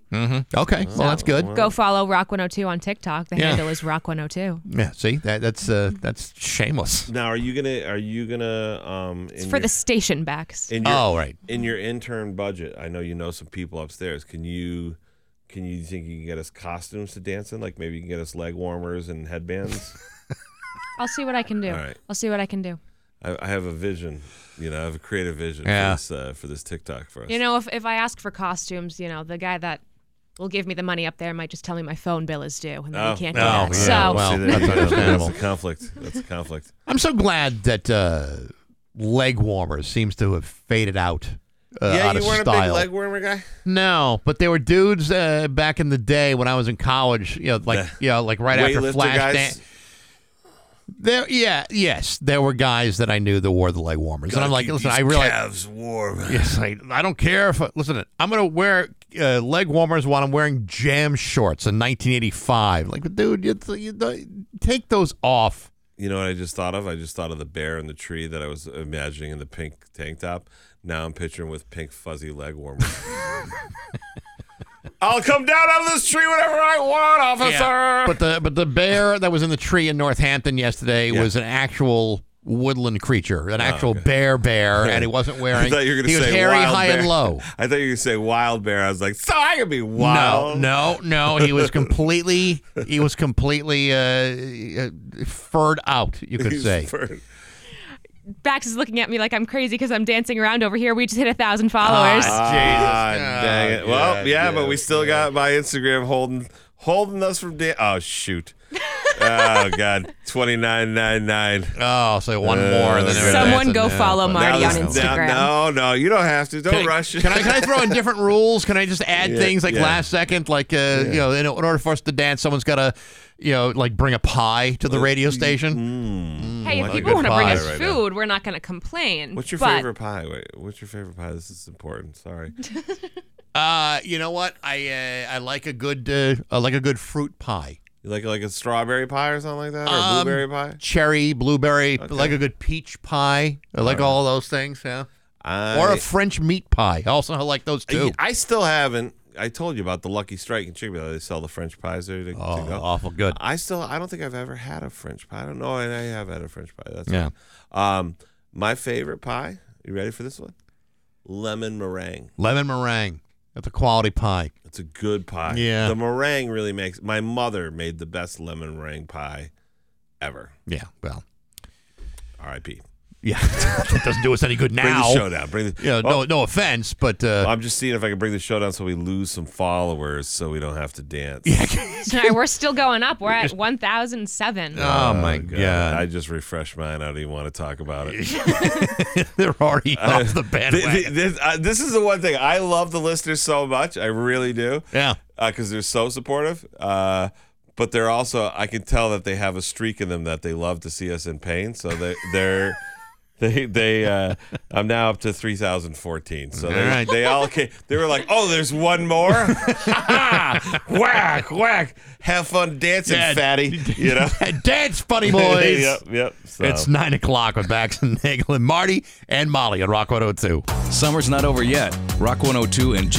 okay, well that's good. Go follow Rock 102 on TikTok. The Yeah. handle is Rock 102. Yeah, see that that's uh, that's shameless. now, are you gonna are you gonna um It's for your, the station Bax. in your, Oh, right. in your intern budget? I know you know some people upstairs. Can you can you think you can get us costumes to dance in? Like maybe you can get us leg warmers and headbands. I'll see what I can do. All right. I'll see what I can do. I, I have a vision. You know, I have a creative vision Yeah. for this uh, for this TikTok for us. You know, if if I ask for costumes, you know, the guy that will give me the money up there might just tell me my phone bill is due, and then Oh, he can't no, do that. yeah, so well, See, that's understandable. That's a conflict. That's a conflict. I'm so glad that uh, leg warmers seems to have faded out. Uh, yeah, out you of weren't style. a big leg warmer guy. No, but there were dudes uh, back in the day when I was in college. You know, like The you know, like right after Weightlifter Flash guys. Dan- There, yeah, yes, there were guys that I knew that wore the leg warmers, and I'm like, listen, I realize, calves warm. yes, I, I don't care if I, listen, I'm gonna wear uh, leg warmers while I'm wearing jam shorts in 1985. Like, dude, you, you, take those off. You know what I just thought of? I just thought of the bear in the tree that I was imagining in the pink tank top. Now I'm picturing with pink fuzzy leg warmers. I'll come down out of this tree whenever I want, officer. But the but the bear that was in the tree in Northampton yesterday Yeah. was an actual woodland creature, an actual okay. bear bear, and he wasn't wearing. I thought you were going to was say hairy, wild high, bear. and low. I thought you were going to say wild bear. I was like, so I could be wild. No, no, no. He was completely. he was completely uh, uh, furred out. You could He's say. fur- Bax is looking at me like I'm crazy because I'm dancing around over here. We just hit a thousand followers. Ah, Jesus. dang it. Oh, Well, God, yeah, but we still got my Instagram holding holding us from dan- Oh shoot. Oh god. Twenty nine nine nine. Oh, so one more, and then Someone go uh, follow but- Marty on Instagram. No, no, you don't have to. Don't Can I- rush it. Can I, can I throw in different rules? Can I just add Yeah, things like yeah. last second? Like, uh, you know, in, in order for us to dance, someone's got to, you know, like bring a pie to the radio station. hey, if like a people want to bring pie us right now. food, we're not going to complain. What's your but favorite pie? Wait, what's your favorite pie? This is important. Sorry. Uh, you know what? I uh, I like a good uh, I like a good fruit pie. You like like a strawberry pie or something like that, or a Um, blueberry pie? Cherry, blueberry, I like a good peach pie. I like all those things. Yeah. I, Or a French meat pie. I also like those too. I still haven't. I told you about the Lucky Strike in Chicago. They sell the French pies there to, to Oh, go. awful good. I still. I don't think I've ever had a French pie. I don't know. I I have had a French pie. That's Yeah. Um, my favorite pie. You ready for this one? Lemon meringue. Lemon meringue. That's a quality pie. It's a good pie. Yeah. The meringue really makes. My mother made the best lemon meringue pie ever. Yeah. Well. R.I.P. Yeah. that doesn't do us any good Bring now. the showdown. Bring the. Yeah. Oh, No. No offense, but uh, I'm just seeing if I can bring the show down so we lose some followers, so we don't have to dance. So we're still going up. We're at 1,007. oh my I god, I just refreshed mine. I don't even want to talk about it. they're already off the Th- bandwagon. th- this, uh, this is the one thing I love the listeners so much. I really do. yeah. because they're so supportive. Uh, but they're also, I can tell that they have a streak in them that they love to see us in pain. So they, they're, they, they, uh, I'm now up to 3,014. So they, All right. they all came, they were like, oh, there's one more. whack, whack. Have fun dancing, Yeah. fatty. You know? Dance, funny boys. yep, yep. So. It's nine o'clock with Bax and Nagel and Marty and Molly at Rock 102. Summer's not over yet. Rock 102 and